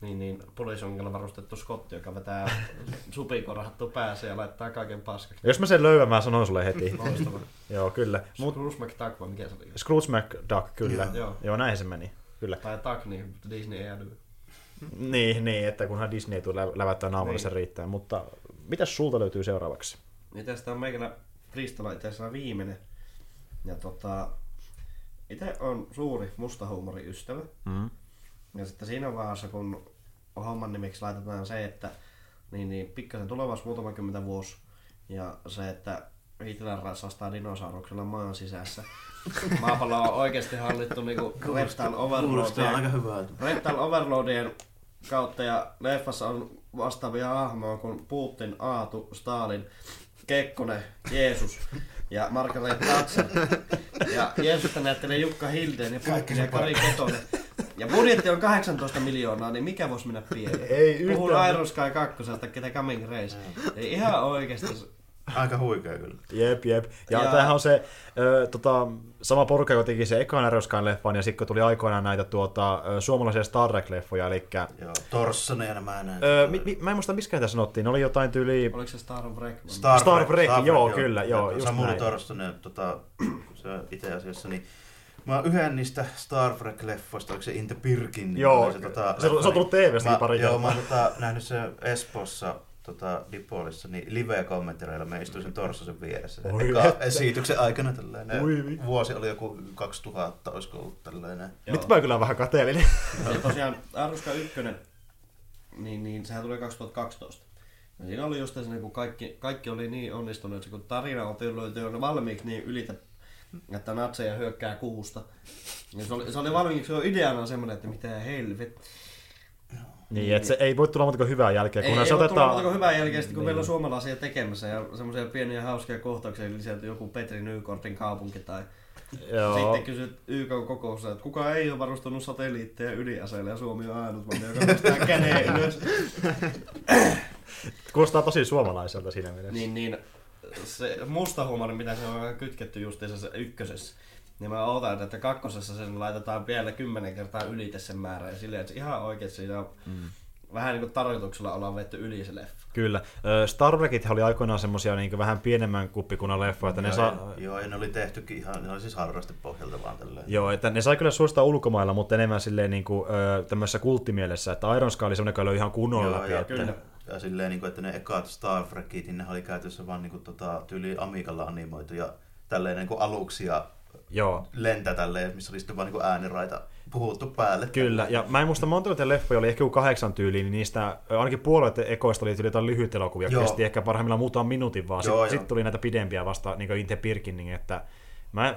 niin, niin, poliisongilla varustettu skotti, joka vetää supikorahattu päässä ja laittaa kaiken paskaksi. Jos mä sen löydän, mä sanon sulle heti. Joo, kyllä. Mut Scrooge McDuck vai mikä se oli? Scrooge McDuck, kyllä. Joo. Joo. Joo, näin se meni. Kyllä. Tai Duck, niin Disney ei äly. Niin, niin, että kunhan Disney ei tule lä- lävättää naamalle, Niin. se riittää. Mutta mitäs sulta löytyy seuraavaksi? Niin tästä on meikällä listalla itse asiassa viimeinen. Ja tota, itse on suuri musta huumorin ystävä. Mm. Ja sitten siinä vaiheessa, kun homman nimeksi laitetaan se, että niin, niin pikkasen tulevaisuus muutama kymmentä vuosi ja se, että Hitler ratsastaa dinosauruksella maan sisässä. Maapallo on oikeasti hallittu niinku Reptile Kuulostaa Overlordien, aika hyvältä. Reptile Overlordien kautta ja leffassa on vastaavia hahmoja kuin Putin, Aatu, Stalin, Kekkonen, Jeesus ja Margaret Thatcher. Ja Jeesusta näyttelee Jukka Hildeen ja Putin ja Kari Ketonen. Ja budjetti on 18 miljoonaa, niin mikä voisi mennä pieleen? Ei Puhun yhtään. Iron Sky 2, ketä Coming Race. Ei ihan oikeesti. Aika huikea kyllä. Jep, jep. Ja, Ja- tämähän on se ö, tota, sama porukka, joka teki se ekan Arrowskan leffan, ja sitten kun tuli aikoinaan näitä tuota, suomalaisia Star Trek-leffoja, eli... Joo, Torssonen ja nämä näin. Ö, mi, mi, mä en muista, miskä niitä sanottiin, ne oli jotain tyyli... Oliko se Star Wreck? Star, Star Trek, joo, kyllä, joo, just Samuli näin. Torssonen, tota, se itse asiassa, niin Mä oon yhden niistä Star Trek-leffoista, oliko se Into Pirkin? niin Joo, oli se, tota, se on- se on tullut TV-stäkin Mä- pari Joo, mä oon tota, nähnyt se Espoossa tota, Dipolissa, niin live-kommenttereilla mä istuin sen Torsosen vieressä. Oi eka että. esityksen aikana tällainen. Oi Vuosi oli joku 2000, olisiko ollut tällainen. Nyt mä kyllä vähän kateellinen. Ja tosiaan Aruska 1, niin, niin sehän tuli 2012. Ja siinä oli just se, kun kaikki, kaikki oli niin onnistunut, että kun tarina on löytyy jo valmiiksi niin ylitä, että natseja hyökkää kuusta. Ja se, oli, se oli valmiiksi jo ideana semmoinen, että mitä helvet. Niin, että se ei voi tulla muuta kuin hyvää jälkeä, Ei, kunhan ei se voi tulla otetaan... muuta kuin hyvää sitten kun Niin. meillä on suomalaisia tekemässä ja semmoisia pieniä hauskia kohtauksia, eli sieltä joku Petri Nykortin kaupunki tai Joo. Sitten kysyt YK kokouksessa, että kuka ei ole varustunut satelliitteja ydinaseilla ja Suomi on ainut maa, joka nostaa käden ylös. Kuulostaa tosi suomalaiselta siinä mielessä. niin, niin se musta huumori, mitä se on kytketty justiinsa se ykkösessä, niin mä ootan, että kakkosessa sen laitetaan vielä kymmenen kertaa ylite sen määrä. Ja silleen, että ihan oikein siinä on mm. vähän niin kuin tarkoituksella ollaan vetty yli se leffa. Kyllä. Star Trekit oli aikoinaan semmosia niin vähän pienemmän kuppikunnan leffoja, että ne joo, saa... ja, joo, ja ne oli tehtykin ihan, ne oli siis harrastepohjalta vaan tälleen. Joo, että ne sai kyllä suostaa ulkomailla, mutta enemmän silleen niin kuin, tämmöisessä kulttimielessä, että Iron Sky oli semmoinen, joka löi ihan kunnolla Joo, läpi. ja, että... kyllä. ja silleen, niin kuin, että ne ekat Star Trekit, niin ne oli käytössä vaan niin kuin, tota, tyyli Amigalla animoitu ja tälleen niin kuin aluksia Joo. lentää tälleen, missä oli sitten vaan niin ääniraita puhuttu päälle. Kyllä, ja mä en muista monta niitä leffoja oli ehkä joku kahdeksan tyyliin, niin niistä ainakin puolet ekoista oli tyyli jotain lyhyitä elokuvia, Joo. kesti ehkä parhaimmillaan muutaman minuutin vaan. Joo, Sitten joo. sit tuli näitä pidempiä vasta niin kuin Inte Pirkinin, että Mä,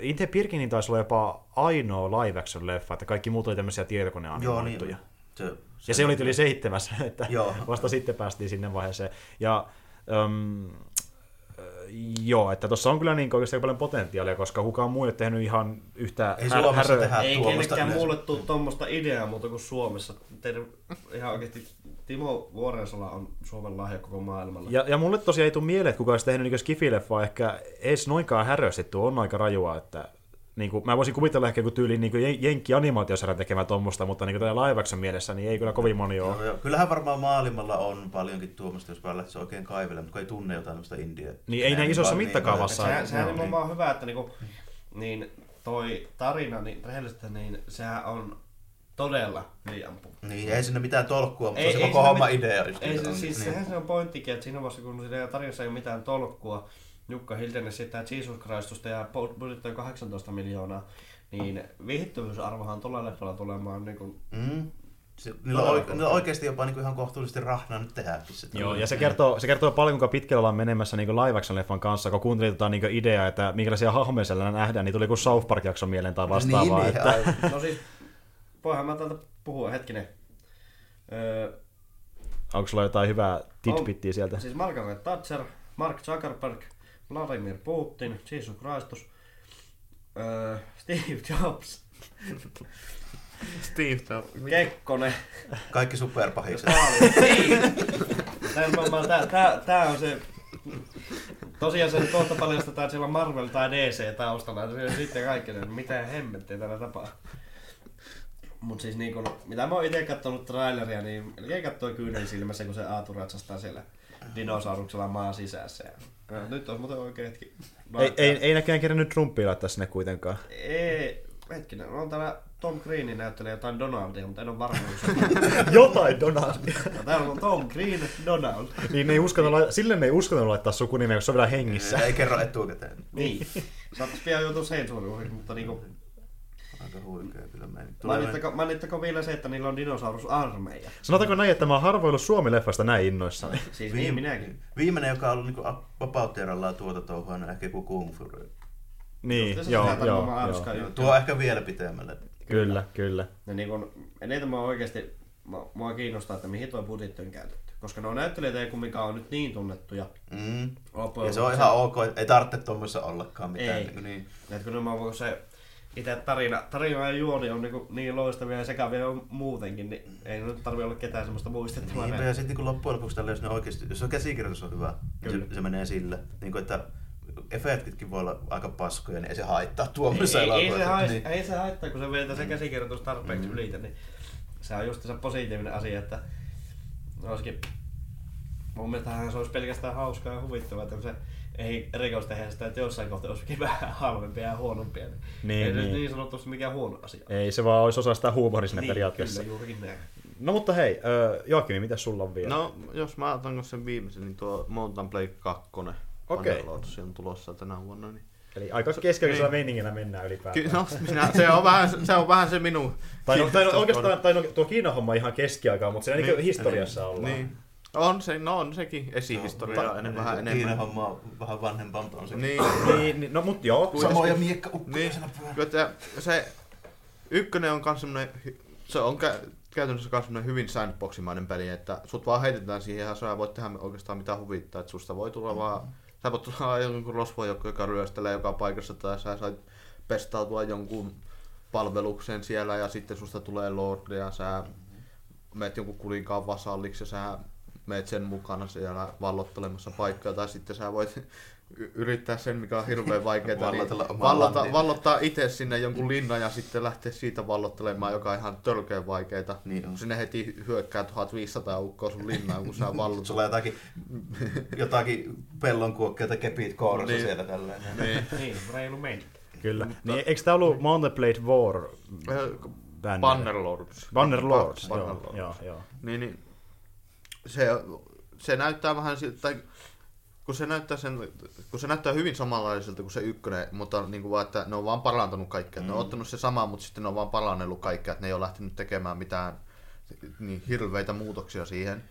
Inte Pirkinin taisi olla jopa ainoa live action leffa, että kaikki muut oli tämmöisiä Joo, tietokoneanimoituja. niin. Se, Ja se oli yli seitsemäs, että Joo. vasta sitten päästiin sinne vaiheeseen. Ja um, joo, että tuossa on kyllä niin oikeasti paljon potentiaalia, koska kukaan muu ei ole tehnyt ihan yhtä Ei Suomessa tehdä Ei kenellekään yleensä. muulle tuu tuommoista ideaa muuta kuin Suomessa. Teidän ihan oikeasti Timo Vuorensala on Suomen lahja koko maailmalla. Ja, ja mulle tosiaan ei tule mieleen, että kuka olisi tehnyt niin skifileffaa ehkä edes noinkaan häröstetty, on aika rajua, että niin kuin, mä voisin kuvitella ehkä joku tyyli niin kuin jenkki animaatiosarjan tekemään tuommoista, mutta niin kuin live action mielessä, niin ei kyllä kovin moni ole. Joo, joo. Kyllähän varmaan maailmalla on paljonkin tuommoista, jos vaan lähtisi oikein kaivelemaan, mutta kun ei tunne jotain tämmöistä indiaa. Niin ei näin isossa mittakaavassa. Sehän, sehän Joo. on vaan hyvä, että niinku, niin toi tarina, niin rehellisesti, niin sehän on todella liian pu- Niin, ei sinne mitään tolkkua, mutta Ei- se ei koko homma mit- idea. Ei, niin se, on. siis niin. sehän se on pointtikin, että siinä vaiheessa kun siinä tarinassa ei ole mitään tolkkua, Jukka Hilden sitä Jesus Christusta ja budjetti on 18 miljoonaa, niin viihdyttävyysarvohan tuolla leffalla tulemaan niin kuin, Mm. Se, niillä, on, oike- niillä on oikeasti jopa niinku ihan kohtuullisesti rahnaa nyt tehdäkin sitä. Joo, ja se kertoo, se kertoo paljon, kuinka pitkällä ollaan menemässä niin live leffan kanssa, kun kuuntelin tota niin ideaa, että minkälaisia hahmoja siellä nähdään, niin tuli kuin South Park-jakson mieleen tai vastaavaa. Niin, niin, että, aivan. no siis, voihan mä täältä puhua hetkinen. Öö, onko sulla jotain hyvää tidbittiä sieltä? Siis Margaret Thatcher, Mark Zuckerberg, Vladimir Putin, Jesus Christus, öö, Steve Jobs, Steve Jobs. Kekkonen, Kaikki superpahikset. Stalin. Niin. On se... Tosiaan se kohta paljastetaan, että siellä on Marvel tai DC taustalla. ja se on Sitten kaikki, että mitä hemmettiä täällä tapaa. Mut siis niin kun, mitä mä oon ite kattonut traileria, niin melkein kattoi kyynel silmässä, kun se Aatu ratsastaa siellä dinosauruksella maan sisässä. Ja, ja nyt on muuten oikein hetki. Ei, ei, ei näköjään kerännyt Trumpia laittaa sinne kuitenkaan. Ei, hetkinen, on täällä Tom Green näyttelee jotain Donaldia, mutta en ole varma. Jotain Donaldia. No, täällä on Tom Green, Donald. niin ne ei uskaltanut, lai- sille ne ei uskaltanut laittaa sukunimeä, kun se on vielä hengissä. Ei kerro etukäteen. Niin. Saattais pian joutua sensuuriuhiksi, mutta niinku... Aika huikea kyllä meni. Mainittako, mainittako vielä se, että niillä on dinosaurusarmeija? Sanotaanko näin, että mä oon harvoillut Suomi-leffasta näin innoissani. Siis niin minäkin. Viimeinen, joka on ollut niinku vapautierallaan tuota touhua, on ehkä joku Kung Fu. Niin, Just joo, joo, joo. Juttu. Tuo on ehkä vielä pitemmälle. Kyllä, kyllä. Ja niin kun, eniten mä oikeesti, mua, mua kiinnostaa, että mihin tuo budjetti on käytetty. Koska nuo näyttelijät ei kumminkaan ole nyt niin tunnettuja. Mm. Loppujen Ja se on ihan ok, ei tarvitse tuommoissa ollakaan mitään. Ei. Niin, niin. Et kun mä voin se itse tarina, tarina ja juoni on niin, niin loistavia ja sekavia on muutenkin, niin ei nyt tarvi olla ketään semmoista muistettavaa. Niinpä, näin. ja sitten niin loppujen lopuksi tällä, jos ne oikeasti, jos se käsikirjoitus on hyvä, niin Kyllä. se, se, menee sille. Niin kuin, että efektitkin voi olla aika paskoja, niin ei se haittaa tuommoisessa ei, ei, se elokuvassa. hait, Niin. ei se haittaa, kun se vetää se käsikirjoitus tarpeeksi mm. ylitä, niin se on just se positiivinen asia, että olisikin, mun mielestä se olisi pelkästään hauskaa ja huvittavaa, että se ei rikos tehdä sitä, että jossain kohtaa olisikin vähän halvempia ja huonompia. Niin, Niin, ei se niin. niin sanotusti mikään huono asia. Ei se vaan olisi osa sitä huumoria siinä periaatteessa. Kyllä, juurikin näin. No mutta hei, Joakimi, mitä sulla on vielä? No, jos mä otan sen viimeisen, niin tuo Mountain Blade 2. Okei. Underlords on tulossa tänä vuonna. Niin. Eli aika keskeisellä Niin. meiningillä mennään ylipäätään. Ky- no, minä, se, on vähän, se on vähän se minun... Tai, no, tai no, oikeastaan tai no, tuo Kiinan homma ihan keskiaikaa, mutta siinä niin, Niin. historiassa ollaan. Niin. On se, no on sekin esihistoria No, niin, vähän Kiinan enemmän. homma on vähän vanhempaa, mutta on se. Niin, Niin, niin, no mut joo. Samoja miekka niin. Kyllä, että se ykkönen on kans semmonen, se on kä- käytännössä kans semmonen hyvin sandboximainen peli, että sut vaan heitetään siihen ja sä voit tehdä oikeastaan mitä huvittaa, että susta voi tulla vaan, sä voit tulla jonkun rosvojoukko, joka ryöstelee joka paikassa, tai sä sait pestautua jonkun palvelukseen siellä ja sitten susta tulee lordi ja sä meet jonkun kuninkaan vasalliksi ja sä meet sen mukana siellä vallottelemassa paikkaa, tai sitten sä voit yrittää sen, mikä on hirveän vaikeaa, Vallotella niin vallota, vallottaa itse sinne jonkun linnan ja sitten lähteä siitä vallottelemaan, joka on ihan tölkeän vaikeeta. Niin on. Sinne heti hyökkää 1500 ukkoa sun linnaan, kun sä vallotat. Sulla on jotakin, jotakin pellonkuokkia tai kepit kourassa Niin. siellä tälleen. niin. Niin, reilu meni. Kyllä. Niin, eikö tää ollut Mountain Blade War bändi? Bannerlords. Bannerlords, joo, Bannerlords. joo, joo. Niin, niin se, se näyttää vähän siltä, tai kun se näyttää, sen, kun se näyttää hyvin samanlaiselta kuin se ykkönen, mutta niin kuin vaan, että ne on vaan parantanut kaikkea. Mm. Ne on ottanut se sama, mutta sitten ne on vaan parannellut kaikkea, että ne ei ole lähtenyt tekemään mitään niin hirveitä muutoksia siihen.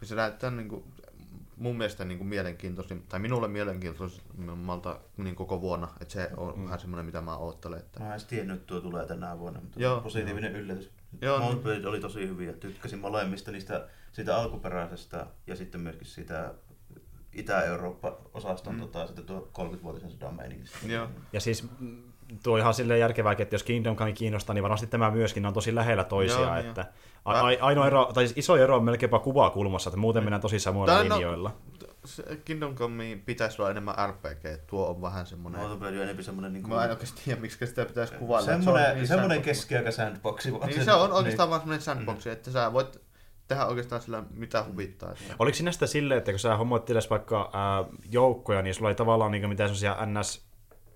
Ja se näyttää niin kuin, mun mielestä niin kuin mielenkiintoisin, tai minulle mielenkiintoisimmalta niin koko vuonna, että se on mm. vähän semmoinen, mitä mä oottelen. Että... Mä en edes tiennyt, että tuo tulee tänä vuonna, mutta Joo, positiivinen yllätys. Joo, Joo, niin. Oli tosi hyviä. Tykkäsin molemmista niistä, siitä alkuperäisestä ja sitten myöskin siitä Itä-Eurooppa-osaston mm. tota, sitten tuo 30-vuotisen sodan meiningistä. Joo. Ja siis tuo ihan silleen järkevääkin, että jos Kingdom Come kiinnostaa, niin varmasti tämä myöskin on tosi lähellä toisiaan. Joo, niin että a- a- ainoa ero, tai siis iso ero on melkeinpä kuvakulmassa, että muuten mennään tosi samoilla Tää no- linjoilla. Se Kingdom Come pitäisi olla enemmän RPG, että tuo on vähän semmoinen... Blade on enemmän semmoinen niin Mä en oikeasti tiedä, miksi sitä pitäisi kuvailla. semmoinen, se on niin semmoinen keskiaika sandboxi. vaan Niin se on oikeastaan vaan semmoinen sandbox, että sä voit tehdä oikeastaan sillä mitä huvittaa. Oliko sinä sitä silleen, että kun sä hommoitteles vaikka ää, joukkoja, niin sulla ei tavallaan niin mitään semmoisia ns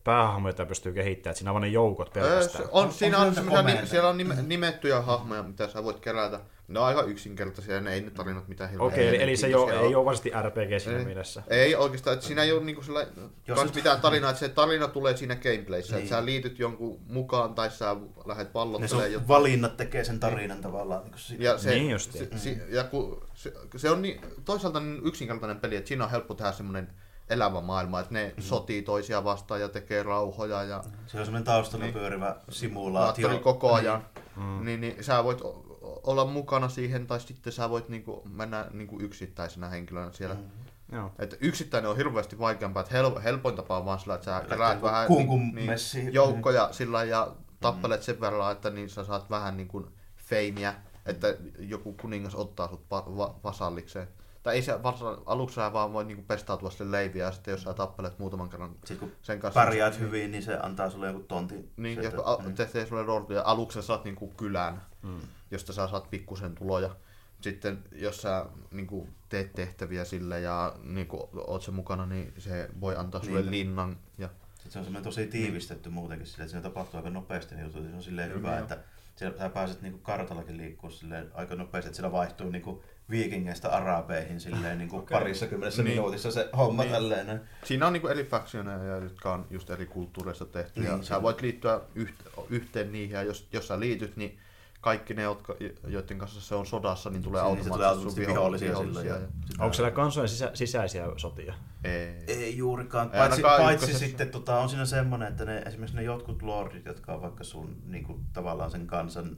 päähahmoja, joita pystyy kehittämään, että siinä on vain ne joukot Öö, pelkästään. on, On- siinä on on, ni, komentoja. siellä on nime, nimettyjä hahmoja, mitä sä voit kerätä. Ne on aika yksinkertaisia, ne ei ne tarinat mitään hirveän Okei, eli, eli se ei ole, mielenkiintoisia ei ole varsinaisesti RPG siinä Ei. mielessä. Ei oikeastaan, että siinä ei ole niinku sillä, Jos kans nyt- mitään tarinaa, että se tarina tulee siinä gameplayssä, Niin. että sä liityt jonkun mukaan tai sä lähdet Ne pallottelemaan jotain. valinnat tekee sen tarinan tavallaan. Niin kuin. Ja se, Niin justiin. se, se, ja kun, se, se on niin, toisaalta niin yksinkertainen peli, että siinä on helppo tehdä semmoinen elävä maailma, että ne sotii toisia vastaan ja tekee rauhoja ja Se on semmoinen taustalla Niin. pyörivä simulaatio. koko ajan. Mm. Niin, niin sä voit olla mukana siihen tai sitten sä voit niinku mennä niinku yksittäisenä henkilönä siellä. Mm. Joo. Että yksittäinen on hirveästi vaikeampaa, että hel- helpoin tapa on vaan sillä, että sä keräät vähän niin, messi. joukkoja sillä ja tappelet sen verran, että niin sä saat vähän niin kuin feimiä, että joku kuningas ottaa sut pa- va- vasallikseen. Tai ei se vasa- aluksi sä vaan voi niinku pestautua sille leiviä ja sitten jos sä tappelet muutaman kerran Sitten kun sen kanssa. pärjäät hyvin, niin se antaa sulle joku tontin. Niin, Sieltä, jos niin. tekee sulle lordia, aluksi sä saat niinku kylän, Mm. josta sä saat pikkusen tuloja. Sitten jos sä niinku teet tehtäviä sille ja niinku oot sen mukana, niin se voi antaa sulle Niin. linnan. Ja, Sitten se on semmoinen tosi tiivistetty muutenkin sille, että siinä tapahtuu aika nopeasti ne jutut. Se on silleen Kyllä, hyvä, joo. että siellä, sä pääset niinku kartallakin silleen aika nopeasti, että siellä vaihtuu niinku viikingeistä arabeihin silleen niinku Okei. parissa kymmenessä Niin. minuutissa se homma Niin. tälleen. Siinä on niinku eri factioneja, jotka on just eri kulttuureista tehty. Niin, ja sä voit liittyä yht, yhteen niihin, ja jos, jos sä liityt, niin kaikki ne, jotka, joiden kanssa se on sodassa, niin tulee niin se automaattisesti, sun vihollisia vihollisia. silloin. ja- sit Onko siellä kansojen sisä, sisäisiä sotia? Ei. Ei juurikaan. Ei Paitsi, ainakaan paitsi ykkösessä. sitten tota, on siinä semmoinen, että ne, esimerkiksi ne jotkut lordit, jotka on vaikka sun niin kuin, tavallaan sen kansan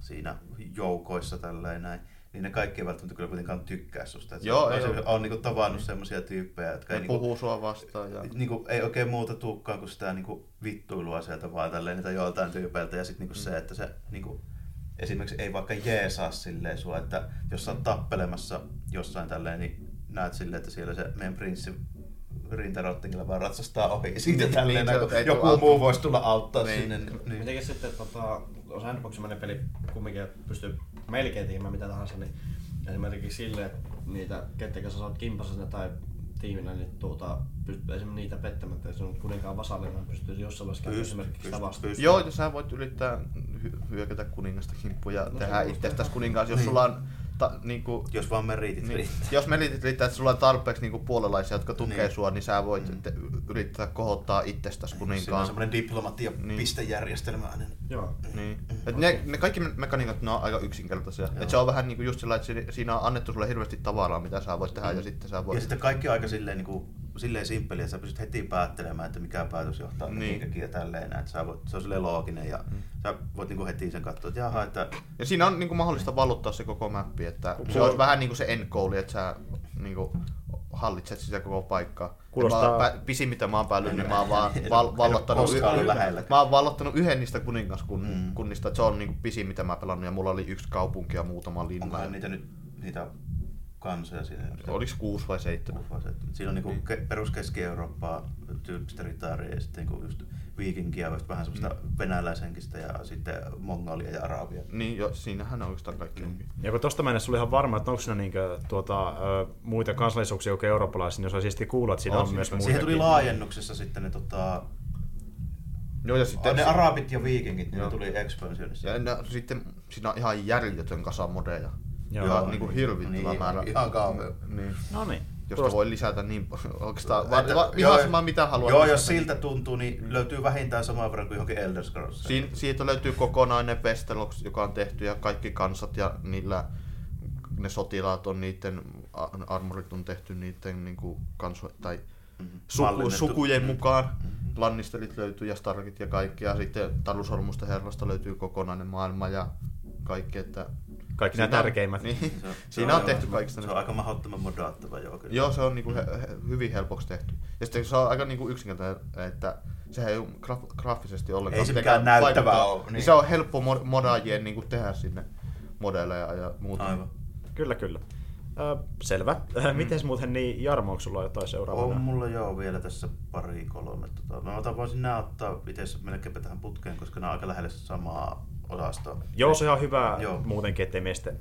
siinä joukoissa tälleen näin, niin ne kaikki ei välttämättä kyllä kuitenkaan tykkää susta. Et Joo, on, ei on, oo. on, niin tavannut semmoisia tyyppejä, jotka ei, Ne niin kuin, puhuu sua vastaan. Ja... niin kuin, ei oikein muuta tukkaan kuin sitä niin kuin, vittuilua sieltä vaan tälleen niitä joiltain tyypeiltä. Ja sitten niin kuin se, että se niin kuin, esimerkiksi ei vaikka jeesaa silleen sua, että jos sä oot tappelemassa jossain tälleen, niin näet silleen, että siellä se meidän prinssi rintarottingilla vaan ratsastaa ohi siitä Niin, tälleen, niin, niin, ei joku tule muu voisi tulla auttaa Niin. sinne. Niin. Mitenkin sitten, tota, jos sandboximainen peli kumminkin pystyy melkein tekemään mitä tahansa, niin esimerkiksi sille, että niitä, ketkä kanssa sä oot kimpassa tai tiiminä, niin tuota, pystyy esimerkiksi niitä pettämättä, että sun kuninkaan vasallina pystyy jossain vaiheessa Pyst- esimerkiksi sitä pyst- vastaan. pyst- Joo, ja sä voit yrittää hy- hyökätä kuningasta kimppuun ja No, tehdä itsestäsi kuningas, jos Niin. sulla on ta, niinku, Jos vaan meritit niin, riittää. jos meritit riittää, että sulla on tarpeeksi niinku puolelaisia, jotka tukee Niin. sua, niin sä voit Mm. te, yrittää kohottaa itsestäsi Siinä on kuninkaan. semmoinen diplomatia Niin. pistejärjestelmä aina. Joo. Niin. Et ne, ne kaikki me- mekaniikat ne on aika yksinkertaisia. Joo. Et se on vähän niinku just sillä, että si- siinä on annettu sulle hirveästi tavaraa, mitä sä voit tehdä, Mm. ja sitten sä voit... Ja sitten kaikki on aika silleen, niin kuin, silleen simppeli, että sä pystyt heti päättelemään, että mikä päätös johtaa Niin. mihinkäkin ja tälleen. Että sä voit, se on silleen looginen ja Mm. sä voit niin kuin heti sen katsoa, että jaha, että Ja siinä on niinku mahdollista valottaa se koko mappi, että se Kuul- olisi vähän niinku se end goal, että sä niinku hallitset sitä koko paikkaa. Kuulostaa- Mä, oon pä- pisin mitä mä oon päällä, niin mä oon vaan val, vallottanut, y- lähellä. mä oon vallottanut yhden niistä kuningaskunnista, Mm. kunnista, että se on niinku pisin mitä mä pelannut ja mulla oli yksi kaupunki ja muutama linna. onkohan niitä nyt niitä kansoja siinä? Oliko kuusi vai seitsemän? Kuusi vai seitsemän. Siinä on niinku Niin. ke- perus Keski-Eurooppaa, tyyppistä ritaaria ja sitten niinku just viikinkiä, vähän semmoista Mm. venäläishenkistä ja sitten mongolia ja arabia. Niin jo, siinähän on oikeastaan kaikki Mm. onkin. Ja kun tosta mennessä oli ihan varma, että onko siinä niinkö, tuota, muita kansallisuuksia kuin eurooppalaisia, niin se on kuulla, että siinä On on, siinä myös kanssa. muitakin. Siihen tuli laajennuksessa sitten ne, tota, Joo, ja sitten, ne arabit ja viikingit, niin Joo. ne tuli expansionissa. ja ne, sitten siinä on ihan järjetön kasa modeja. Joo. Ihan niinku hirvittävä niin, määrä. Ihan kauhean. Niin. No niin. josta Kuulostaa- voi lisätä niin oikeastaan va, va, ihan sama mitä haluaa. Joo, lisätä, jos niin- siltä tuntuu, niin löytyy vähintään saman verran kuin johonkin Elder Scrolls. Siin, siitä löytyy kokonainen Westeros, joka on tehty ja kaikki kansat ja niillä ne sotilaat on niiden, armorit on tehty niiden niinku kanso, tai suku, Mallinnettu. sukujen mukaan. Lannisterit löytyy ja Starkit ja kaikki ja sitten Talusormusten herrasta löytyy kokonainen maailma ja kaikki, että Kaikki nämä Siinä on- tärkeimmät. Niin, Se on- siinä se on tehty kaikista. Se on aika mahdottoman modaattava, joo kyllä. Joo, se on niinku he, he, hyvin helpoksi tehty. Ja sitten se on aika niinku yksinkertainen, että sehän ei ole graf, graafisesti ollenkaan Ei se mitenkään mikään näyttävää vaikuttaa. ole, Niin. niin. Se on helppo mod- modaajien niinku tehdä sinne modeleja ja muuta. Aivan. Kyllä, kyllä. Selvä. Mm. Miten muuten niin, Jarmo, onko sulla jotain seuraavana? On mulla joo vielä tässä pari kolme. Tota, mä otan voisin nämä ottaa itse melkeinpä tähän putkeen, koska nämä on aika lähellä samaa osastoa. Joo, se on ihan hyvä Joo. muutenkin, ettei meistä...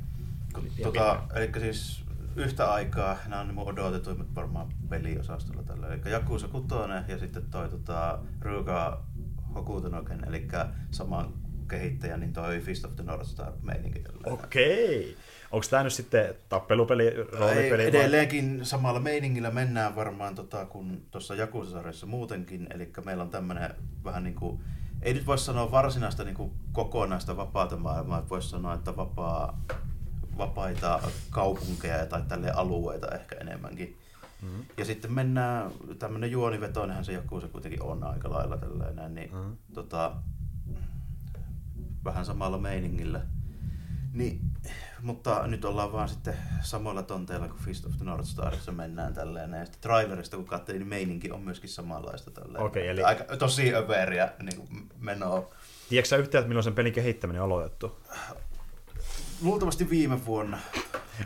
Tota, eli siis yhtä aikaa nämä on mun odotetuimmat varmaan peliosastolla tällä. Eli Jakusa 6 ja sitten toi tota, Ryuga Hokutenoken, eli saman kehittäjän, niin toi Fist of the North Star meininki. Okei. Onko tämä nyt sitten tappelupeli, roolipeli? Ei, vai- edelleenkin samalla meiningillä mennään varmaan tota, kuin tuossa Jakusa-sarjassa muutenkin. Eli meillä on tämmöinen vähän niin kuin, ei nyt voi sanoa varsinaista niin kuin kokonaista vapaata maailmaa, voisi sanoa, että vapaa, vapaita kaupunkeja tai tälle alueita ehkä enemmänkin. Mm-hmm. Ja sitten mennään, tämmöinen juonivetoinenhan se joku se kuitenkin on aika lailla tällainen, niin Mhm. mm-hmm. tota, vähän samalla meiningillä. Niin, mutta nyt ollaan vaan sitten samoilla tonteilla kuin Fist of the North Starissa mennään tälleen. Ja sitten trailerista kun katselin, niin meininki on myöskin samanlaista tälleen. Okei, eli- Aika, tosi överiä niin menoa. Tiedätkö sä yhtään, että milloin sen pelin kehittäminen on aloitettu? Luultavasti viime vuonna.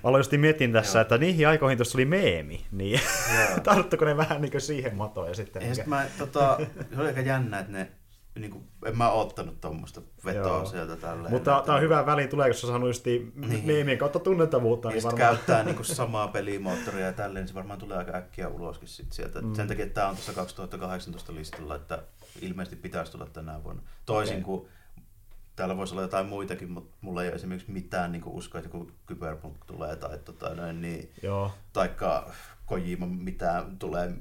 Aloin just mietin tässä, Joo. että niihin aikoihin tuossa oli meemi, niin tarttuko ne vähän niin siihen matoon ja sitten... Ja sit mä, tota, se oli aika jännä, että ne, niin kuin, en mä oottanut tuommoista vetoa Joo. sieltä tälleen. Mutta tämä on hyvä väliin, tulee, kun sä saanut just Niin. meemien kautta tunnettavuutta, niin varmaan... käyttää niinku samaa pelimoottoria ja tälleen, niin se varmaan tulee aika äkkiä uloskin sit sieltä. Mm. Sen takia, että tämä on tuossa 2018 listalla, että ilmeisesti pitäisi tulla tänä vuonna. Toisin Okei. kuin täällä voisi olla jotain muitakin, mutta mulla ei ole esimerkiksi mitään niinku uskoa, että joku Cyberpunk tulee tai tota, noin, niin, Joo. taikka Kojima mitään tulee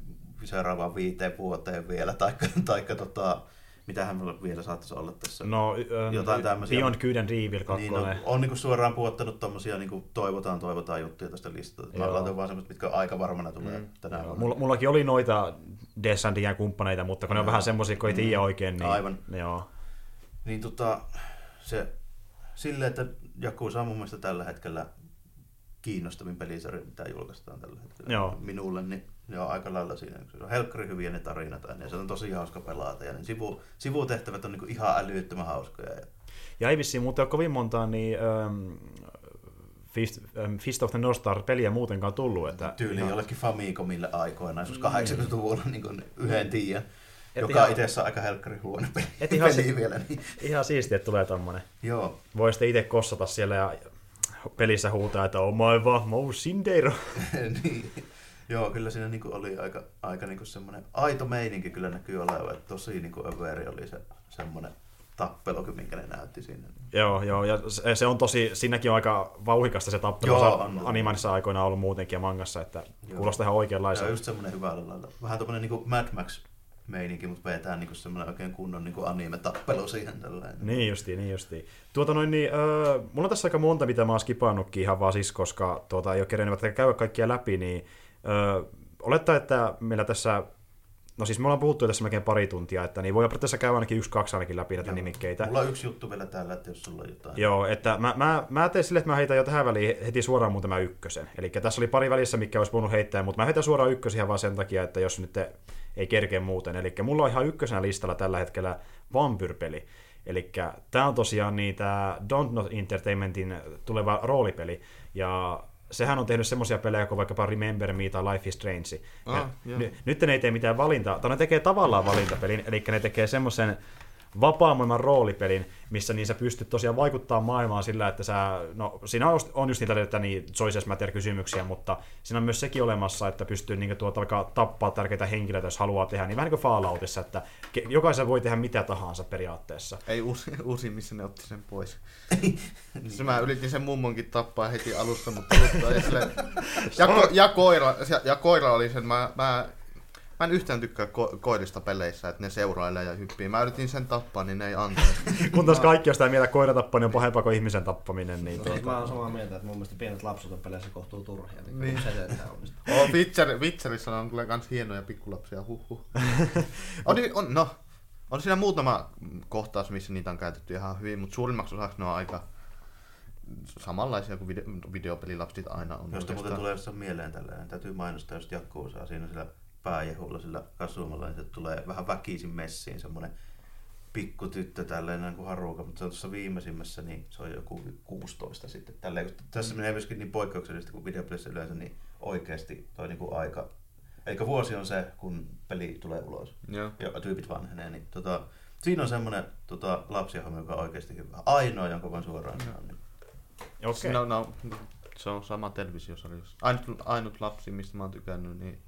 seuraavaan viiteen vuoteen vielä, taikka, taikka tota, mitähän meillä vielä saattaisi olla tässä. No, ähm, Jotain tämmösiä. Beyond Good and Evil 2. Niin, no, on niinku suoraan puottanut tommosia niinku toivotaan, toivotaan juttuja tästä listalta. Mä Joo. laitan vaan semmoista, mitkä aika varmana tulee mm. tänä Joo, vuonna. Mulla, mullakin oli noita Descendien kumppaneita, mutta kun ne on vähän semmoisia, kun ei tiedä oikein, niin... Aivan. Joo. Niin tota, se silleen, että Jakusa on mun mielestä tällä hetkellä kiinnostavin pelisarja, mitä julkaistaan tällä hetkellä. Joo. Minulle, niin ne on aika lailla siinä. Se on helkkari hyviä ne tarinat aina, ja se on tosi hauska pelata. Ja ne sivu, sivutehtävät on niinku ihan älyttömän hauskoja. Ja, ei vissiin muuten ole kovin montaa niin, ähm, Fist, ähm, Fist of the North Star peliä muutenkaan tullut. Että tyyli ihan- jollekin Famicomille aikoinaan, joskus 80-luvulla niin kuin yhden tiiän. Et joka ihan- itse asiassa aika helkkari huono peli, Et ihan peli vielä. Niin. Ihan siistiä, että tulee tommonen. Joo, Voi sitten itse kossata siellä ja pelissä huutaa, että oh my va, mo Sindero. niin. Joo, kyllä siinä niinku oli aika, aika niinku semmoinen aito meininki kyllä näkyy olevan, että tosi niinku överi oli se semmoinen tappelu, minkä ne näytti siinä. Joo, joo, ja se, se on tosi, siinäkin on aika vauhikasta se tappelu, Joo, on, animanissa aikoina ollut muutenkin ja mangassa, että Joo. kuulostaa ihan Se oikeanlaisen. on just semmoinen hyvällä lailla. Vähän tommonen niinku Mad Max meininki, mutta vetää niinku semmoinen oikein kunnon niinku anime-tappelu siihen tällainen. Niin justiin, niin justiin. Tuota noin, niin, öö, mulla on tässä aika monta, mitä mä oon skipannutkin ihan vaan siis, koska tuota, ei ole kerennyt käydä kaikkia läpi, niin öö, olettaa, että meillä tässä, no siis me ollaan puhuttu tässä melkein pari tuntia, että niin voi periaatteessa käydä ainakin yksi, kaksi ainakin läpi näitä Joo. nimikkeitä. Mulla on yksi juttu vielä täällä, että jos sulla on jotain. Joo, että mä, mä, mä teen sille, että mä heitän jo tähän väliin heti suoraan muuten mä ykkösen. Eli tässä oli pari välissä, mikä olisi voinut heittää, mutta mä heitän suoraan ykkösen ihan vaan sen takia, että jos nyt ei kerkeä muuten. Eli mulla on ihan ykkösenä listalla tällä hetkellä Vampyrpeli. Eli tämä on tosiaan niitä Don't Not Entertainmentin tuleva roolipeli. Ja sehän on tehnyt semmoisia pelejä kuin vaikkapa Remember Me tai Life is Strange. Ja Ah, joo. ny, nyt ne ei tee mitään valintaa, tai ne tekee tavallaan valintapelin, eli ne tekee semmoisen vapaa-maailman roolipelin, missä niin sä pystyt tosiaan vaikuttaa maailmaan sillä, että sä, no siinä on just, niitä että niin choices matter kysymyksiä, mutta siinä on myös sekin olemassa, että pystyy niin tuota, vaikka tappaa tärkeitä henkilöitä, jos haluaa tehdä, niin vähän niin kuin Falloutissa, että jokaisen voi tehdä mitä tahansa periaatteessa. Ei uusi, uusi missä ne otti sen pois. siis mä yritin sen mummonkin tappaa heti alussa, mutta ja, sille, ja, ko, ja, koira, ja koira oli sen, mä, mä Mä en yhtään tykkää ko- koirista peleissä, että ne seurailee ja hyppii. Mä yritin sen tappaa, niin ne ei antaisi. Kun taas kaikki on sitä mieltä, koira tappaminen on pahempaa kuin ihmisen tappaminen. Niin no, tuota... Mä oon samaa mieltä, että mun mielestä pienet lapset on peleissä kohtuu turhia. Niin, niin. se oh, Witcher, Witcherissa on kyllä kans hienoja pikkulapsia, huhhuh. on, on, no, on siinä muutama kohtaus, missä niitä on käytetty ihan hyvin, mutta suurimmaksi osaksi ne on aika samanlaisia kuin video, videopelilapsit aina on. Josta muuten tulee jossain mieleen tällainen, täytyy mainostaa just Jakkuusaa siinä sillä pääjehulla sillä kasumalla, että tulee vähän väkisin messiin semmoinen pikkutyttö tälleen niin kuin haruka, mutta se on tuossa viimeisimmässä, niin se on joku 16 sitten. Tälleen, kun tässä menee myöskin niin poikkeuksellisesti kuin videopelissä yleensä, niin oikeasti toi niin kuin aika, eli vuosi on se, kun peli tulee ulos Joo. ja tyypit vanhenee, niin tota, siinä on semmoinen tota, lapsihomo, joka on oikeasti hyvä. Ainoa, jonka voin suoraan sanoa. Niin. Okay. No, no, se on sama televisiosarja. Ainut, ainut lapsi, mistä mä oon tykännyt, niin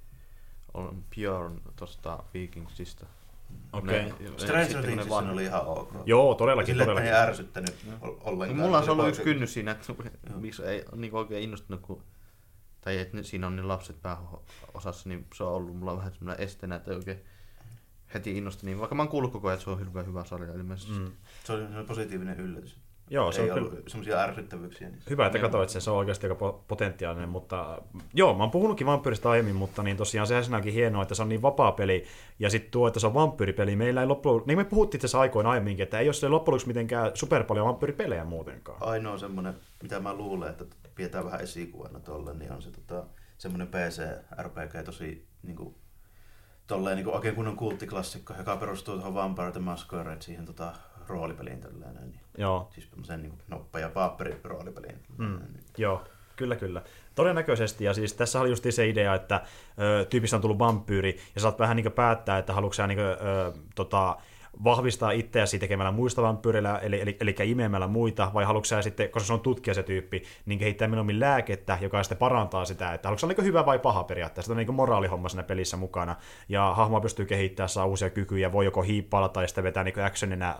on Björn tuosta Vikingsista. Okei. Okay. Stranger Thingsissä oli ihan ok. Joo, todellakin. Sille todellakin. ei ärsyttänyt ollenkaan. Mulla on ollut yksi kynnys siinä, että miksi ei niin oikein innostunut, kun tai että siinä on ne lapset pääosassa, niin se on ollut mulla vähän semmoinen esteenä, että oikein heti innostui. Niin, vaikka mä oon kuullut koko ajan, että se on hyvä, hyvä sarja ilmeisesti. Mm. Se oli positiivinen yllätys. Joo, se ei on ollut kyllä... semmoisia ärsyttävyyksiä. Niin Hyvä, että katsoit sen, se on oikeasti aika potentiaalinen, mutta joo, mä oon puhunutkin vampyyristä aiemmin, mutta niin tosiaan sehän sinäkin hienoa, että se on niin vapaa peli, ja sitten tuo, että se on vampyyripeli, meillä ei loppujen niin me puhuttiin tässä aikoina aiemminkin, että ei ole se loppujen mitenkään super paljon vampyyripelejä muutenkaan. Ainoa semmoinen, mitä mä luulen, että pidetään vähän esikuvana tolle, niin on se tota, semmoinen PC-RPG tosi niin kuin, tolleen niin kuin oikein kunnon kulttiklassikko, joka perustuu tuohon Vampire the Masquerade, siihen tota, roolipeliin tällainen. Niin, Joo. Siis semmoisen niin nopea paaperi roolipeliin. Mm. Joo, kyllä kyllä. Todennäköisesti, ja siis tässä oli just se idea, että ö, tyypissä on tullut vampyyri, ja saat vähän niin päättää, että haluatko sä niin kuin, ö, tota, vahvistaa itseäsi tekemällä muista vampyyreillä, eli, eli, eli imemällä muita, vai haluatko sä sitten, koska se on tutkija se tyyppi, niin kehittää mieluummin lääkettä, joka sitten parantaa sitä, että haluatko se niin hyvä vai paha periaatteessa, se on niin moraalihomma siinä pelissä mukana, ja hahmoa pystyy kehittämään, saa uusia kykyjä, voi joko hiippailla tai sitten vetää niin actionina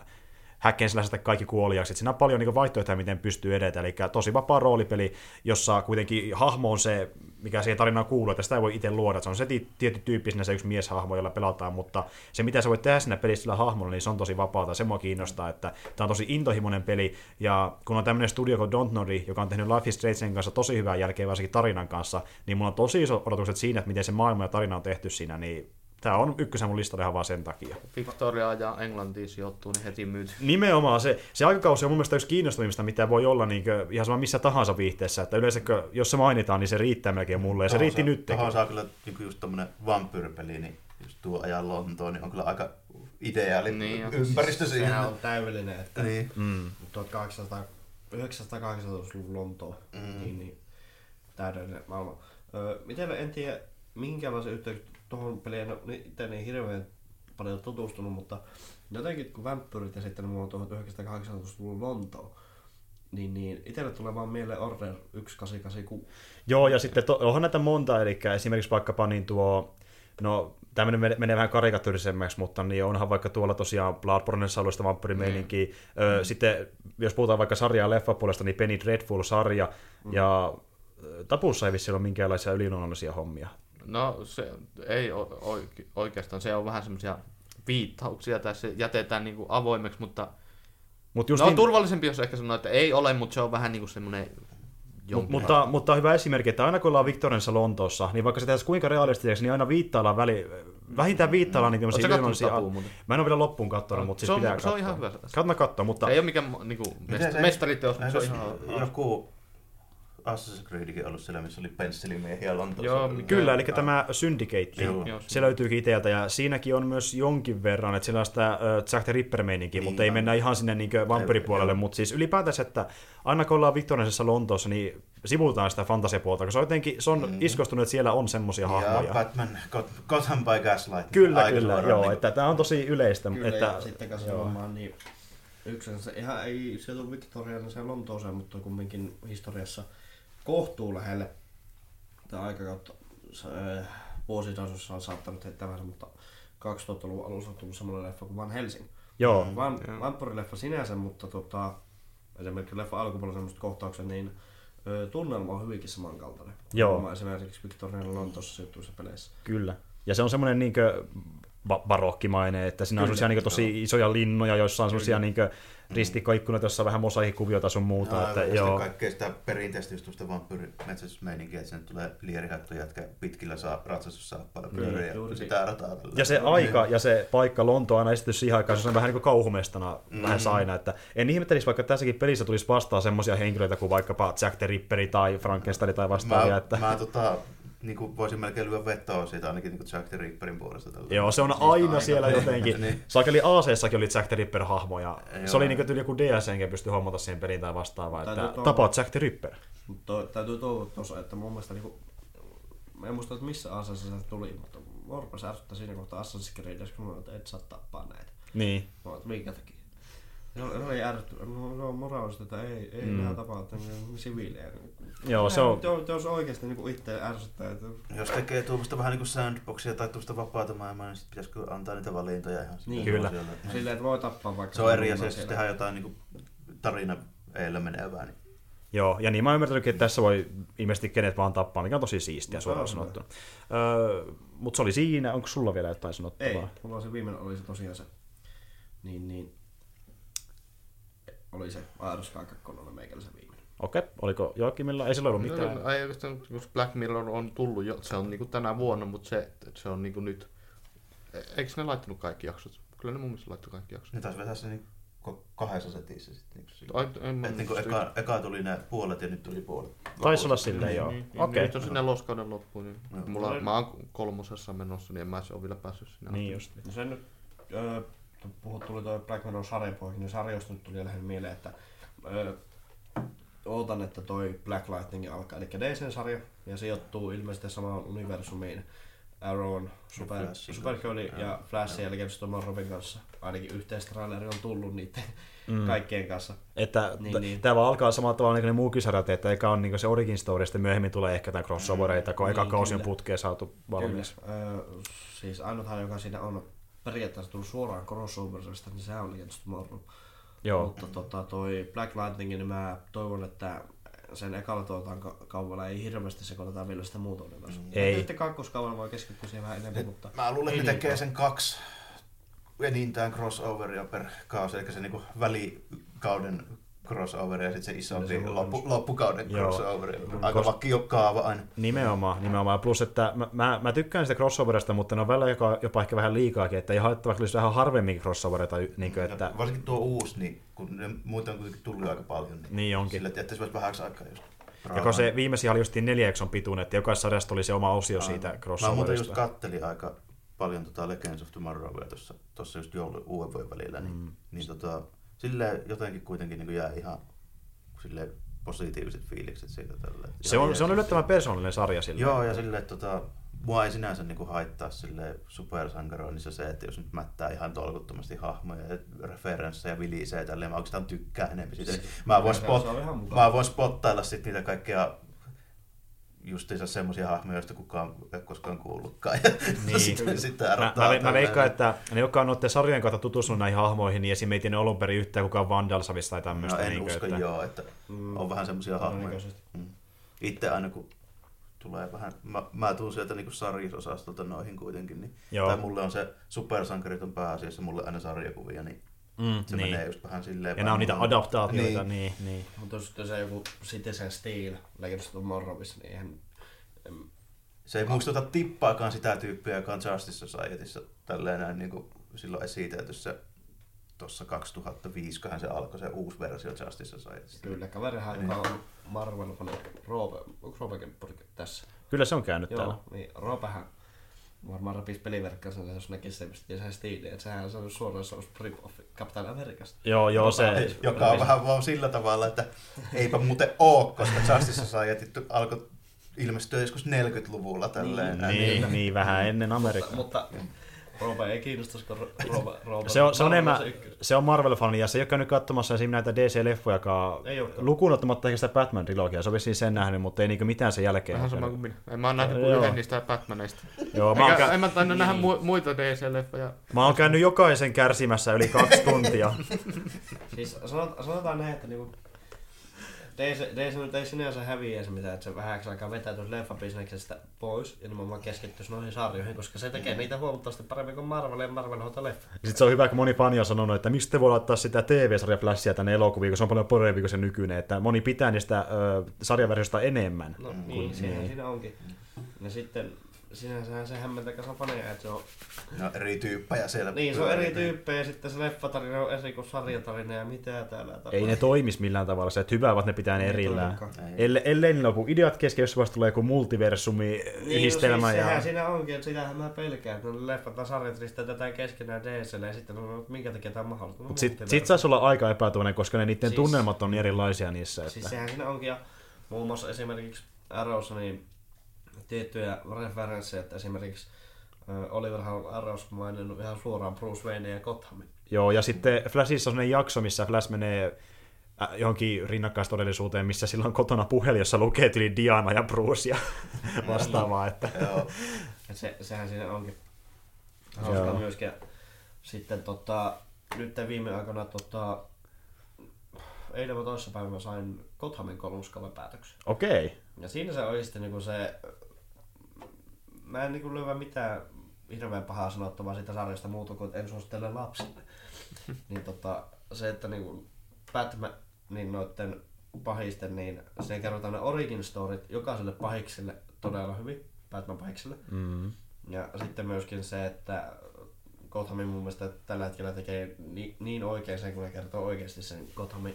häkkensillä kaikki kuoliaksi. Siinä on paljon niin vaihtoehtoja, miten pystyy edetä. Eli tosi vapaa roolipeli, jossa kuitenkin hahmo on se, mikä siihen tarinaan kuuluu, että sitä ei voi itse luoda. Se on se tietty tyyppi sinne se yksi mieshahmo, jolla pelataan, mutta se mitä sä voit tehdä siinä pelissä sillä hahmolla, niin se on tosi vapaata. Se mua kiinnostaa, että tämä on tosi intohimoinen peli. Ja kun on tämmöinen studio kuin Don't Nori, joka on tehnyt Life is Strangein kanssa tosi hyvää jälkeä, varsinkin tarinan kanssa, niin mulla on tosi iso odotukset siinä, että miten se maailma ja tarina on tehty siinä, niin Tämä on ykkösen mun listalla ihan vaan sen takia. Victoria ja Englantiin sijoittuu, niin heti myyty. Nimenomaan. Se, se aikakausi on mun mielestä yksi kiinnostavimmista, mitä voi olla niin kuin, ihan sama missä tahansa viihteessä. Että yleensä, jos se mainitaan, niin se riittää melkein mulle. Ja se riitti nyt. Tuohon saa kyllä niin just tämmöinen vampyyripeli, niin just tuo ajan Lontoon, niin on kyllä aika ideaali niin, ympäristö siihen. Sehän on täydellinen, että niin. mm. 1800 900-luvun Lontoon, mm. niin, niin täydellinen maailma. Öö, miten en tiedä, minkälaisen yhteyden tuohon peliin no, niin itse ei hirveän paljon tutustunut, mutta jotenkin kun Vampyrit ja sitten mulla on 1918-luvun Lontoa, niin, niin itselle tulee vaan mieleen Order 1886. Joo, ja sitten to, onhan näitä monta, eli esimerkiksi vaikkapa niin tuo, no tämmöinen menee, menee vähän karikatyyrisemmäksi, mutta niin onhan vaikka tuolla tosiaan Bloodborneissa alueesta vampyrimeininkiä. Mm. Ö, mm. Sitten jos puhutaan vaikka sarjaa leffapuolesta, niin Penny Dreadful-sarja, mm. ja Tapussa ei vissi ole minkäänlaisia yliluonnollisia hommia. No se ei oikeastaan, se on vähän semmoisia viittauksia tässä jätetään niin kuin avoimeksi, mutta Mut just no niin... turvallisempi, jos ehkä sanoa, että ei ole, mutta se on vähän niin kuin semmoinen Mut, mutta, mutta hyvä esimerkki, että aina kun ollaan Victorianissa Lontoossa, niin vaikka se tehdään kuinka realistiseksi, niin aina viittaillaan väli, vähintään viittaillaan niitä tämmöisiä yliluonnollisia... Mä en ole vielä loppuun katsonut, mutta siis se on, pitää Se on ihan hyvä. Kannattaa katsoa, mutta... Se ei ole mikään niinku, mest- mestariteos, mutta se on ihan... Joku Assassin's Creedkin ollut siellä, missä oli pensselimiehiä Lontoossa? Joo, Kyllä. Kyllä, eli tämä Syndicate. Joo. Se löytyykin iteltä ja siinäkin on myös jonkin verran, että sillä on sitä uh, Jack the Ripper Niin mutta ei on. mennä ihan sinne niin vampyripuolelle, mutta siis ylipäätänsä, että aina kun ollaan Victorianisessa Lontoossa, niin sivutaan sitä fantasiapuolta, koska se on jotenkin, se on Mhm. iskostunut, että siellä on semmoisia Ja hahmoja. Batman, Got- Gotham by Gaslight. Kyllä, Aika kyllä, suoraan joo, niinku- että tämä on tosi yleistä. Kyllä, että, ja sitten varmaan niin yksi se ihan ei sieltä Victoriaan se Lontooseen, mutta kumminkin historiassa kohtuu lähelle tämä aikakautta vuositasossa on saattanut heittää vähän, mutta 2000-luvun alussa on tullut semmoinen leffa kuin Van Helsing. Joo, Van, Joo. vampyrileffa sinänsä, mutta tota, esimerkiksi leffa alkupuolella semmoiset kohtaukset, niin ö, tunnelma on hyvinkin samankaltainen. Joo. Esimerkiksi Victorian Lontoossa sijoittuvissa peleissä. Kyllä. Ja se on semmoinen niinkö barokkimainen, että siinä on Kyllä, semmoisia niinkö tosi isoja linnoja, joissa on semmoisia niinkö ristikkoikkunoita, joissa on vähän mosaikikuvioita sun muuta. Joo, että, joo. kaikkea sitä perinteistä just tuosta vampyyrimetsästysmeininkiä, että sinne tulee lierihattu jätkä pitkillä saa ratsastussaappailla Kyllä, pyöriä ja juuri sitä rataa. tällä. Ja se aika ja se paikka Lonto on aina esitys siihen aikaan, se on vähän niin kuin kauhumestana Mm. lähes aina. Että en ihmettelisi, vaikka tässäkin pelissä tulisi vastaan semmoisia henkilöitä kuin vaikkapa Jack the Ripperi tai Frankenstein tai vastaavia. Mä, että... mä tota, niin kuin voisin melkein lyödä vetoa siitä ainakin niin kuin Jack the Ripperin puolesta. Tällä. Joo, se on Siis aina aina. siellä jotenkin. Niin. Saakeli AC-sakin oli Jack the Ripper-hahmo ja Joo. se oli niin kuin joku DSNkin pystyi hommata siihen peliin tai vastaavaa, Täytyy että tuo- tapaat Jack the Ripper. Mutta to, täytyy toivoa tuossa, että mun mielestä niinku, mä en muista, että missä asassa se tuli, mutta Vorpas ärsyttää siinä kohtaa Assassin's Creedissä, kun mä että et saa tappaa näitä. Niin. Mä minkä takia? Oli, se oli ärsyttävää. No, on moraalista, että ei, ei Mm. nähdä tapaa että siviilejä. Joo, se on... Jos, jos oikeasti niinku itse ärsyttää, että Jos tekee tuommoista vähän niin kuin sandboxia tai tuommoista vapaata maailmaa, niin sitten pitäisikö antaa niitä valintoja ihan Niin. Kyllä. siellä. silleen, että voi tappaa vaikka... Se on eri asia, jos tehdään jotain niin kuin tarina eellä menevää. Niin. Joo, ja niin mä oon ymmärtänyt, että tässä voi ilmeisesti kenet vaan tappaa, mikä on tosi siistiä No, suoraan sanottuna. Öö, Mutta se oli siinä, onko sulla vielä jotain sanottavaa? Ei, mulla se viimeinen oli se tosiaan se. Niin, niin. Oli se Aeros 2 oli meikäläisen viimeinen. Okei, oliko Joakimilla? Ei sillä ollut No, mitään. no, Ei oikeastaan, jos Black Mirror on tullut jo, se on niinku tänä vuonna, mutta se, se on niinku nyt... E- Eikö ne laittanut kaikki jaksot? Kyllä ne mun mielestä laittoi kaikki jaksot. Ne taisi vetää se niin kahdessa setissä sitten. Niin sillä. Ai, en mä Et niin kuin muista eka, eka, tuli ne puolet ja nyt tuli puolet. Taisi olla lopussa. silleen, joo. Niin, niin, Okei. Nyt on sinne loskauden loppuun. Niin. Joo. Mulla, mä oon kolmosessa menossa, niin en mä se ole vielä päässyt sinne. Niin asti. just. No se nyt, öö, puhut, tuli toi Black Mirror sarjapoikin, niin sarjoista nyt tuli lähinnä mieleen, että öö, ootan, että toi Black Lightning alkaa, eli DC-sarja, ja sijoittuu ilmeisesti samaan universumiin Arrown, Super, Supergirlin kanssa. ja Flashin ja Legends of Tomorrowin kanssa. Ainakin yhteistraileri on tullut niiden Mm. kaikkien kanssa. Että Niin, niin, niin. tämä vaan alkaa samalla tavalla niin kuin ne muukin sarjat, että eka on niin se origin story, sitten myöhemmin tulee ehkä tämä crossovereita, kun eka Niin, kausi on putkeen saatu valmis. Kyllä. Öö, siis ainuthan, joka siinä on periaatteessa tullut suoraan crossoverista, niin sehän on Legends Tomorrow. Joo, Mutta tota, toi Black Lightning, niin mä toivon, että sen ekalla tuotaan ka- kaudella ei hirveästi sekoiteta vielä sitä muuta universumia. Ei. Sitten kakkoskaudella voi keskittyä siihen vähän enemmän, mutta Mä luulen, että niin tekee sen kaksi enintään crossoveria per kausi, eli se niinku välikauden crossover ja sitten se isompi Se on loppu, loppukauden Joo. crossover. Aika Kos- vakio kaava aina. nimenomaan, nimenomaan. Plus, että mä, mä, mä tykkään sitä crossoverista, mutta ne on välillä jopa, jopa ehkä vähän liikaakin, että ei haittaa vaikka olisi vähän harvemmin crossovereita, niin kuin, että... Ja varsinkin tuo uusi, niin kun ne muita on kuitenkin tullut aika paljon. Niin, Niin onkin. Sillä, että jättäisi vähän aikaa just. Ja kun se viimeisin oli justiin neljä jakson pituinen, että jokaisessa sarjasta oli se oma osio Aivan. siitä Mä muuten just crossoverista. kattelin aika paljon tota Legends of Tomorrowia tuossa, tuossa just joulu uuden vuoden välillä, niin, Mm. mm. niin tota, silleen jotenkin kuitenkin niin jää ihan silleen positiiviset fiilikset siitä tällä. Se on, se on yllättävän persoonallinen sarja sillä. Joo, ja silleen, että tota, mua ei sinänsä niinku haittaa sille supersankaroinnissa se, että jos nyt mättää ihan tolkuttomasti hahmoja ja referenssejä vilisee ja tälleen, mä oikeastaan tykkään enemmän siitä. Mä voin, spot, mä voin spottailla sit niitä kaikkia justiinsa semmoisia hahmoja, joista kukaan ei koskaan kuullutkaan. Ja Niin. sitten, sitten Mä, mä, mä veikkaan, että ne, jotka on noiden sarjojen kautta tutustunut näihin hahmoihin, niin esim. ei tiennyt alun perin yhtään kukaan Vandalsavista tai tämmöistä. No en niin usko että... joo, että Mm, on vähän semmoisia hahmoja. Mm. Itse aina kun tulee vähän, mä, mä tuun sieltä niinku sarjisosastolta noihin kuitenkin, niin, Joo. tai mulle on se supersankarit on pääasiassa mulle aina sarjakuvia, niin Mm, se niin. menee just vähän silleen. Ja nämä on niitä adaptaatioita, Niin. niin, niin. niin. Mutta jos sitten se joku Citizen Steel Legends of Tomorrowissa, niin eihän... em, Se ei muistuta tippaakaan sitä tyyppiä, joka on Justice Societyssä tälleen näin niin kuin silloin esitelty se tuossa 2005, kun se alkoi se uusi versio Justice Societystä. Kyllä, kaverihan, joka on Marvel fani Roope, onko Roope tässä? Kyllä se on käynyt täällä. Joo, niin Roopehän varmaan rapisi peliverkkansa, jos näkisi semmoista ja sehän stiili, että sehän on suoraan se rip-off Captain Amerikasta. Joo, joo, se, Joka on vähän vaan sillä tavalla, että eipä muuten oo, koska Justice Society alkoi ilmestyä joskus 40-luvulla tälleen. niin, niin, vähän ennen Amerikkaa. Mutta, mutta Roope ei kiinnostaisi, kun Roope, Roope Se on, se on, enemmän, se on Marvel-fani ja se ei ole käynyt katsomassa esim. näitä DC-leffojakaan Ei olekaan. lukuun ottamatta ehkä sitä Batman-trilogiaa. Se on vissiin sen nähnyt, mutta ei niinku mitään sen jälkeen. Vähän sama kuin minä. En mä oon nähnyt kuin yhden niistä Batmaneista. Joo, mä Eikä, kä- en mä tainnut nähdä mu- muita DC-leffoja. mä oon käynyt jokaisen kärsimässä yli kaksi tuntia. Siis sanot, sanotaan näin, että niinku Nyt ei sinänsä häviä se mitään, että se vähäksi aikaa vetäytyisi leffabisneksestä pois ja nimenomaan keskittyisi noihin sarjoihin, koska se tekee niitä huomattavasti paremmin kuin Marvel ja Marvel hoitaa leffa. Sitten se on hyvä, kun moni fani on sanonut, että mistä te voi laittaa sitä TV-sarjaplässiä tänne elokuviin, kun se on paljon parempi kuin se nykyinen. Että moni pitää niistä ö, sarjaversiosta enemmän. No niin, sehän niin. siinä onkin. Ja sitten sinänsähän se hämmentää kasa faneja, että se on, No, eri tyyppejä siellä. niin, se on eri tyyppejä ja sitten se leffatarina on eri kuin sarjatarina ja mitä täällä tapahtuu. Ei ne toimis millään tavalla, se, että hyvä ovat ne pitää ne Ei erillään. Elle, ellei niillä joku ideat kesken, jos vasta tulee joku multiversumi yhdistelmä. Niin, no siis ja... sehän siinä onkin, että sitähän mä pelkään, että ne leffat tai sarjat ristetetään keskenään DSL ja sitten on, että minkä takia tämä on mahdollista. No, Mut sit, saisi olla aika epätoivoinen, koska ne niiden Siis- tunnelmat on erilaisia niissä. Että... Siis sehän siinä onkin, ja muun muassa esimerkiksi Arrowssa niin tiettyjä referenssejä, että esimerkiksi on Arrows maininnut ihan suoraan Bruce Wayne ja Gothamin. Joo, ja sitten Flashissa on sellainen jakso, missä Flash menee johonkin rinnakkaistodellisuuteen, missä sillä on kotona puhelin, jossa lukee tyyli Diana ja Bruce ja vastaavaa. Että... Joo. Se, sehän siinä onkin Joo. hauska myöskin. Ja Sitten tota, nyt viime aikoina tota, eilen vai toisessa päivänä sain Gothamin kolmoskauden päätöksen. Okei. Ja siinä se oli sitten niinku se... Mä en niinku löyvä mitään hirveän pahaa sanottavaa siitä sarjasta muuta kuin, että en suosittele lapsille. niin tota, se, että niinku Batman, niin noitten pahisten, niin se kerrotaan ne origin storyt jokaiselle pahikselle todella hyvin, Batman pahikselle. Mm. Ja sitten myöskin se, että Gothamin mun mielestä tällä hetkellä tekee niin, niin oikein sen, kun ne kertoo oikeasti sen Gothamin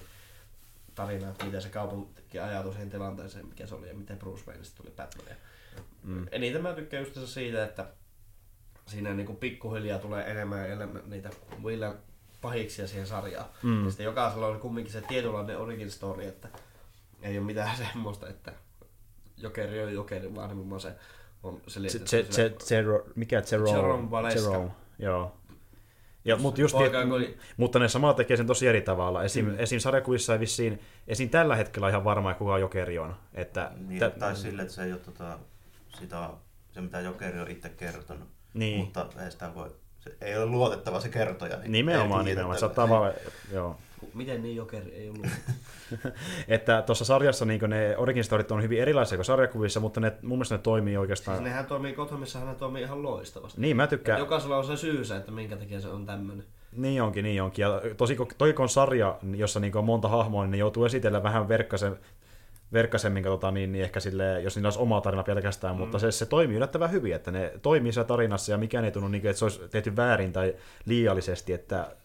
tarina, että miten se kaupunki ajautui siihen tilanteeseen, mikä se oli ja miten Bruce Wayneista tuli Batman. Mm. Eniten mä tykkään just siitä, että siinä niinku pikkuhiljaa tulee enemmän ja enemmän niitä Willan pahiksia siihen sarjaan. Mm. Ja sitten jokaisella on kumminkin se tietynlainen origin story, että ei ole mitään semmoista, että jokeri on jokeri, vaan nimenomaan se on Se, se, se, mikä Jerome? Jerome Valeska. Jerome, joo. Ja, mut just, Poika, kun oli- mutta ne samalla tekee sen tosi eri tavalla. Esim, Mm. esim sarjakuvissa ei vissiin, esim tällä hetkellä ihan varma, kuka jokeri on. Että, Niin, tä- tai sille, että se ei ole tota, sitä, se mitä Jokeri on itse kertonut. Niin. Mutta ei sitä voi, se ei ole luotettava se kertoja. Niin Nimenomaan, nimenomaan. Saattaa vaan, joo. Miten niin jokeri ei ollut? Että tuossa sarjassa niin ne origin storyt on hyvin erilaisia kuin sarjakuvissa, mutta ne, mun mielestä ne toimii siis oikeastaan. nehän toimii Gothamissahan ne toimii ihan loistavasti. Niin, mä tykkään. Jokaisella on se syysä, että minkä takia se on tämmöinen. Niin onkin, niin onkin. Ja tosi, toi kun on sarja, jossa niin on monta hahmoa, niin ne joutuu esitellä vähän verkkasen, verkkaisemmin, katsotaan, niin, niin ehkä sille, jos niillä olisi oma tarina pelkästään, mm. mutta se, se toimii yllättävän hyvin, että ne toimii siellä tarinassa ja mikään ei tunnu, niin, että se olisi tehty väärin tai liiallisesti, että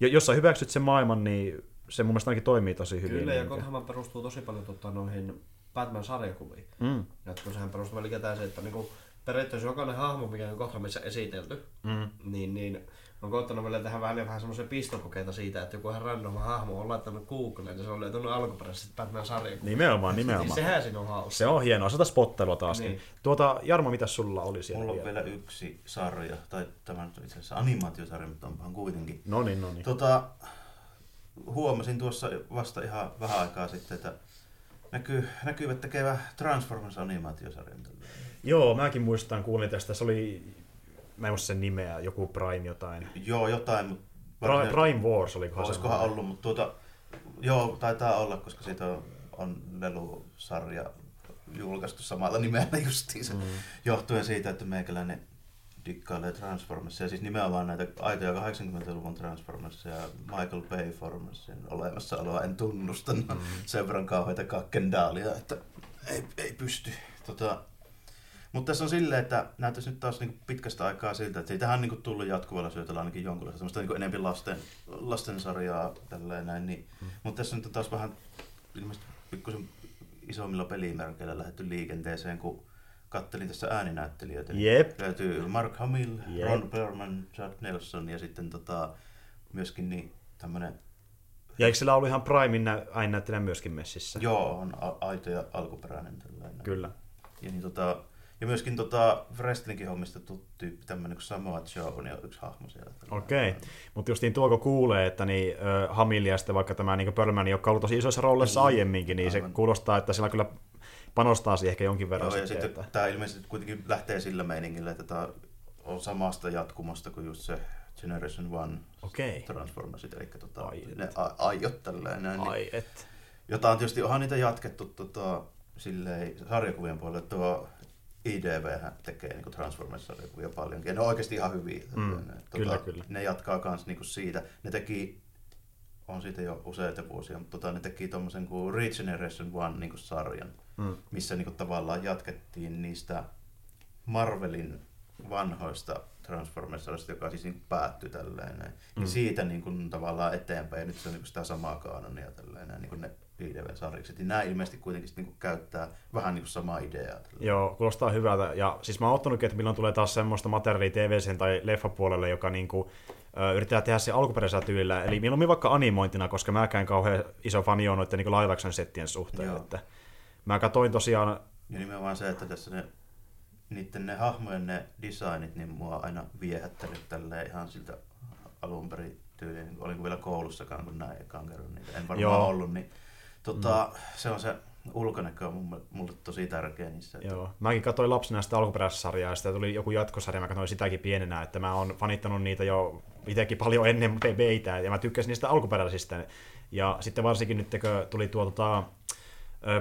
jo- jos sä hyväksyt sen maailman, niin se mun mielestä ainakin toimii tosi hyvin. Kyllä, ja niin kuin. Gotham perustuu tosi paljon tota, noihin Batman-sarjakuviin. Mm. Ja kun sehän perustuu melkein se, että niinku, periaatteessa jokainen hahmo, mikä on Gothamissa esitelty, Mm. niin, niin on koottanut vielä tähän väliin vähän semmoisia pistokokeita siitä, että joku ihan random hahmo on laittanut Googleen ja se on löytänyt alkuperäiset batman sarjakuvat Nimenomaan, Niin nimenomaan. sehän siinä on hauska. Se on hienoa, sitä spottelua taaskin. Niin. Tuota, Jarmo, mitä sulla oli siellä Mulla on vielä yksi sarja, tai tämä nyt on itse asiassa animaatiosarja, mutta onpahan kuitenkin. No niin, no niin. Tota, huomasin tuossa vasta ihan vähän aikaa sitten, että näkyy, näkyvät tekevä Transformers-animaatiosarjan. Joo, mäkin muistan, kuulin tästä. Se oli, mä en muista sen nimeä, joku Prime jotain. Joo, jotain, mutta Prime, Prime Wars olikohan olisikohan semmoinen? ollut, mutta tuota, joo, taitaa olla, koska siitä on, on Lelu-sarja julkaistu samalla nimellä justiinsa, mm. johtuen siitä, että meikäläinen dikkailee Transformersia, siis nimenomaan näitä aitoja 80-luvun Transformersia ja Michael Bay Formersin olemassaoloa en tunnusta, mm. sen verran kauheita kakkendaalia, että ei, ei pysty. Tota, Mutta tässä on silleen, että näyttäisi nyt taas niin pitkästä aikaa siltä, että siitähän on niin tullut jatkuvalla syötöllä ainakin jonkunlaista semmoista niin enemmän lasten, lastensarjaa tälleen näin. Niin. Mm. Mutta tässä nyt on taas vähän ilmeisesti pikkusen isommilla pelimerkeillä lähdetty liikenteeseen, kun kattelin tässä ääninäyttelijöitä. Jep. Löytyy Mark Hamill, Jep. Ron Perlman, Chad Nelson ja sitten tota, myöskin niin tämmönen... Ja eikö sillä ollut ihan Primein ääninäyttelijä myöskin messissä? Joo, on aito ja alkuperäinen tällainen. Kyllä. Ja, niin, tota, ja myöskin tota, wrestlingin hommista tuttu tyyppi, tämmöinen kuin Samoa Joe on yksi hahmo siellä. Okei, okay. mutta justiin tuoko kuulee, että niin, äh, Hamill ja sitten vaikka tämä niin Perlman, joka on ollut tosi isoissa rooleissa niin, aiemminkin, niin Aivan. se kuulostaa, että sillä kyllä panostaa siihen ehkä jonkin verran. Joo, ja sitten että... tämä ilmeisesti kuitenkin lähtee sillä meiningillä, että tämä on samasta jatkumosta kuin just se Generation One okay. Transformersit, eli tota, Ai ne aiot tällainen. Ai niin, et. Jota on tietysti, onhan niitä jatkettu tota, silleen, sarjakuvien puolelle, tuo IDV tekee niin Transformers-sarjakuvia paljonkin, ja ne on oikeasti ihan hyviä. Mm, tuota, kyllä, kyllä. Ne jatkaa myös niin siitä. Ne teki on siitä jo useita vuosia, mutta tota, ne teki tuommoisen kuin Regeneration One niin kuin sarjan, mm. missä niin kuin, tavallaan jatkettiin niistä Marvelin vanhoista Transformersista, joka siis niin päättyi tällainen. Mm. Ja siitä niin kuin, tavallaan eteenpäin, ja nyt se on niin kuin sitä samaa kaanonia tällainen, niin kuin ne IDV-sarjikset. Niin nämä ilmeisesti kuitenkin niin kuin käyttää vähän niin kuin samaa ideaa. Tällainen. Joo, kuulostaa hyvältä. Ja siis mä oon ottanutkin, että milloin tulee taas semmoista materiaalia tv tai leffapuolelle, joka niin kuin, yrittää tehdä se alkuperäisellä tyylillä. Eli mieluummin vaikka animointina, koska mä käyn kauhean iso fani on noiden niin live action settien suhteen. Joo. Että mä katsoin tosiaan... Ja nimenomaan se, että tässä ne, niiden ne hahmojen ne designit, niin mua aina viehättänyt tälleen ihan siltä alun perin tyyliin, niin olin vielä koulussakaan, kun näin ekan kerran niitä. En varmaan Joo. ollut, niin tota, mm. se on se ulkonäkö on mulle, tosi tärkeä niissä. Että... Joo. Mäkin katsoin lapsena sitä alkuperäissarjaa ja sitten tuli joku jatkosarja, mä katsoin sitäkin pienenä, että mä oon fanittanut niitä jo itsekin paljon ennen beitä ja mä tykkäsin niistä alkuperäisistä. Ja sitten varsinkin nyt, kun tuli tuo tota,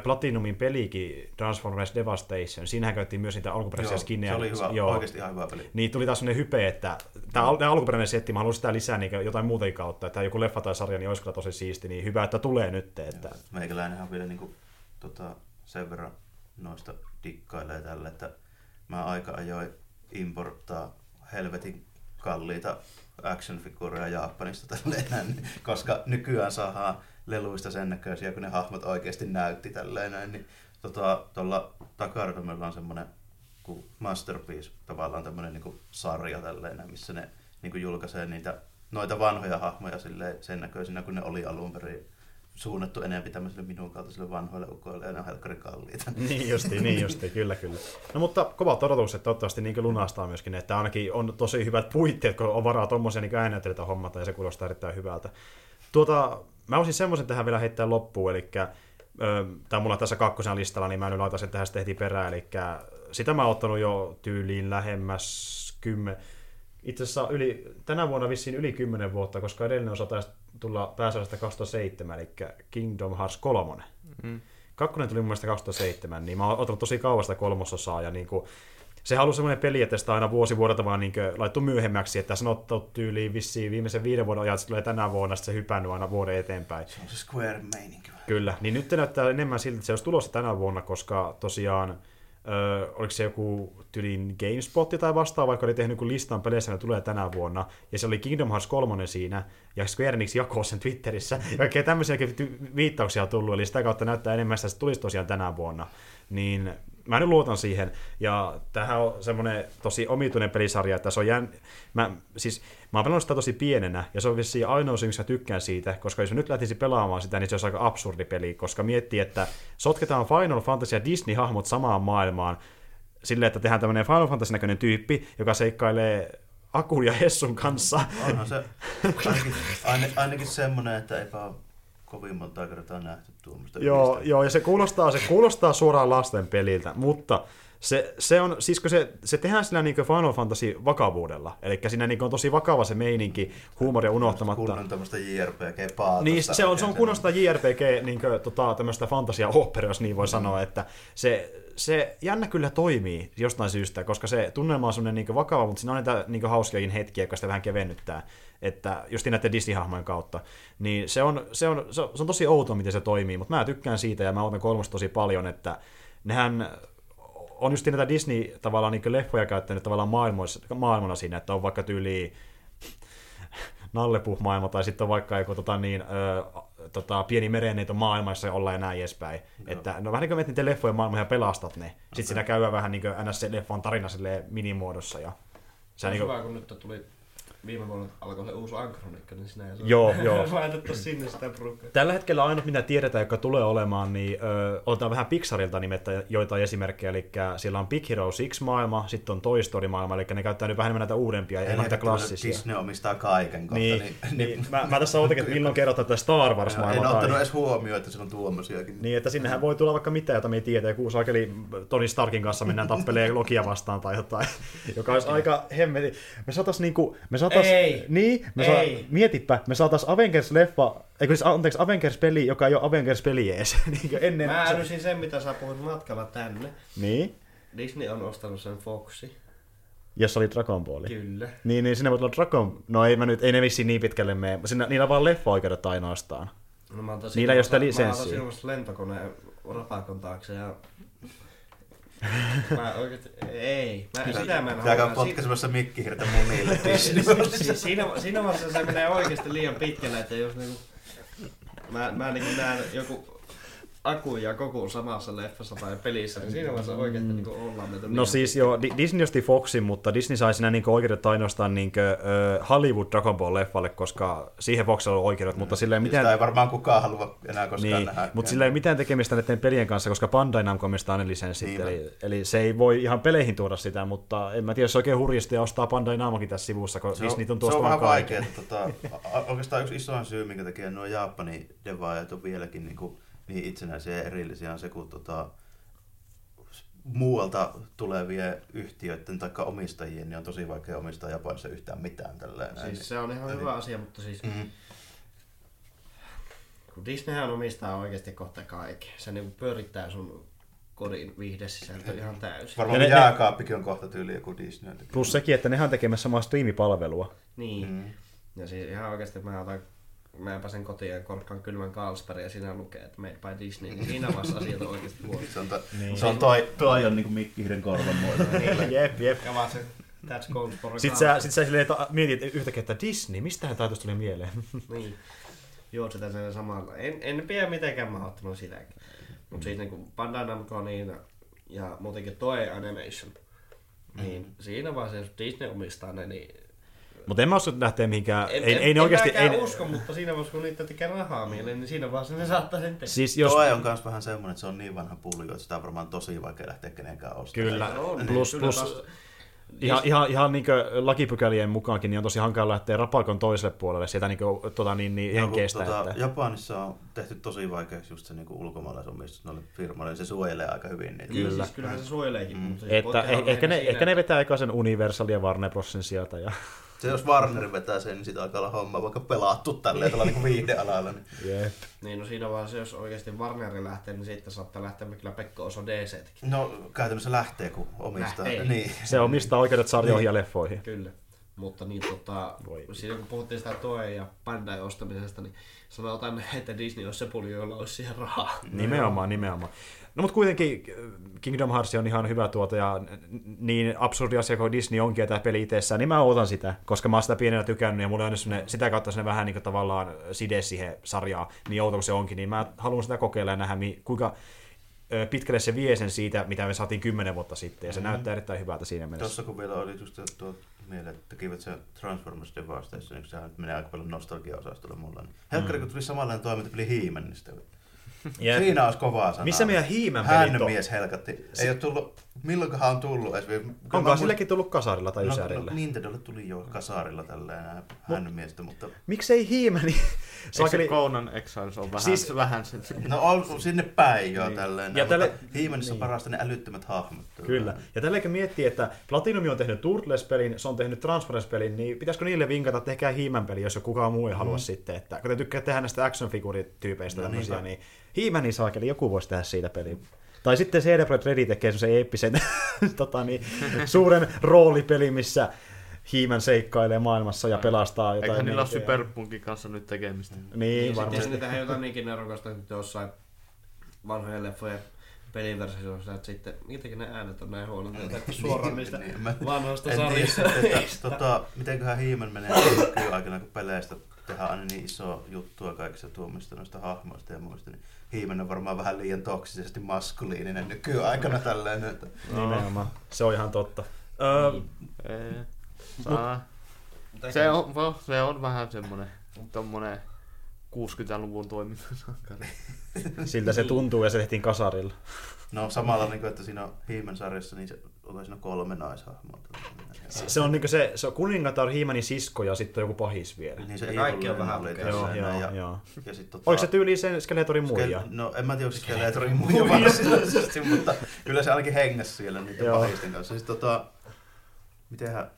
Platinumin pelikin Transformers Devastation, siinähän käytettiin myös niitä alkuperäisiä Joo, skinnejä. se oli hyvä, Joo. oikeasti ihan hyvä peli. Niin tuli taas sellainen hype, että tämä, tämä alkuperäinen setti, mä haluan sitä lisää niin jotain muuta kautta, että joku leffa tai sarja, niin olisi kyllä tosi siisti, niin hyvä, että tulee nyt. Että... Meikäläinenhän vielä niin kuin, tota, sen verran noista dikkailee tälle, että mä aika ajoin importtaa helvetin kalliita action-figuureja Japanista tälleen, koska nykyään saadaan leluista sen näköisiä, kun ne hahmot oikeasti näytti tälleen näin, niin tota, tuolla takartamella on semmoinen Masterpiece, tavallaan tämmöinen niin sarja tälleen, missä ne niin kuin julkaisee niitä noita vanhoja hahmoja silleen, sen näköisinä, kun ne oli alun perin suunnattu enemmän tämmöisille minun kaltaisille vanhoille ukoille, ja ne on helkkari kalliita. Niin justi, niin justi, kyllä kyllä. No mutta kovat odotukset toivottavasti niin lunastaa myöskin, että ainakin on tosi hyvät puitteet, kun on varaa tuommoisia niin äänittelyitä hommata, ja se kuulostaa erittäin hyvältä. Tuota, mä olisin semmoisen tähän vielä heittää loppuun, eli tämä mulla tässä kakkosen listalla, niin mä nyt laitan sen tähän sitten heti perään, eli sitä mä oon ottanut jo tyyliin lähemmäs kymmen, itse asiassa yli, tänä vuonna vissiin yli 10 vuotta, koska edellinen osa taisi tulla pääsäännöstä 2007, eli Kingdom Hearts 3. Mm. Kakkonen tuli mun mielestä 2007, niin mä oon ottanut tosi kauan sitä kolmososaa, ja niin kuin, se halusi semmoinen peli, että sitä aina vuosi vuodelta vaan niin laittu myöhemmäksi, että sanottu tyyliin vissiin viimeisen viiden vuoden ajan, että se tulee tänä vuonna, sitten se hypännyt aina vuoden eteenpäin. Se on se Square meininki. Kyllä, niin nyt näyttää enemmän siltä, että se olisi tulossa tänä vuonna, koska tosiaan Öö, oliko se joku tylin GameSpot tai vastaava, vaikka oli tehnyt listan peleissä, ne tulee tänä vuonna, ja se oli Kingdom Hearts 3 siinä, ja Square Enix jakoi sen Twitterissä, ja kaikkea tämmöisiä viittauksia on tullut, eli sitä kautta näyttää enemmän, että se tulisi tosiaan tänä vuonna. Niin mä nyt luotan siihen, ja tähän on semmoinen tosi omituinen pelisarja, että se on jään... Mä, siis, mä oon pelannut sitä tosi pienenä, ja se on vissiin ainoa syy, miksi mä tykkään siitä, koska jos mä nyt lähtisi pelaamaan sitä, niin se olisi aika absurdi peli, koska miettii, että sotketaan Final Fantasy ja Disney-hahmot samaan maailmaan, silleen, että tehdään tämmöinen Final Fantasy-näköinen tyyppi, joka seikkailee Akun ja Hessun kanssa. Onhan se ainakin, ainakin semmoinen, että eipä kovin monta kertaa nähty tuommoista. Joo, joo, ja se kuulostaa, se kuulostaa suoraan lasten peliltä, mutta se, se, on, siis kun se, se tehdään sillä niin Final Fantasy vakavuudella, eli siinä niin on tosi vakava se meininki, huumoria unohtamatta. Kunnon tämmöistä JRPG-paatosta. Niin, se on, se on kunnosta JRPG, niin kuin, tota, tämmöistä fantasia opera, jos niin voi mm. sanoa, että se, se jännä kyllä toimii jostain syystä, koska se tunnelma on semmoinen niin vakava, mutta siinä on niitä niin hauskiakin hetkiä, jotka sitä vähän kevennyttää. Että just näiden Disney-hahmojen kautta, niin se on, se on, se on, se on tosi outo, miten se toimii, mutta mä tykkään siitä ja mä otan kolmosta tosi paljon, että nehän on just näitä Disney tavallaan niin leffoja käyttänyt tavallaan maailmana siinä, että on vaikka tyyli Nallepuh-maailma tai sitten on vaikka joku tota, niin, ö, tota, pieni merenneito maailma, jossa ollaan ja näin edespäin. Että, no vähän niin kuin menet niiden leffojen maailmaa ja pelastat ne. Sitten okay. siinä käydään vähän niin kuin NS-leffan tarina minimuodossa. Ja, se on niin kuin... hyvä, kun nyt tuli viime vuonna alkoi se uusi Ankronikka, niin sinä ei joo, joo. laitettu sinne sitä porukkaa. Tällä hetkellä ainut, mitä tiedetään, joka tulee olemaan, niin ö, otetaan vähän Pixarilta nimettä joitain esimerkkejä, eli siellä on Big Hero 6 maailma, sitten on Toy Story maailma, eli ne käyttää nyt vähän enemmän näitä uudempia ja näitä klassisia. Disney omistaa kaiken kohta. Niin, niin, niin, mä, mä, tässä ootin, että milloin kerrotaan tätä Star Wars maailmaa. En ottanut edes huomioon, että se on tuommoisiakin. Niin, että sinnehän voi tulla vaikka mitä, jota me ei tiedä, joku saakeli Tony Starkin kanssa mennään tappelee Lokia vastaan tai jotain, joka olisi aika hemmeti. Me saatais niinku, me saatais, ei. Niin, me saa, mietipä, me saatais Avengers-leffa, eikö siis, anteeksi, Avengers-peli, joka ei ole Avengers-peli edes. niin ennen, mä älysin sen, mitä sä puhuit matkalla tänne. Niin? Disney on ostanut sen Foxi. Jossa oli Dragon Ball. Kyllä. Niin, niin sinne voi tulla Dragon... No ei, mä nyt, ei ne vissiin niin pitkälle mene. Sinne, niillä on vaan leffa-oikeudet ainoastaan. No, mä niillä ei ole sitä lisenssiä. Mä otan lentokoneen rapakon taakse ja Mä oikeesti, ei. Mä, Sä, sitä mä en halua. Sä potkaisemassa mikkihirtä munille. siinä, siinä vaiheessa se menee oikeesti liian pitkälle, että jos niinku... Mä, mä niinku näen joku Aku ja Koku samassa leffassa tai pelissä, niin siinä vaiheessa oikeasti mm. niin ollaan menty No siis joo, Disney osti Foxin, mutta Disney sai siinä niin oikeudet ainoastaan niin kuin, uh, Hollywood Dragon Ball leffalle, koska siihen Foxilla on oikeudet, mm. mutta sillä ei mitään... Sitä ei varmaan kukaan halua enää koskaan niin, nähdä. Mutta sillä ei mitään tekemistä näiden pelien kanssa, koska Bandai Namco omistaa ne lisenssit, niin, eli, eli, se ei voi ihan peleihin tuoda sitä, mutta en mä tiedä, jos oikein hurjasti ja ostaa Bandai Namcokin tässä sivussa, kun se Disney on, tuosta Se on vähän vaikea, tota, oikeastaan yksi isoin syy, minkä takia nuo Japanin devaajat on vieläkin niin kuin niin itsenäisiä ja erillisiä on se, kun tota, muualta tulevien yhtiöiden tai omistajien, niin on tosi vaikea omistaa Japanissa yhtään mitään. Tälleen, siis näin. se on ihan Eli... hyvä asia, mutta siis mm-hmm. kun Disneyhän omistaa oikeasti kohta kaiken. Se niin pyörittää sun kodin viihdesisältö ihan täysin. Varmaan ne, jääkaappikin on kohta tyyli joku Disney. Plus sekin, että nehän tekemässä samaa striimipalvelua. Niin. Mm. Ja siis ihan oikeasti mä otan mä pääsen kotiin ja korkkaan kylmän Carlsberg ja siinä lukee, että made by Disney, niin siinä vaiheessa asiat on oikeasti huono. Se on, to, niin. se on toi, toi on niinku mikkihden korvan muoto. niin, jep, jep. Ja vaan se That's gold for Sitten sä, sit sä silleen mietit yhtäkkiä, että Disney, mistähän taitosta tuli mieleen? niin. Joo, sitä sen samalla. En, en pidä mitenkään mahdottanut sitäkin. Mutta siis niinku Bandai Namco niin, ja muutenkin Toei Animation, niin mm. siinä vaiheessa, jos Disney omistaa ne, niin mutta en mä usko lähteä mihinkään. En, ei, en, ei ne oikeasti, ei usko, mutta siinä vaiheessa kun niitä tekee rahaa mieleen, niin siinä vaiheessa ne saattaa sen tehdä. Siis jos... Toi on myös vähän semmoinen, että se on niin vanha pulli, että sitä on varmaan tosi vaikea lähteä kenenkään ostamaan. Kyllä, on, plus, niin, plus, plus Ihan, ihan, ihan niin lakipykälien mukaankin niin on tosi hankala lähteä rapakon toiselle puolelle sieltä niin kuin, tota, niin, niin henkeistä. Tota, että... Japanissa on tehty tosi vaikeaksi just se niin ulkomaalaisomistus noille firmoille, se suojelee aika hyvin niitä. Kyllä. Siis kyllähän se suojeleekin. Mm. Mutta että eh, ehkä, ne, ehkä ne vetää eka sen Universal ja Warner Brosin sieltä. Ja... Se jos Warner vetää sen, niin sitä alkaa olla homma vaikka pelattu tälleen tällä niin viihdealalla. Niin. Yep. Niin no siinä vaiheessa, jos oikeasti Warner lähtee, niin sitten saattaa lähteä kyllä Pekko Oso DC. No käytännössä lähtee, kun omistaa. Lähtee. Niin. Se omistaa oikeudet sarjoihin ja leffoihin. Kyllä. Mutta niin tota, siinä kun puhuttiin sitä Toe ja Bandai ostamisesta, niin sanotaan, että Disney olisi se puli, jolla olisi siihen rahaa. Nimenomaan, nimenomaan. No mutta kuitenkin äh, Kingdom Hearts on ihan hyvä tuote ja niin absurdi asia kuin Disney onkin tämä peli itsessään, niin mä otan sitä, koska mä oon sitä pienenä tykännyt ja mulla on sitä kautta sinne vähän niin kuin tavallaan side siihen sarjaan, niin outo kuin se onkin, niin mä haluan sitä kokeilla ja nähdä, kuinka pitkälle se vie sen siitä, mitä me saatiin kymmenen vuotta sitten, ja se mm-hmm. näyttää erittäin hyvältä siinä mielessä. Tuossa kun vielä oli just tuo mieleen, että tekivät se Transformers Devastation, niin sehän menee aika paljon nostalgia-osastolle mulla. Niin. Helkkari, mm. kun tuli samanlainen toimintapeli He-Man, niin sitten Jep. Siinä olisi kovaa sanaa. Missä meidän pelit on? mies helkatti. Ei ole tullut, milloinkohan on tullut edes. Onko sillekin tullut kasarilla tai no, ysärillä? No, Nintendolle tuli jo kasarilla tälleen hänen miestä, mutta... Miksei hiimäni? Eikö se Conan Exiles on vähän, siis, vähän sen... No on sinne päin jo niin. tälleen. Ja tälle... Hiimänissä niin. on parasta ne älyttömät hahmot. Kyllä. Ja tälläkin miettii, että Platinum on tehnyt Turtles-pelin, se on tehnyt Transformers-pelin, niin pitäisikö niille vinkata, että tehkää hiimän peli, jos kukaan muu ei halua mm. sitten. Että, kun te tykkää tehdä näistä action-figurityypeistä no, tämmöisiä, niin Hiimäni saakeli, joku voisi tehdä siitä pelin. Tai sitten CD Projekt Red tekee semmoisen eeppisen tota niin, suuren roolipeli, missä Hiimän seikkailee maailmassa ja pelastaa jotain. Eikä niillä ole Superpunkin kanssa nyt tekemistä. Niin, niin varmasti. Sitten tehdään jotain niinkin nerokasta, että jossain vanhojen leffojen peliversiossa, että sitten mitenkin ne äänet on näin huonot, että suoraan niistä Niin, mä- vanhoista sarjista. tota, mitenköhän Hiimen menee nykyaikana, kun peleistä tehdään aina niin iso juttua kaikista tuomista noista hahmoista ja muista, niin Hiimen on varmaan vähän liian toksisesti maskuliininen nykyaikana tälleen. Että Nimenomaan. Se on ihan totta. Öö, Ei. Saa. Se on, no, se on vähän semmonen, tommonen 60-luvun toimintasankari. siltä se tuntuu ja se tehtiin kasarilla. no samalla, niin kuin, että siinä on Hiimen sarjassa, niin se on siinä kolme naishahmoa. Se, se on niinku se, se on kuningatar, Hiimanin sisko ja sitten joku pahis vielä. Niin se Ja kaikki on vähän oli lukea. Joo, joo, ja, joo. ja sit, tota, Oliko se tyyli sen Skeletorin muija? Skel- No en mä tiedä, onko se Skeletorin muija varsinaisesti, mutta kyllä se ainakin hengäs siellä niiden Joo. pahisten kanssa. Siis tota, mitenhän,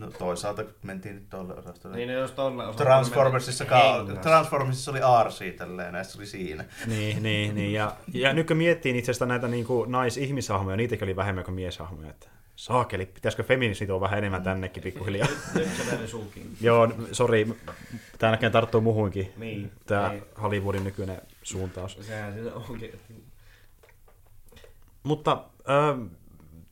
no toisaalta mentiin nyt tolle osastolle. Niin, jos tolle osaa Transformersissa, ka-. Transformersissa oli Arsi tälleen, näissä oli siinä. Niin, niin, niin. Ja, ja nyt kun miettii itse asiassa näitä niin kuin nais-ihmishahmoja, niitäkin oli vähemmän kuin mieshahmoja. Että saakeli, pitäisikö feminismi tuoda vähän enemmän tännekin pikkuhiljaa? Nyt suukin. Joo, sori, tämä näköjään tarttuu muhuinkin. Niin. Tämä Niin. Hollywoodin nykyinen suuntaus. Sehän onkin. Mutta ö,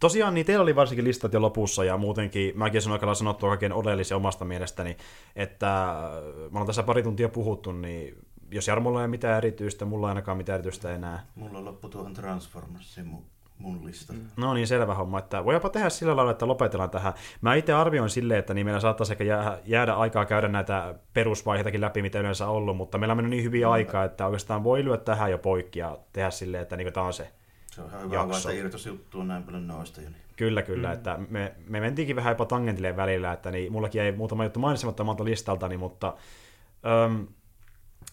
tosiaan niin teillä oli varsinkin listat jo lopussa ja muutenkin mäkin sanoin aika lailla sanottua kaiken oleellisen omasta mielestäni, että äh, mä olen tässä pari tuntia puhuttu, niin jos Jarmolla ei ole mitään erityistä, mulla ei ainakaan mitään erityistä enää. Mulla loppu tuohon Transformersiin mun, mun lista. Mm. No niin, selvä homma. Että voipa tehdä sillä lailla, että lopetellaan tähän. Mä itse arvioin silleen, että niin meillä saattaisi ehkä jää, jäädä aikaa käydä näitä perusvaiheitakin läpi, mitä yleensä on ollut, mutta meillä on mennyt niin hyvin aikaa, että oikeastaan voi lyödä tähän jo poikki ja tehdä silleen, että niin tämä on se Se on ihan hyvä, Jakso. että irtos juttu on näin paljon noista jo. Niin. Kyllä, kyllä. Mm. Että me, me mentiinkin vähän jopa tangentille välillä, että niin, mullakin ei muutama juttu mainitsematta omalta listaltani, mutta öm,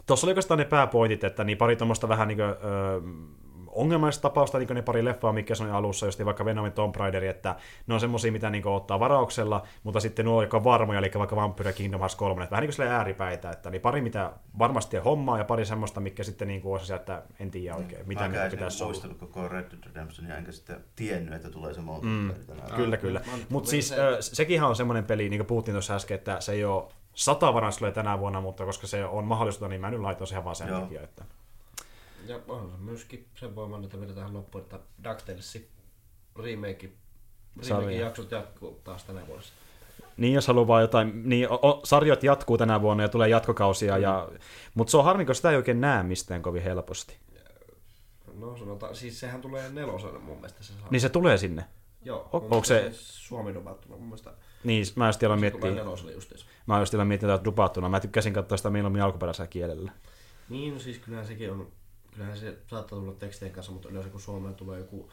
tuossa oli oikeastaan ne pääpointit, että niin pari tuommoista vähän niin kuin, öm, ongelmaista tapausta, niin kuin ne pari leffaa, mikä sanoi alussa, just vaikka Venomin Tomb Raider, että ne on semmosia, mitä niin ottaa varauksella, mutta sitten nuo, jotka on varmoja, eli vaikka Vampyr ja Kingdom Hearts 3, että vähän niin kuin ääripäitä, että niin pari, mitä varmasti on hommaa, ja pari semmoista, mikä sitten niin kuin on se, että en tiedä oikein, mitä mitä pitäisi olla. muistanut koko Red Dead Redemptionia, enkä sitten tiennyt, että tulee se Mm. multiplayer tänään. Kyllä, kyllä. Mutta siis se- se, sekinhän on semmoinen peli, niin kuin puhuttiin tuossa äsken, että se ei ole sata varaan tänä vuonna, mutta koska se on mahdollista, niin mä nyt laitoin sen ihan vaan sen Joo. takia. Että... Ja on se myöskin sen voiman, että vielä tähän loppuun, että DuckTalesin remake, remake jaksot jatkuu taas tänä vuodessa. Niin, jos haluaa vaan jotain, niin o, o, sarjat jatkuu tänä vuonna ja tulee jatkokausia, mm. ja, mutta se on harmi, kun sitä ei oikein näe mistään kovin helposti. No sanotaan, siis sehän tulee nelosena mun mielestä se. Niin se tulee sinne. Joo, o- onko se- Suomi dubattuna mun mielestä Niin, mä just neloselle justiinsa. mä just aloin miettiä tätä dubattuna. Mä tykkäsin katsoa sitä mieluummin alkuperäisellä kielellä. Niin, no siis kyllähän sekin on, kyllähän se saattaa tulla tekstien kanssa, mutta yleensä kun Suomeen tulee joku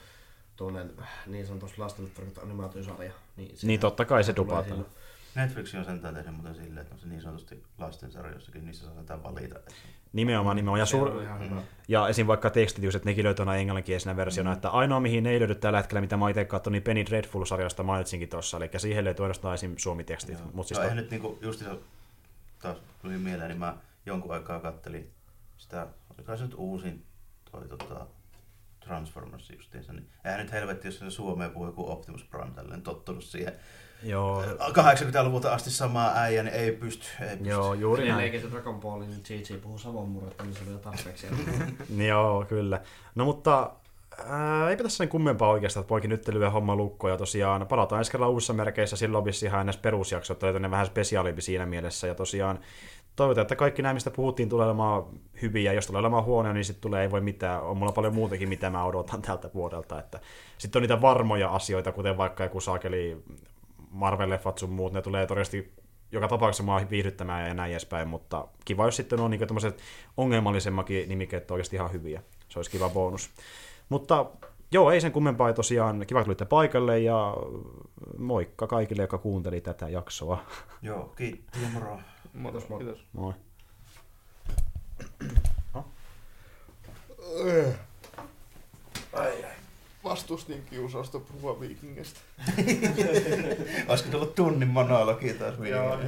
tuollainen niin sanotusti lasten tarkoittaa animaatiosarja, niin, Niin totta kai se silloin. Netflix on sentään tehnyt muuten silleen, että on se niin sanotusti lastensarjoissakin, niissä saa sentään valita. että- Nimenomaan, nimenomaan. Ja, suur... ja esim. vaikka tekstitys, että nekin löytyy aina englanninkielisenä versiona, mm. että ainoa mihin ne ei löydy tällä hetkellä, mitä mä itse katsonut, niin Penny Dreadful-sarjasta mainitsinkin tuossa, eli siihen löytyy ainoastaan esim. suomi-tekstit. Joo. Mut siis no, to... nyt niinku, just se taas tuli mieleen, niin mä jonkun aikaa kattelin sitä, oliko se nyt uusin toi tota, Transformers justiinsa, niin eihän nyt helvetti, jos se Suomeen puhuu joku Optimus Prime tälleen tottunut siihen. Joo, 80-luvulta asti samaa äijä, niin ei pysty, ei pysty. joo, juuri näin. Edelleenkin se Dragon Ballin niin GG puhuu savon murretta, niin se oli jo tarpeeksi. Joo, kyllä. No mutta ää, eipä tässä sen kummempaa oikeastaan, että poikin nyt lyö homma lukkoon ja tosiaan palataan ensi kerralla uusissa merkeissä, silloin vissi ihan näissä perusjaksot, oli tänne vähän spesiaalimpi siinä mielessä ja tosiaan toivotaan, että kaikki nämä, mistä puhuttiin, tulee olemaan hyviä. Jos tulee olemaan huonoja, niin sitten tulee ei voi mitään. On mulla paljon muutakin, mitä mä odotan tältä vuodelta. Että sitten on niitä varmoja asioita, kuten vaikka joku saakeli Marvel-leffat sun muut, ne tulee todennäköisesti joka tapauksessa mua viihdyttämään ja näin edespäin, mutta kiva, jos sitten on niin tämmöiset ongelmallisemmakin nimikkeet oikeasti ihan hyviä. Se olisi kiva bonus. Mutta joo, ei sen kummempaa tosiaan kiva, että tulitte paikalle ja moikka kaikille, jotka kuunteli tätä jaksoa. Joo, kiitti ja moro. Kiitos, moi. Kiitos. Moi. Vastustin kiusausta puhua viikingestä. Olisiko tullut tunnin monologi taas joo.